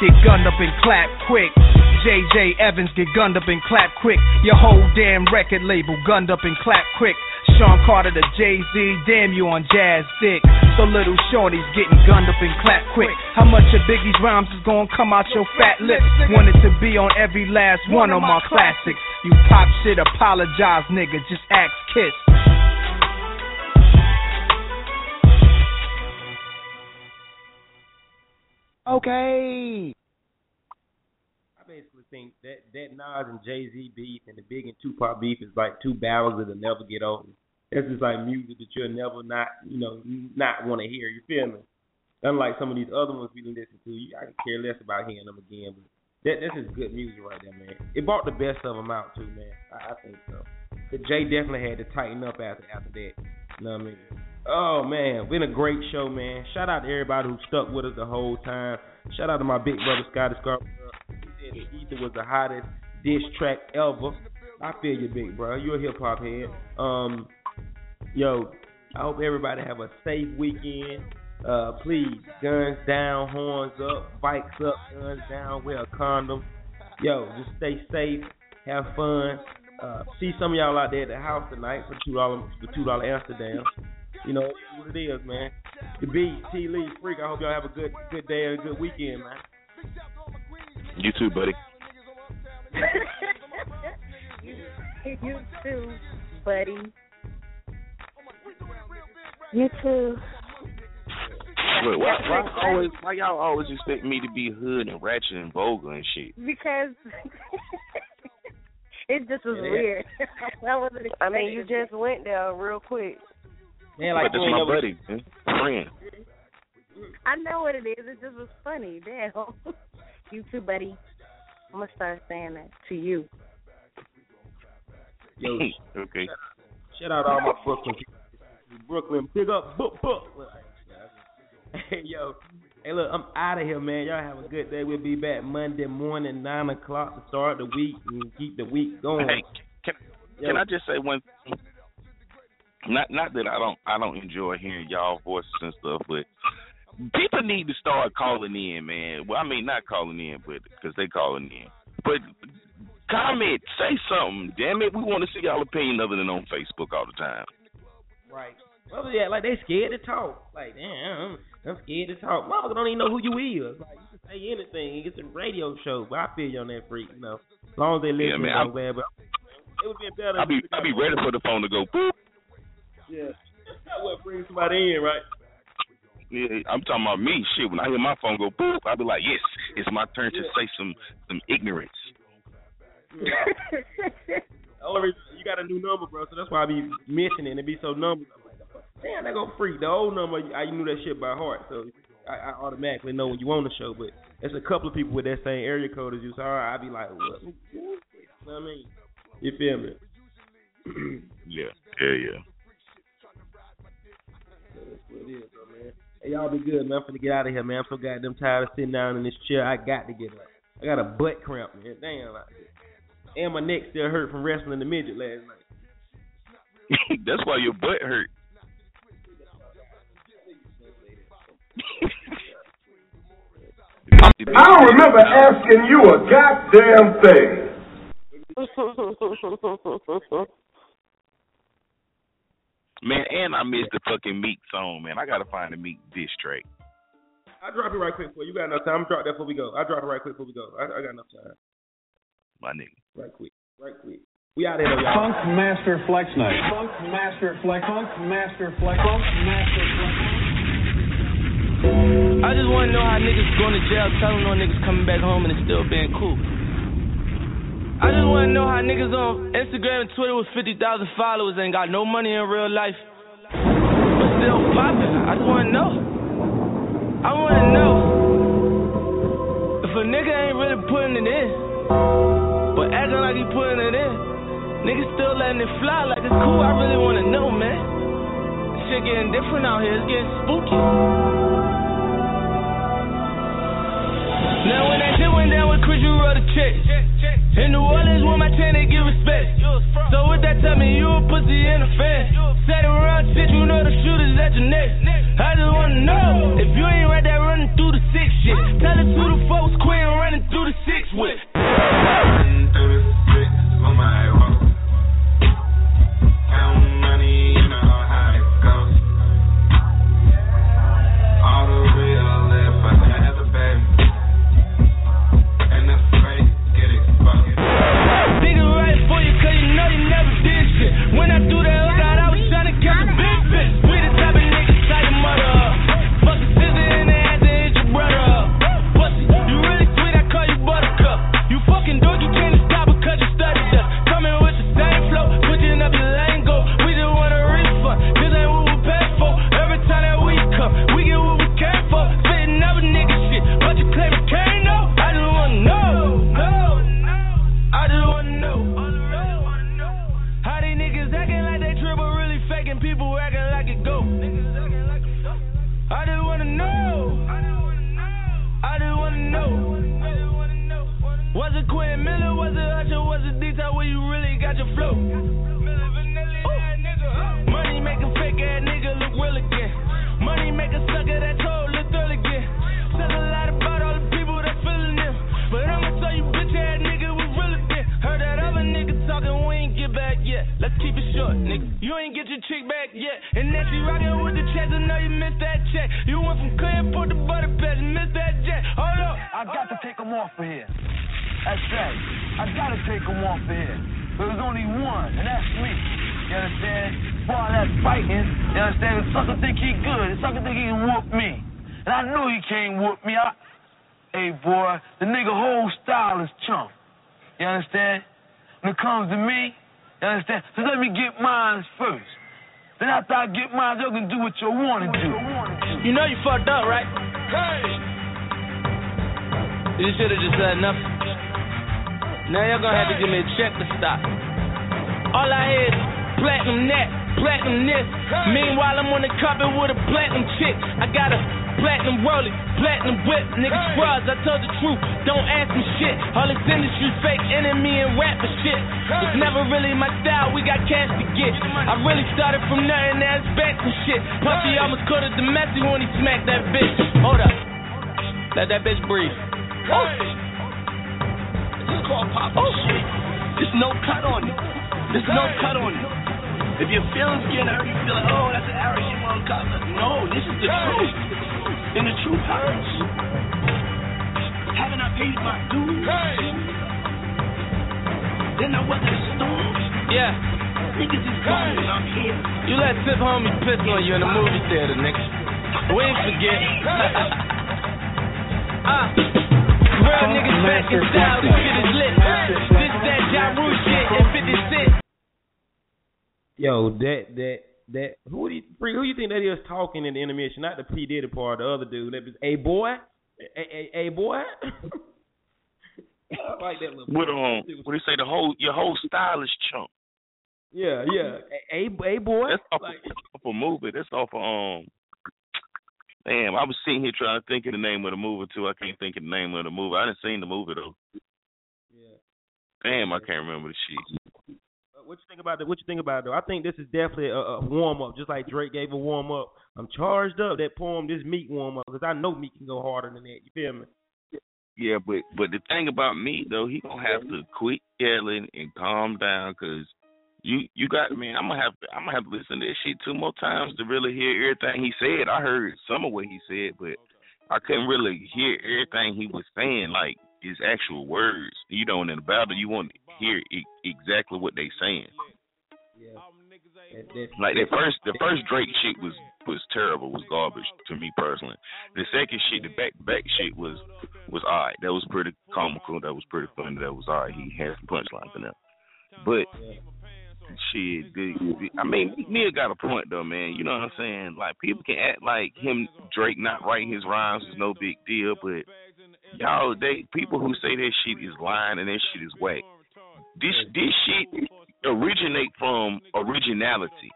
get gunned up and clap quick. JJ Evans, get gunned up and clap quick. Your whole damn record label gunned up and clap quick. Sean Carter to Jay Z, damn you on Jaz dick. So little Shorty's getting gunned up and clap quick. How much of Biggie's rhymes is gonna come out your fat lips? Wanted to be on every last one of my classics. You pop shit, apologize, nigga, just ask Kiss. Okay. I basically think that that Nas and Jay Z beef and the Big and Tupac beef is like two battles that'll never get old. That's just like music that you'll never not you know not want to hear. You feel me? Unlike some of these other ones we listen to, you I can care less about hearing them again. But that this is good music right there, man. It brought the best of them out too, man. I, I think so. But Jay definitely had to tighten up after after that. You know what I mean? Oh man, been a great show, man. Shout out to everybody who stuck with us the whole time. Shout out to my big brother Scotty Scarborough. He said that Ether was the hottest diss track ever. I feel you, big bro. You're a hip hop head. Um, yo, I hope everybody have a safe weekend. Uh, please, guns down, horns up, bikes up, guns down, wear a condom. Yo, just stay safe, have fun. Uh, see some of y'all out there at the house tonight for two dollar for two dollar Amsterdam. You know what it is, man. The B T Lee Freak. I hope y'all have a good good day and a good weekend, man. You too, buddy. you too, buddy. You too. Wait, why, why always why y'all always expect me to be hood and ratchet and vulgar and shit? Because it just was Yeah. weird. I wasn't I mean, you just went there real quick. Man, but that's my buddy, man. friend. I know what it is. It just was funny. Damn. you too, buddy. I'm gonna start saying that to you. Yo, okay. shout out all my Brooklyn people. Brooklyn, pick up, book, book. Hey, yo. Hey, look, I'm out of here, man. Y'all have a good day. We'll be back Monday morning, 9 o'clock to start the week and keep the week going. Hey, can can I just say one? Not not that I don't I don't enjoy hearing y'all voices and stuff, but people need to start calling in, man. Well, I mean not calling in, but because they calling in. But comment, say something. Damn it, we want to see y'all opinion other than on Facebook all the time. Right. Well, yeah, like they scared to talk. Like, damn, I'm, scared to talk. Motherfucker don't even know who you is. Like, you can say anything. It's a radio show, but I feel you on that freak, you know. As long as they Yeah, listen, man, I'm I'm- glad. But it would be better. I'll be I'll be ready for the phone to go boop. Yeah. That what brings somebody in, right? Yeah, I'm talking about me. Shit, when I hear my phone go boop, I'll be like, yes, it's my turn to say some some ignorance. Only reason you got a new number, bro, so that's why I be mentioning it. Be so numbers. I'm like, damn, that go free. The old number, I knew that shit by heart, so I, I automatically know when you on the show. But there's a couple of people with that same area code as you, so I be like, what? You know what I mean? You feel me? yeah, yeah, yeah. That's what it is, though, man. Hey, y'all be good, man. I'm finna get out of here, man. I'm so goddamn tired of sitting down in this chair. I got to get up. I got a butt cramp, man. Damn. Like, and my neck still hurt from wrestling the midget last night. That's why your butt hurt. I don't remember asking you a goddamn thing. Man, and I missed the fucking Meek song, man. I gotta find the Meek diss track. I'll drop it right quick for you. You got enough time. I'm drop that before we go. I'll drop it right quick before we go. I, I got enough time. My nigga. Right quick. Right quick. We out here though, y'all. Funk Master Flex Night. Funk Master Flex. Funk Master Flex. Funk Master Flex. I just want to know how niggas going to jail telling no niggas coming back home and it's still being cool. I just want to know how niggas on Instagram and Twitter with 50,000 followers ain't got no money in real life, but still popping. I just want to know. I want to know if a nigga ain't really putting it in, but acting like he putting it in. Niggas still letting it fly like it's cool. I really want to know, man. Shit getting different out here. It's getting spooky. Now when that shit went down with Chris, you wrote a check. In New Orleans, with my chain, they give respect. So with that, tell me you a pussy and a fan. Sat around shit, you know the shooters at your neck. I just wanna know if you ain't right there running through the six shit. Tell it to the folks, quit running through the six with. Nigga do that, Now y'all gonna have to give me a check to stop. All I hear is platinum net, platinum this. Meanwhile, I'm on the carpet with a platinum chick. I got a platinum rolling, platinum whip. Niggas frauds, I told the truth. Don't ask me shit. All this industry fake enemy and rap and shit. It's never really my style, we got cash to get. I really started from nothing, now it's back to shit. Puffy almost caught a domestic when he smacked that bitch. Hold up. Let that bitch breathe. Oh. Called pop oh. shit. There's no cut on it. There's no cut on it. If your feelings getting hurt, you feel like, oh, that's an arrow to cut. No, this is the truth. And the truth hurts. Haven't I paid my dues? Then I weather the storms. Yeah. Niggas is gone and I'm here. You let Tip Homie piss on you in the movie theater, nigga. We ain't forget. uh, real niggas back in style, this shit is lit. This that Ja Rule shit and 50 Cent. Yo, that that that who do you Bree, who you think that is talking in the intermission? Not the P Diddy part, the other dude. That was a boy, a a, a boy. I like that little. What um? What do you say? The whole your whole style is chunk. Yeah, yeah. A a, a boy. That's off, Like- off a movie. That's off of um. Damn, I was sitting here trying to think of the name of the movie too. I can't think of the name of the movie. I didn't seen the movie though. Yeah. Damn, I can't remember the shit. What you think about it? What you think about it? Though? I think this is definitely a, a warm up, just like Drake gave a warm up. I'm charged up. That poem, this Meek warm up, because I know Meek can go harder than that. You feel me? Yeah, but but the thing about me though, he gonna have to quit yelling and calm down, cause you you got man. I'm gonna have I'm gonna have to listen to this shit two more times to really hear everything he said. I heard some of what he said, but I couldn't really hear everything he was saying, like his actual words. You know, in the battle, you want to hear e- exactly what they saying. Yeah. Like the first the first Drake shit was was terrible, was garbage to me personally. The second shit, the back back shit was was alright. That was pretty comical. That was pretty funny. That was alright. He had some punchlines in there. But shit, the- I mean, Neil got a point though, man. You know what I'm saying? Like people can act like him Drake not writing his rhymes is no big deal, but y'all they people who say that shit is lying and that shit is whack. This this shit originate from originality,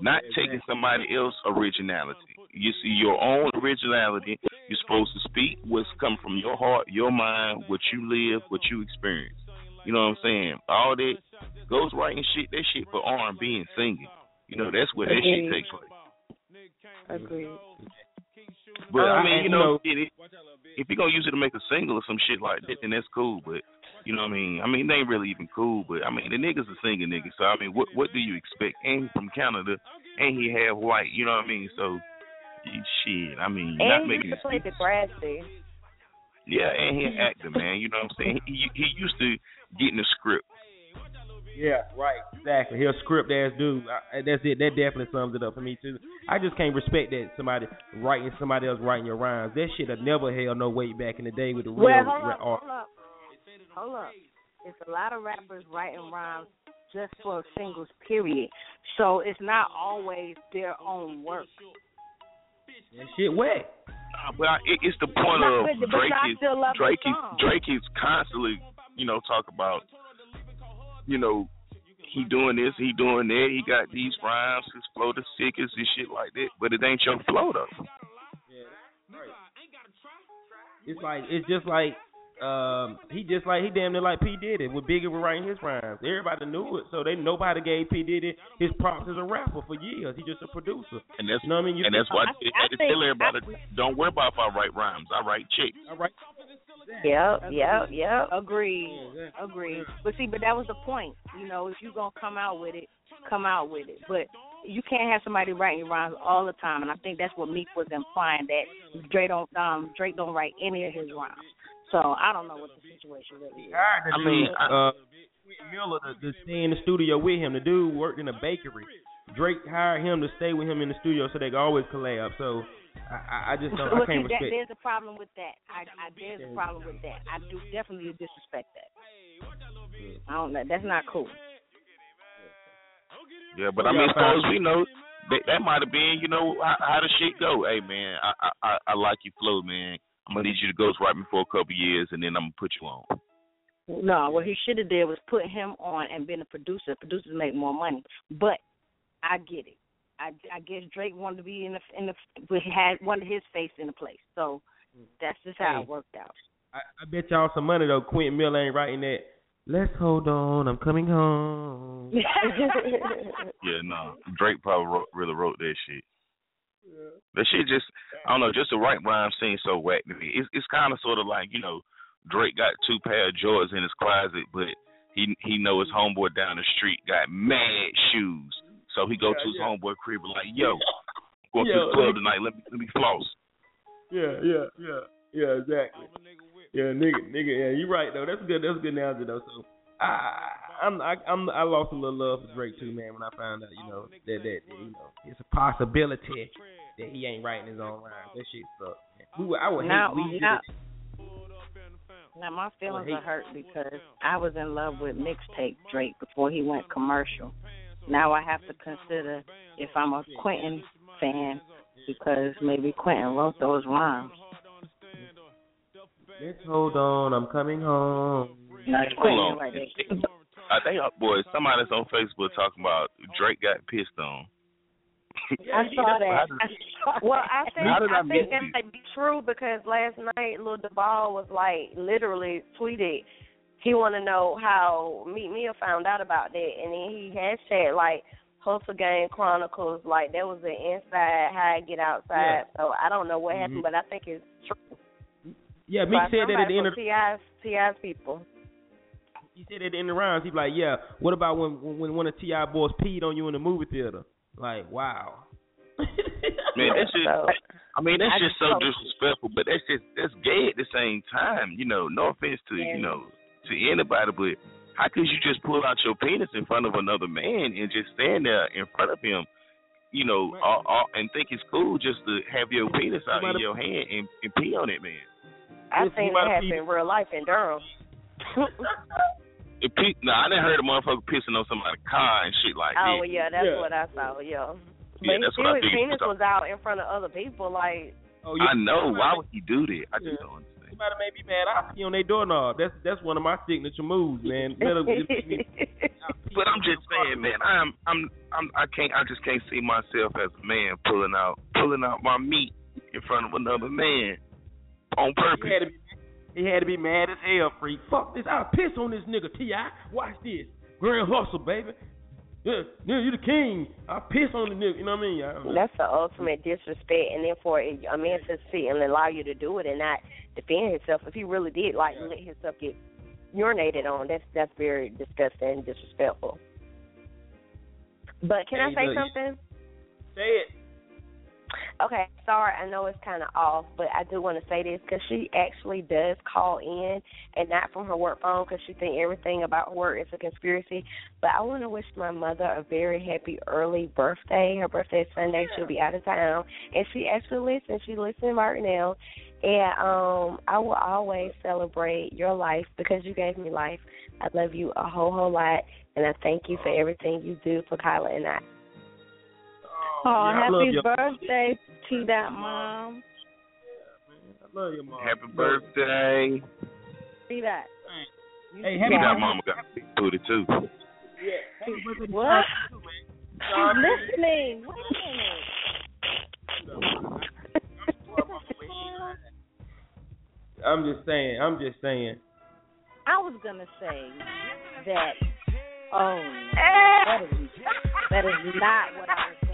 not taking somebody else's originality. You see your own originality. You're supposed to speak what's come from your heart, your mind, what you live, what you experience. You know what I'm saying? All that goes writing shit. That shit for R&B and singing. You know that's where that shit Agreed. takes place. Agreed. But I mean, you you know, know- it, it, if you're gonna use it to make a single or some shit like that, then that's cool. But you know what I mean? I mean, they ain't really even cool. But I mean, the niggas are singing niggas. So I mean, what what do you expect? And he from Canada, and he half white. You know what I mean? So you- shit. I mean, not And he making used to play the grass there. Yeah, and he an actor, man. You know what I'm saying? He he used to getting the script. Yeah, right. Exactly. He'll script ass dude. I, that's it. That definitely sums it up for me too. I just can't respect that somebody writing somebody else writing your rhymes. That shit have never held no weight back in the day with the real Well, hold up, art. hold up, hold up. It's a lot of rappers writing rhymes just for singles, period. So it's not always their own work. That shit wet. Uh, But I, it, it's the point But- of but- but Drake I is still love the Drake is. Drake is constantly, you know, talk about, you know, he doing this, he doing that, he got these rhymes, his flow the sickest and shit like that. But it ain't your flow though. It's like it's just like um he just like he damn near like P Diddy with Biggie was writing his rhymes. Everybody knew it, so they nobody gave P Diddy his props as a rapper for years. He just a producer. And that's You know what I mean? You and that's why I- it, I it's think- still everybody. don't worry about if I write rhymes. I write chicks. I write. Yep, yep, yep. Agreed. Agreed. But see, but that was the point. You know, if you're gonna come out with it, come out with it. But you can't have somebody writing rhymes all the time, and I think that's what Meek was implying that Drake don't um Drake don't write any of his rhymes. So I don't know what the situation really is. I mean, uh, Miller to, to stay in the studio with him. The dude worked in a bakery. Drake hired him to stay with him in the studio so they could always collab. So I, I- I just don't. I Well, can't see, that, respect. there's a problem with that. I, I there's a problem with that. I do definitely disrespect that. I don't know. That's not cool. Yeah, but I mean, as far as we know, that that might have been, you know, how, how the shit go. Hey man, I, I I I like your flow, man. I'm gonna need you to ghostwrite me for a couple years, and then I'm gonna put you on. No, what he should have did was put him on and been a producer. Producers make more money, but I get it. I, I guess Drake wanted to be in the in the he had wanted his face in the place. So that's just how it worked out. I, I bet y'all some money though. Quentin Miller ain't writing that. Let's hold on. I'm coming home. Yeah, no, Drake probably wrote, really wrote that shit. That shit just, I don't know, just the right rhyme seems so whack to me. It's it's kind of sort of like you know, Drake got two pair of Jordans in his closet, but he he know his homeboy down the street got mad shoes, so he go to his homeboy crib and like, yo, I'm going to the club tonight. Let me let me floss. Yeah, yeah, yeah, yeah, exactly. Yeah, nigga, nigga, yeah, you right though. That's good. That's a good analogy though. So I, I'm, I, I'm, I lost a little love for Drake too, man. When I found out, you know, that that you know, it's a possibility that he ain't writing his own rhymes. That shit sucks. Man. We I would Now- hate we now- Now my feelings are hurt because I was in love with mixtape Drake before he went commercial. Now I have to consider if I'm a Quentin fan because maybe Quentin wrote those rhymes. Let's hold on, I'm coming home. That's Hold on. right there. I think, uh, boy, somebody's on Facebook talking about Drake got pissed on. I saw that. well, I think I I think miss that might be true because last night Lil Duval was like literally tweeted he want to know how Meet Mia found out about that, and then he hashtag like Hustle Game Chronicles, like that was the inside how I get outside. So I don't know what happened, but I think it's true. Yeah, Meek By said that at the end of somebody from T.I.'s T.I.'s people. He said at the end of the rounds, he's like, yeah. What about when when one of T.I. boys peed on you in the movie theater? Like, wow. Man, that's just. I mean, that's I just just so disrespectful. But that's just that's gay at the same time. You know, no offense to Yeah. you know to anybody, but how could you just pull out your penis in front of another man and just stand there in front of him? You know, all, all, and think it's cool just to have your penis out in your hand and, and pee on it, man. I If seen somebody it happen in real life in Durham. It pe- no, I didn't heard a motherfucker pissing on somebody's car and shit like that. oh that. yeah, that's what I saw. Yeah. Yeah, but that's still, what I his penis was out in front of other people. Like, Oh, I know. Why would he do that? I just don't. Understand. Somebody made me mad. I pee on their doorknob. That's that's one of my signature moves, man. But I'm just saying, man. I'm, I'm, I'm, I can't. I just can't see myself as a man pulling out, pulling out my meat in front of another man on purpose. He had to be, he had to be mad as hell, freak. Fuck this. I'll piss on this nigga, T.I. Watch this. Grand hustle, baby. Yeah, yeah, you the king. I'll piss on the nigga. You know what I mean? I, that's the ultimate disrespect. And then for a a man to sit and allow you to do it and not defend himself, if he really did like let himself get urinated on, that's that's very disgusting and disrespectful. But can I say look, something? Say it. Okay, sorry, I know it's kind of off, but I do want to say this because she actually does call in and not from her work phone because she think everything about work is a conspiracy. But I want to wish my mother a very happy early birthday. Her birthday is Sunday. She'll be out of town, and she actually listens. She's listening right now, and um, I will always celebrate your life because you gave me life. I love you a whole whole lot, and I thank you for everything you do for Kyla and I. Oh, Yeah, happy your- birthday, to that Mom. I love your mom. Happy birthday. See that? Hey, He happy got birthday. mama got big booty too. Yeah. Happy birthday What? Sean, too. She's listening. Wait a minute. I'm just saying. I'm just saying. I was gonna say that. Oh, that is that is not what I was gonna say.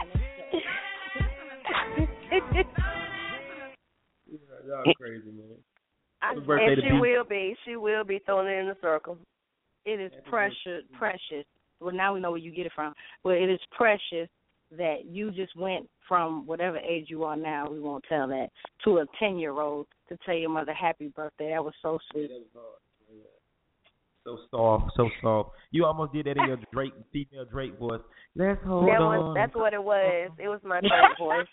Y'all crazy, man. I- Happy birthday and she B. will be. She will be thrown in the circle. It is precious, precious. Well, now we know where you get it from. Well, it is precious that you just went from whatever age you are now, we won't tell that, to a 10 year old to tell your mother happy birthday. That was so sweet. So soft, so soft. You almost did that in your Drake, female Drake voice. Let's hold that on. that's what it was. It was my Drake voice.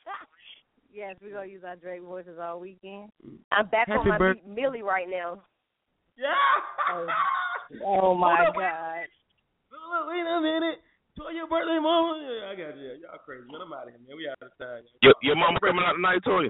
Yes, we're going to use our Drake voices all weekend. Mm. I'm back Happy on my birth- Meek Millie right now. Oh, oh my Hold on. God. Look, wait a minute. Toy your birthday, mama. Yeah, I got you. Y'all crazy, man. I'm out of here, man. We out of time. Your, your mama coming out tonight, Toya?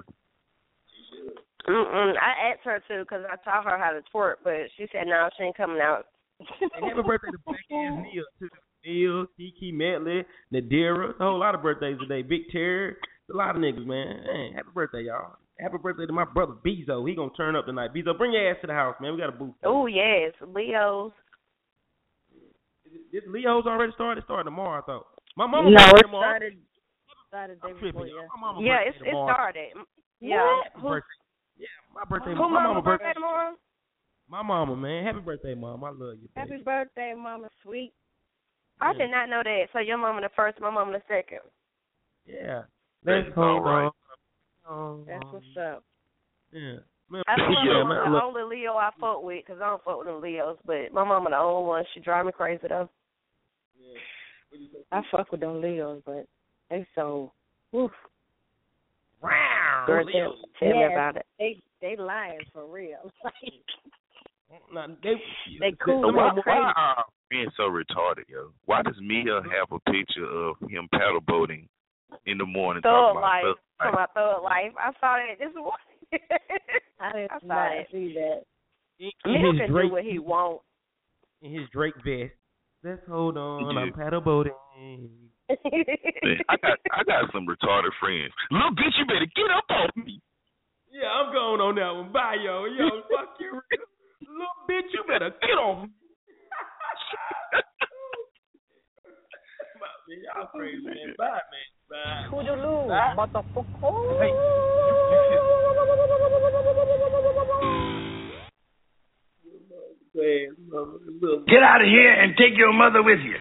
Mm-mm. I asked her to because I taught her how to twerk, but she said no, she ain't coming out. And happy birthday to Black Ass Neil, too. Neil, Kiki, Medley, Nadira. It's a whole lot of birthdays today. Big Terry. It's a lot of niggas, man. Hey, happy birthday, y'all. Happy birthday to my brother Bezo. He gonna turn up tonight. Bezo, bring your ass to the house, man. We got a booth. Oh yes, Leo's. This Leo's already started. It started tomorrow, I thought. My mama No, it tomorrow. started, started day before yeah. Yeah, it's it started. What? Yeah. Birthday. Yeah, my birthday. Who my mama mama birthday tomorrow? My mama, man. Happy birthday, mom. I love you. Happy birthday, Mama Sweet. I did not know that. So your mama the first, my mama the second. Yeah. That's Let's all hold right. on. That's um, what's up. Yeah. Man, I think yeah, man, mama look, the only Leo I fuck with because I don't fuck with them Leos, but my mama the only one. She drive me crazy though. I fuck with them Leos, but they so woof. Girl, tell, tell me about it. They they lying for real. Nah, they they cool. So why, they why are being so retarded, yo? Why does Mia have a picture of him paddle boating in the morning Thug talking about life. thug Talking about thug life. I saw that this morning. I didn't I saw that. see that. in Mia his can Drake do what he wants. in his Drake vest. Let's hold on. I'm paddle boating. Man, I got I got some retarded friends. Little bitch, you better get up off me. Yeah, I'm going on that one. Bye, yo. Yo, fuck you. Little bitch, you better get off me. man, y'all crazy, man. Bye, man. Bye. Toodaloo, Bye. motherfucker. Hey, Get out of here and take your mother with you.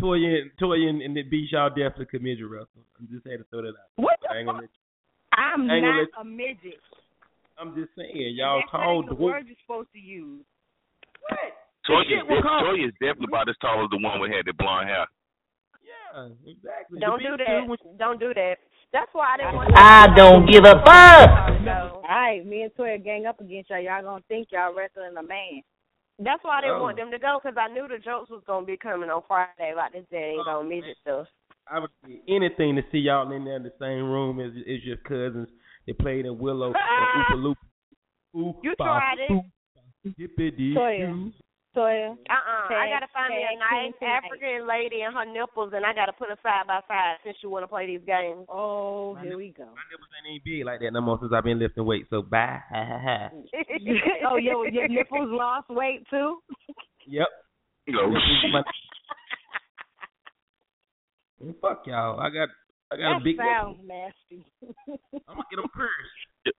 Toya, and Toya, and, and the beach, y'all definitely could midget wrestle. I'm just had to throw that out. What the I ain't gonna fuck? let I'm I ain't gonna not let- a midget. I'm just saying, y'all That's tall not the dwarf. word you're supposed to use. Toya, shit will come. Toya is definitely about as tall as the one with had the blonde hair. Yeah, exactly. Don't do that. when- Don't do that. That's why I didn't want. I don't give a fuck. No. All right, me and Toya gang up against y'all. Y'all gonna think y'all wrestling a man. That's why I didn't Oh. want them to go because I knew the jokes was gonna be coming on Friday about this dang Oh, on midget stuff. I would do anything to see y'all in there in the same room as as your cousins. They played in Willow or Oompa Loompa. You tried it. Toya. Toya. Uh uh I gotta find me a nice team tonight. African lady and her nipples, and I gotta put her side by side since you want to play these games. Oh, here we go. My nipples ain't even big like that no more since I've been lifting weights. So bye. Ha, ha, ha. oh, your your nipples lost weight too. Yep. No. My- fuck y'all. I got I got that a big That sounds nasty. I'm gonna get them pierced.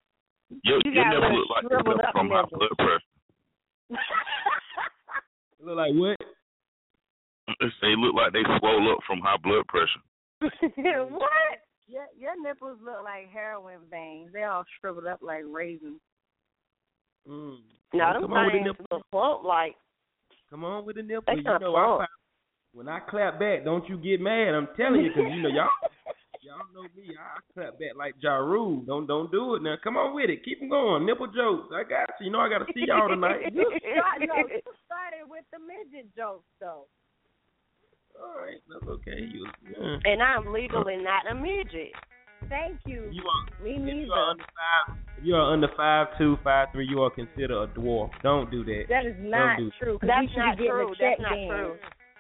Your, You your got nipple look like they shriveled up from high blood pressure. Look like what? They look like they swole up from high blood pressure. what? Your your nipples look like heroin veins. They all shriveled up like raisins. Mm. no, them Come on with the things nipple. look plump like. Come on with the nipple. They You kinda know, I, plump. when I clap back, don't you get mad. I'm telling you, 'cause you know y'all y'all know me. I clap back like Ja Rule. Don't don't do it now. Come on with it. Keep 'em going. Nipple jokes. I got you. You know I got to see y'all tonight. You start, no, you started with the midget jokes though. All right, that's okay. You, yeah. And I'm legally not a midget. Thank you. You are Me if you are under five, if you are under five two, five three, you are considered a dwarf. Don't do that. That is not do- true. 'cause That's you should not getting true. a That's not then. true.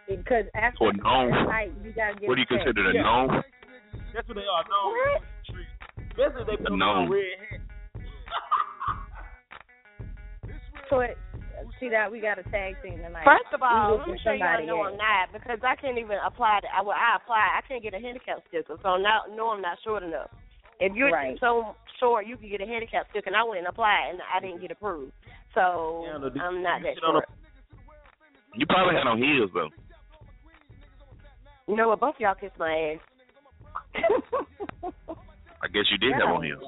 Because after Or gnome. night, you gotta get What do you consider a Yeah. gnome? That's what they are. No, especially if they put A on red hat. So it, see that we got a tag team tonight. First of all, let me show you how I know ass. I'm not because I can't even apply. To, I, well, I apply. I can't get a handicap sticker, so now no, I'm not short enough. If you're Right. so short, you can get a handicap sticker, and I went and applied, and I didn't get approved. So Yeah, no, I'm not that sit on short. You probably had on heels though. You know what? Both y'all kiss my ass. I guess you did have on heels.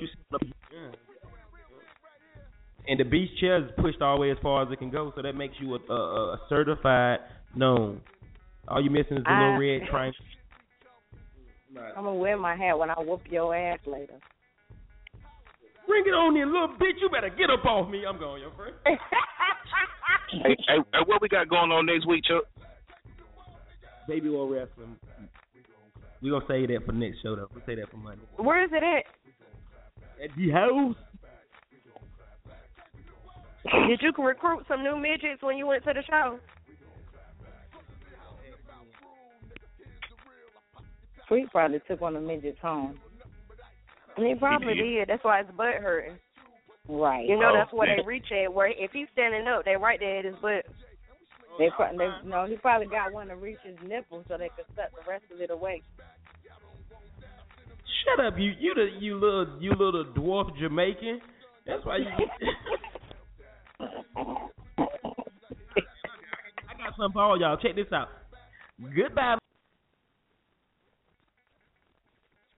You sit up- yeah. And the beach chair is pushed all the way as far as it can go, so that makes you a, a, a certified known. All you missing is the little red triangle. I'm gonna wear my hat when I whoop your ass later. Bring it on in, little bitch. You better get up off me. I'm going, your friend. hey, hey, hey, what we got going on next week, Chuck? Baby War Wrestling. We going to say that for next show, though. We'll say that for Monday. Where is it at? At the house. Did you recruit some new midgets when you went to the show? Sweet probably took one of the midgets home. He probably did. That's why his butt hurting. Right. You know Oh, that's where man. they reach at. Where if he's standing up, they right there at his butt. They, pro- they no, he probably got one to reach his nipple so they could suck the rest of it away. Shut up, you you the you little you little dwarf Jamaican. That's why you. I got something for all y'all. Check this out. Goodbye.